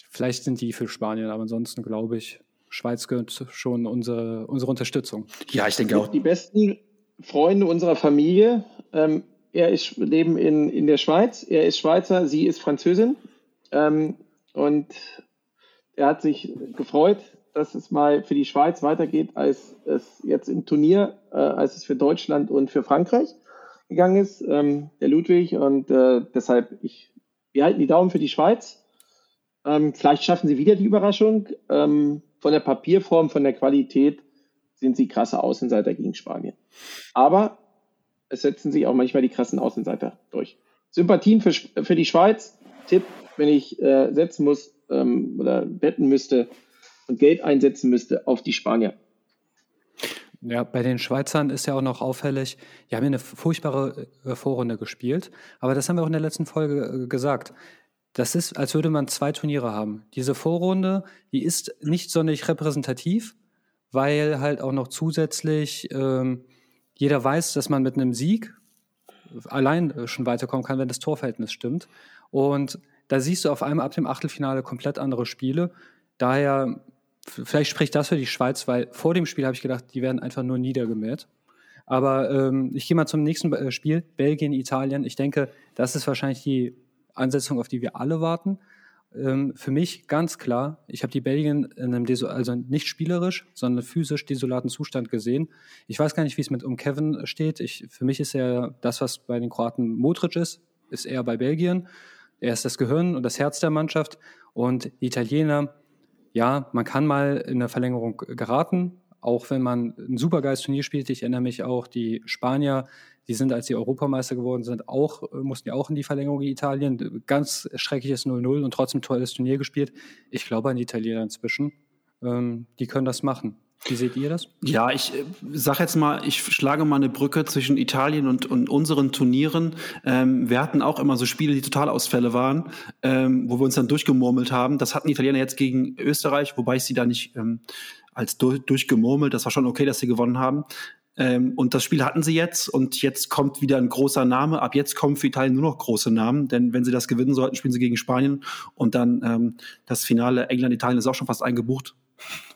Vielleicht sind die für Spanien, aber ansonsten glaube ich, Schweiz gehört schon unsere, unsere Unterstützung. Ja, ich denke auch. Die besten Freunde unserer Familie. Ähm, er ist leben in, in der Schweiz. Er ist Schweizer, sie ist Französin. Ähm, und er hat sich gefreut, dass es mal für die Schweiz weitergeht, als es jetzt im Turnier, äh, als es für Deutschland und für Frankreich gegangen ist, ähm, der Ludwig. Und äh, deshalb, ich, wir halten die Daumen für die Schweiz. Ähm, vielleicht schaffen sie wieder die Überraschung. Ähm, von der Papierform, von der Qualität sind sie krasse Außenseiter gegen Spanien. Aber es setzen sich auch manchmal die krassen Außenseiter durch. Sympathien für, für die Schweiz. Tipp, wenn ich äh, setzen muss ähm, oder wetten müsste und Geld einsetzen müsste auf die Spanier. Ja, bei den Schweizern ist ja auch noch auffällig, die haben ja eine furchtbare äh, Vorrunde gespielt, aber das haben wir auch in der letzten Folge äh, gesagt. Das ist, als würde man zwei Turniere haben. Diese Vorrunde, die ist nicht sonderlich repräsentativ, weil halt auch noch zusätzlich ähm, jeder weiß, dass man mit einem Sieg allein äh, schon weiterkommen kann, wenn das Torverhältnis stimmt. Und da siehst du auf einmal ab dem Achtelfinale komplett andere Spiele. Daher, vielleicht spricht das für die Schweiz, weil vor dem Spiel habe ich gedacht, die werden einfach nur niedergemäht. Aber ähm, ich gehe mal zum nächsten äh, Spiel, Belgien, Italien. Ich denke, das ist wahrscheinlich die Ansetzung, auf die wir alle warten. Ähm, für mich ganz klar, ich habe die Belgien in einem, Deso also nicht spielerisch, sondern physisch desolaten Zustand gesehen. Ich weiß gar nicht, wie es mit um Kevin steht. Ich, für mich ist er das, was bei den Kroaten Modric ist, ist er bei Belgien. Er ist das Gehirn und das Herz der Mannschaft. Und die Italiener, ja, man kann mal in eine Verlängerung geraten, auch wenn man ein supergeiles Turnier spielt. Ich erinnere mich auch, die Spanier, die sind, als sie Europameister geworden sind, auch, mussten ja auch in die Verlängerung in Italien. Ganz schreckliches 0-0 und trotzdem tolles Turnier gespielt. Ich glaube an die Italiener inzwischen. Ähm, die können das machen. Wie seht ihr das? Ja, ich äh, sage jetzt mal, ich schlage mal eine Brücke zwischen Italien und, und unseren Turnieren. Ähm, wir hatten auch immer so Spiele, die Totalausfälle waren, ähm, wo wir uns dann durchgemurmelt haben. Das hatten die Italiener jetzt gegen Österreich, wobei ich sie da nicht ähm, als durch, durchgemurmelt, das war schon okay, dass sie gewonnen haben. Ähm, und das Spiel hatten sie jetzt und jetzt kommt wieder ein großer Name. Ab jetzt kommen für Italien nur noch große Namen, denn wenn sie das gewinnen sollten, spielen sie gegen Spanien und dann ähm, das Finale England-Italien ist auch schon fast eingebucht,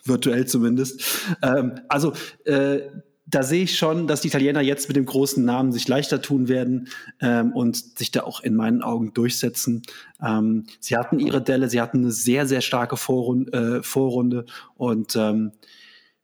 virtuell zumindest. Ähm, also äh, da sehe ich schon, dass die Italiener jetzt mit dem großen Namen sich leichter tun werden ähm, und sich da auch in meinen Augen durchsetzen. Ähm, sie hatten ihre Delle, sie hatten eine sehr, sehr starke Vorrunde, äh, Vorrunde und ähm,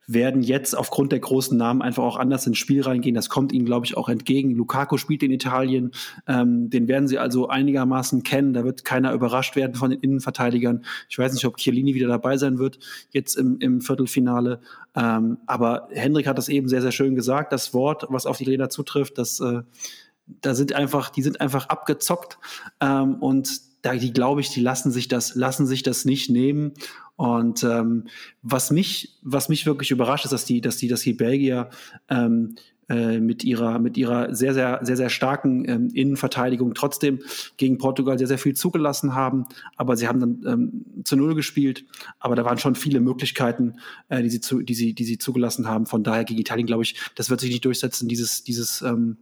werden jetzt aufgrund der großen Namen einfach auch anders ins Spiel reingehen. Das kommt ihnen, glaube ich, auch entgegen. Lukaku spielt in Italien, ähm, den werden sie also einigermaßen kennen. Da wird keiner überrascht werden von den Innenverteidigern. Ich weiß nicht, ob Chiellini wieder dabei sein wird, jetzt im, im Viertelfinale. Ähm, aber Hendrik hat das eben sehr, sehr schön gesagt. Das Wort, was auf die Räder zutrifft, das, äh, da sind einfach, die sind einfach abgezockt ähm, und da die glaube ich, die lassen sich das, lassen sich das nicht nehmen. Und ähm, was mich, was mich wirklich überrascht, ist, dass die, dass die, dass die Belgier ähm, äh, mit ihrer, mit ihrer sehr, sehr, sehr, sehr starken ähm, Innenverteidigung trotzdem gegen Portugal sehr, sehr viel zugelassen haben. Aber sie haben dann ähm, zu Null gespielt. Aber da waren schon viele Möglichkeiten, äh, die sie zu, die sie, die sie zugelassen haben. Von daher gegen Italien, glaube ich, das wird sich nicht durchsetzen, dieses, dieses, ähm,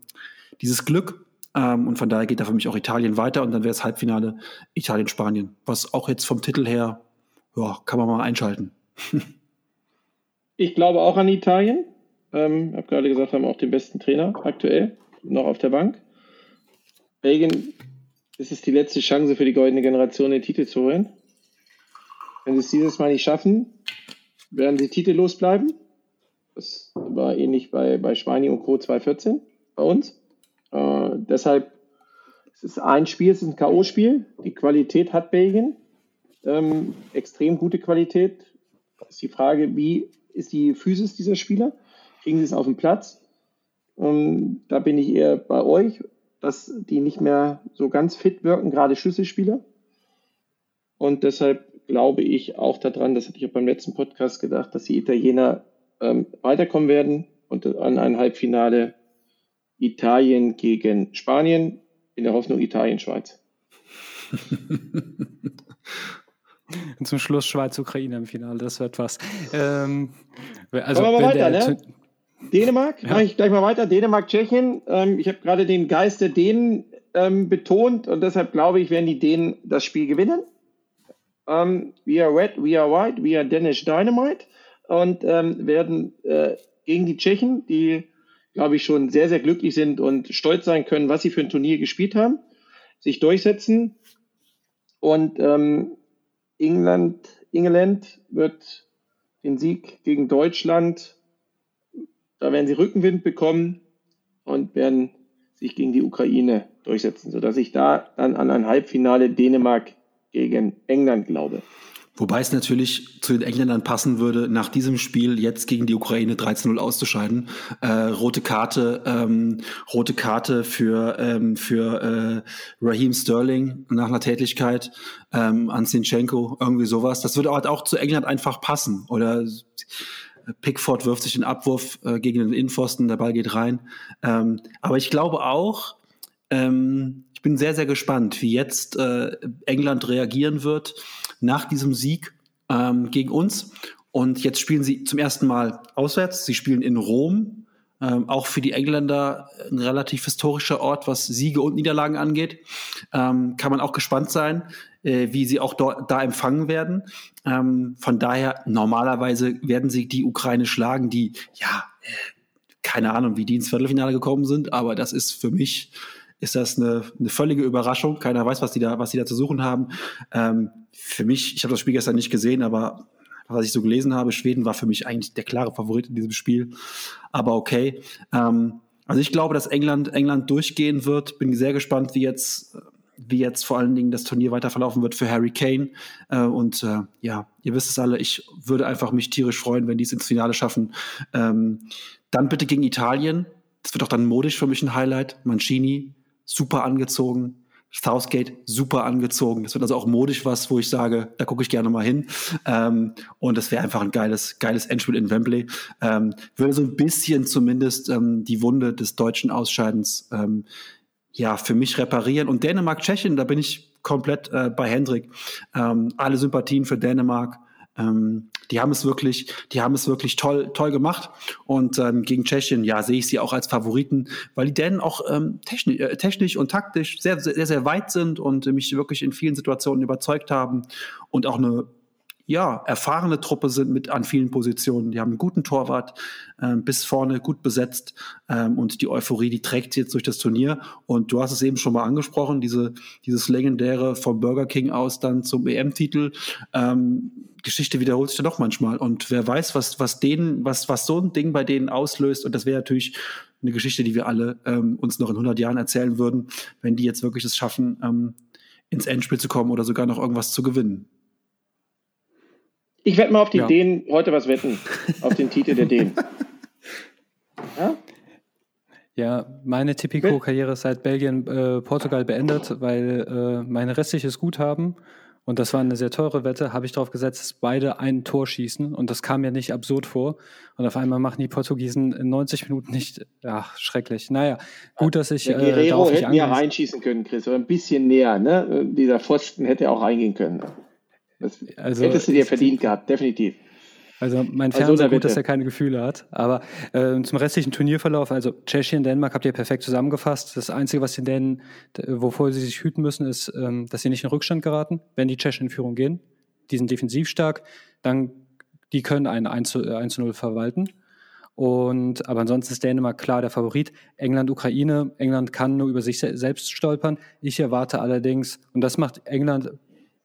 dieses Glück. Ähm, und von daher geht da für mich auch Italien weiter und dann wäre es Halbfinale Italien-Spanien, was auch jetzt vom Titel her ja, kann man mal einschalten. ich glaube auch an Italien. Ähm, habe gerade gesagt, haben auch den besten Trainer aktuell noch auf der Bank. Belgien ist es die letzte Chance für die goldene Generation, den Titel zu holen. Wenn sie es dieses Mal nicht schaffen, werden sie titellos bleiben. Das war ähnlich bei, bei Schweini und Co. 2014 bei uns. Äh, deshalb es ist ein Spiel, es ist ein K.O.-Spiel. Die Qualität hat Belgien ähm, extrem gute Qualität. Ist die Frage, wie ist die Physis dieser Spieler? Kriegen sie es auf den Platz? Ähm, da bin ich eher bei euch, dass die nicht mehr so ganz fit wirken, gerade Schlüsselspieler. Und deshalb glaube ich auch daran, das hatte ich auch beim letzten Podcast gedacht, dass die Italiener ähm, weiterkommen werden und an ein Halbfinale Italien gegen Spanien in der Hoffnung Italien-Schweiz. Und zum Schluss Schweiz-Ukraine im Finale, das wird was. Ähm, also, Kommen wir weiter, ne? Dänemark, ja. mache ich gleich mal weiter. Dänemark, Tschechien. Ähm, ich habe gerade den Geist der Dänen ähm, betont und deshalb glaube ich, werden die Dänen das Spiel gewinnen. Ähm, we are red, we are white, we are Danish Dynamite. und ähm, werden äh, gegen die Tschechen, die, glaube ich, schon sehr, sehr glücklich sind und stolz sein können, was sie für ein Turnier gespielt haben, sich durchsetzen. Und ähm, England, England wird den Sieg gegen Deutschland, da werden sie Rückenwind bekommen und werden sich gegen die Ukraine durchsetzen, sodass ich da dann an ein Halbfinale Dänemark gegen England glaube. Wobei es natürlich zu den Engländern passen würde, nach diesem Spiel jetzt gegen die Ukraine 13-0 auszuscheiden. Äh, rote Karte, ähm, rote Karte für, ähm, für äh, Raheem Sterling nach einer Tätigkeit ähm, an Sinchenko, irgendwie sowas. Das würde halt auch zu England einfach passen. Oder Pickford wirft sich den Abwurf äh, gegen den Innenpfosten, der Ball geht rein. Ähm, aber ich glaube auch, ähm, ich bin sehr, sehr gespannt, wie jetzt äh, England reagieren wird nach diesem Sieg ähm, gegen uns. Und jetzt spielen sie zum ersten Mal auswärts. Sie spielen in Rom. Ähm, auch für die Engländer ein relativ historischer Ort, was Siege und Niederlagen angeht. Ähm, kann man auch gespannt sein, äh, wie sie auch dort, da empfangen werden. Ähm, von daher, normalerweise werden sie die Ukraine schlagen, die, ja, äh, keine Ahnung, wie die ins Viertelfinale gekommen sind, aber das ist für mich ist das eine, eine völlige Überraschung. Keiner weiß, was die da, was die da zu suchen haben. Ähm, für mich, ich habe das Spiel gestern nicht gesehen, aber was ich so gelesen habe, Schweden war für mich eigentlich der klare Favorit in diesem Spiel. Aber okay. Ähm, also ich glaube, dass England, England durchgehen wird. Bin sehr gespannt, wie jetzt, wie jetzt vor allen Dingen das Turnier weiter verlaufen wird für Harry Kane. Äh, und äh, ja, ihr wisst es alle, ich würde einfach mich tierisch freuen, wenn die es ins Finale schaffen. Ähm, dann bitte gegen Italien. Das wird auch dann modisch für mich ein Highlight. Mancini, super angezogen. Southgate super angezogen. Das wird also auch modisch was, wo ich sage, da gucke ich gerne mal hin. Ähm, und das wäre einfach ein geiles, geiles Endspiel in Wembley. Ähm, würde so ein bisschen zumindest ähm, die Wunde des deutschen Ausscheidens ähm, ja für mich reparieren. Und Dänemark, Tschechien, da bin ich komplett äh, bei Hendrik. Ähm, alle Sympathien für Dänemark. Ähm, die haben es wirklich, die haben es wirklich toll, toll gemacht. Und ähm, gegen Tschechien, ja, sehe ich sie auch als Favoriten, weil die Dänen auch ähm, technisch, äh, technisch und taktisch sehr, sehr, sehr weit sind und mich wirklich in vielen Situationen überzeugt haben und auch eine ja, erfahrene Truppe sind mit an vielen Positionen. Die haben einen guten Torwart, äh, bis vorne gut besetzt ähm, und die Euphorie, die trägt jetzt durch das Turnier. Und du hast es eben schon mal angesprochen, diese, dieses legendäre vom Burger King aus dann zum EM-Titel. Ähm, Geschichte wiederholt sich ja doch manchmal. Und wer weiß, was, was denen, was, was so ein Ding bei denen auslöst. Und das wäre natürlich eine Geschichte, die wir alle ähm, uns noch in 100 Jahren erzählen würden, wenn die jetzt wirklich es schaffen, ähm, ins Endspiel zu kommen oder sogar noch irgendwas zu gewinnen. Ich werde mal auf die ja. Dänen heute was wetten, auf den Titel der Dänen. Ja? Ja, meine Tipico-Karriere ist seit Belgien, äh, Portugal beendet, weil äh, meine restliches Guthaben, und das war eine sehr teure Wette, habe ich darauf gesetzt, dass beide ein Tor schießen. Und das kam mir nicht absurd vor. Und auf einmal machen die Portugiesen in 90 Minuten nicht. Ach, schrecklich. Naja, gut, dass ich. Der äh, Guerrero äh, hätte ja reinschießen können, Chris, oder ein bisschen näher. Ne? Dieser Pfosten hätte auch reingehen können. Das also, hättest du dir verdient gehabt, definitiv. Also mein also Fernseher also, gut, dass er keine Gefühle hat. Aber äh, zum restlichen Turnierverlauf, also Tschechien, Dänemark habt ihr perfekt zusammengefasst. Das Einzige, was die Dänen, wovor sie sich hüten müssen, ist, ähm, dass sie nicht in Rückstand geraten, wenn die Tschechen in Führung gehen. Die sind defensiv stark, dann die können ein 1 zu 0 äh, verwalten. Und aber ansonsten ist Dänemark klar der Favorit. England, Ukraine. England kann nur über sich selbst stolpern. Ich erwarte allerdings, und das macht England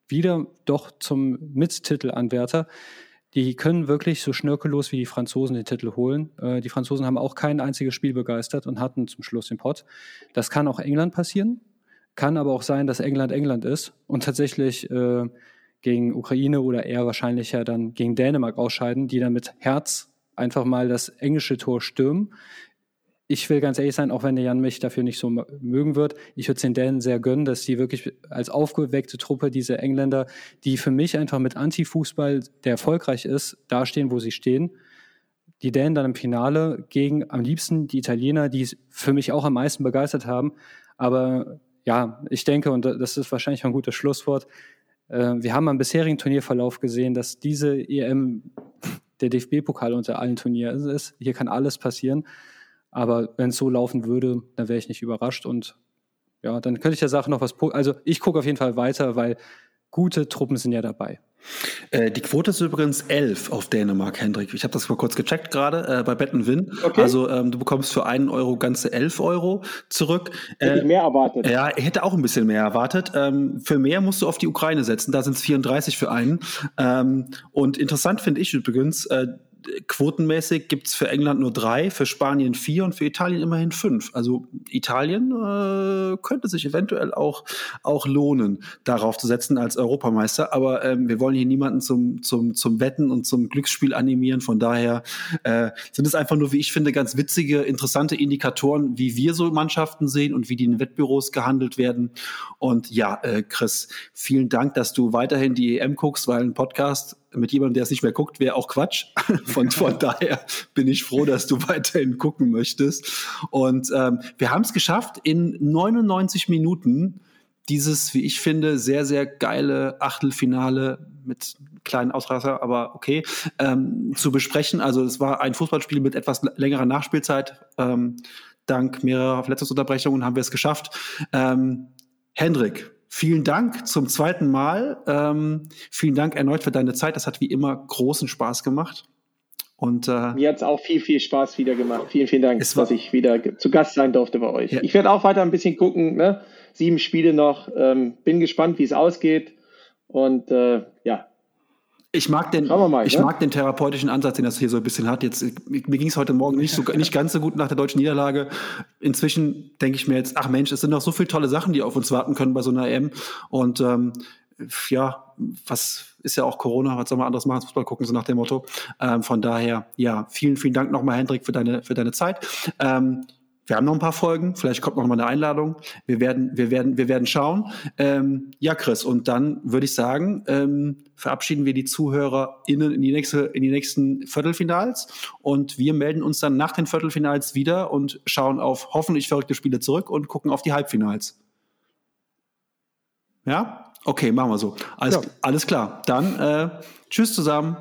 wieder doch zum Mittitelanwärter. Die können wirklich so schnörkellos wie die Franzosen den Titel holen. Äh, die Franzosen haben auch kein einziges Spiel begeistert und hatten zum Schluss den Pott. Das kann auch England passieren. Kann aber auch sein, dass England England ist und tatsächlich äh, gegen Ukraine oder eher wahrscheinlicher dann gegen Dänemark ausscheiden, die dann mit Herz einfach mal das englische Tor stürmen ich will ganz ehrlich sein, auch wenn der Jan mich dafür nicht so mögen wird, ich würde es den Dänen sehr gönnen, dass die wirklich als aufgeweckte Truppe, diese Engländer, die für mich einfach mit Anti-Fußball, der erfolgreich ist, dastehen, wo sie stehen. Die Dänen dann im Finale gegen am liebsten die Italiener, die es für mich auch am meisten begeistert haben. Aber ja, ich denke, und das ist wahrscheinlich ein gutes Schlusswort, äh, wir haben am bisherigen Turnierverlauf gesehen, dass diese EM der DFB-Pokal unter allen Turnieren ist. Hier kann alles passieren. Aber wenn es so laufen würde, dann wäre ich nicht überrascht. Und ja, dann könnte ich der Sache noch was. Also ich gucke auf jeden Fall weiter, weil gute Truppen sind ja dabei. Äh, die Quote ist übrigens 11 auf Dänemark, Hendrik. Ich habe das mal kurz gecheckt gerade äh, bei Bet Win. Okay. Also ähm, du bekommst für einen Euro ganze 11 Euro zurück. Hätte äh, ich mehr erwartet. Ja, ich hätte auch ein bisschen mehr erwartet. Ähm, für mehr musst du auf die Ukraine setzen. Da sind es 34 für einen. Ähm, und interessant finde ich übrigens, äh, quotenmäßig gibt es für England nur drei, für Spanien vier und für Italien immerhin fünf. Also Italien äh, könnte sich eventuell auch, auch lohnen, darauf zu setzen als Europameister. Aber ähm, wir wollen hier niemanden zum, zum, zum Wetten und zum Glücksspiel animieren. Von daher äh, sind es einfach nur, wie ich finde, ganz witzige, interessante Indikatoren, wie wir so Mannschaften sehen und wie die in Wettbüros gehandelt werden. Und ja, äh, Chris, vielen Dank, dass du weiterhin die EM guckst, weil ein Podcast mit jemandem, der es nicht mehr guckt, wäre auch Quatsch. Von, von daher bin ich froh, dass du weiterhin gucken möchtest. Und ähm, wir haben es geschafft, in 99 Minuten dieses, wie ich finde, sehr, sehr geile Achtelfinale mit kleinen Ausreißer, aber okay, ähm, zu besprechen. Also es war ein Fußballspiel mit etwas längerer Nachspielzeit. Ähm, dank mehrerer Verletzungsunterbrechungen haben wir es geschafft. Ähm, Hendrik, Vielen Dank zum zweiten Mal. Ähm, vielen Dank erneut für deine Zeit. Das hat wie immer großen Spaß gemacht. Und, äh, Mir hat es auch viel, viel Spaß wieder gemacht. Vielen, vielen Dank, dass ich wieder zu Gast sein durfte bei euch. Ja. Ich werde auch weiter ein bisschen gucken. Ne? Sieben Spiele noch. Ähm, bin gespannt, wie es ausgeht. Und äh, ja, ich mag den, mal, ich ne? mag den therapeutischen Ansatz, den das hier so ein bisschen hat. Jetzt, mir ging es heute Morgen nicht, so, nicht ganz so gut nach der deutschen Niederlage. Inzwischen denke ich mir jetzt, ach Mensch, es sind noch so viele tolle Sachen, die auf uns warten können bei so einer EM. Und ähm, ja, was ist ja auch Corona, was soll man anderes machen, Fußball gucken, so nach dem Motto. Ähm, von daher, ja, vielen, vielen Dank nochmal, Hendrik, für deine, für deine Zeit. Ähm, wir haben noch ein paar Folgen, vielleicht kommt noch mal eine Einladung. Wir werden, wir werden, wir werden schauen. Ähm, ja, Chris, und dann würde ich sagen, ähm, verabschieden wir die ZuhörerInnen in die nächste, in die nächsten Viertelfinals und wir melden uns dann nach den Viertelfinals wieder und schauen auf hoffentlich verrückte Spiele zurück und gucken auf die Halbfinals. Ja? Okay, machen wir so. Alles, ja. alles klar. Dann äh, tschüss zusammen.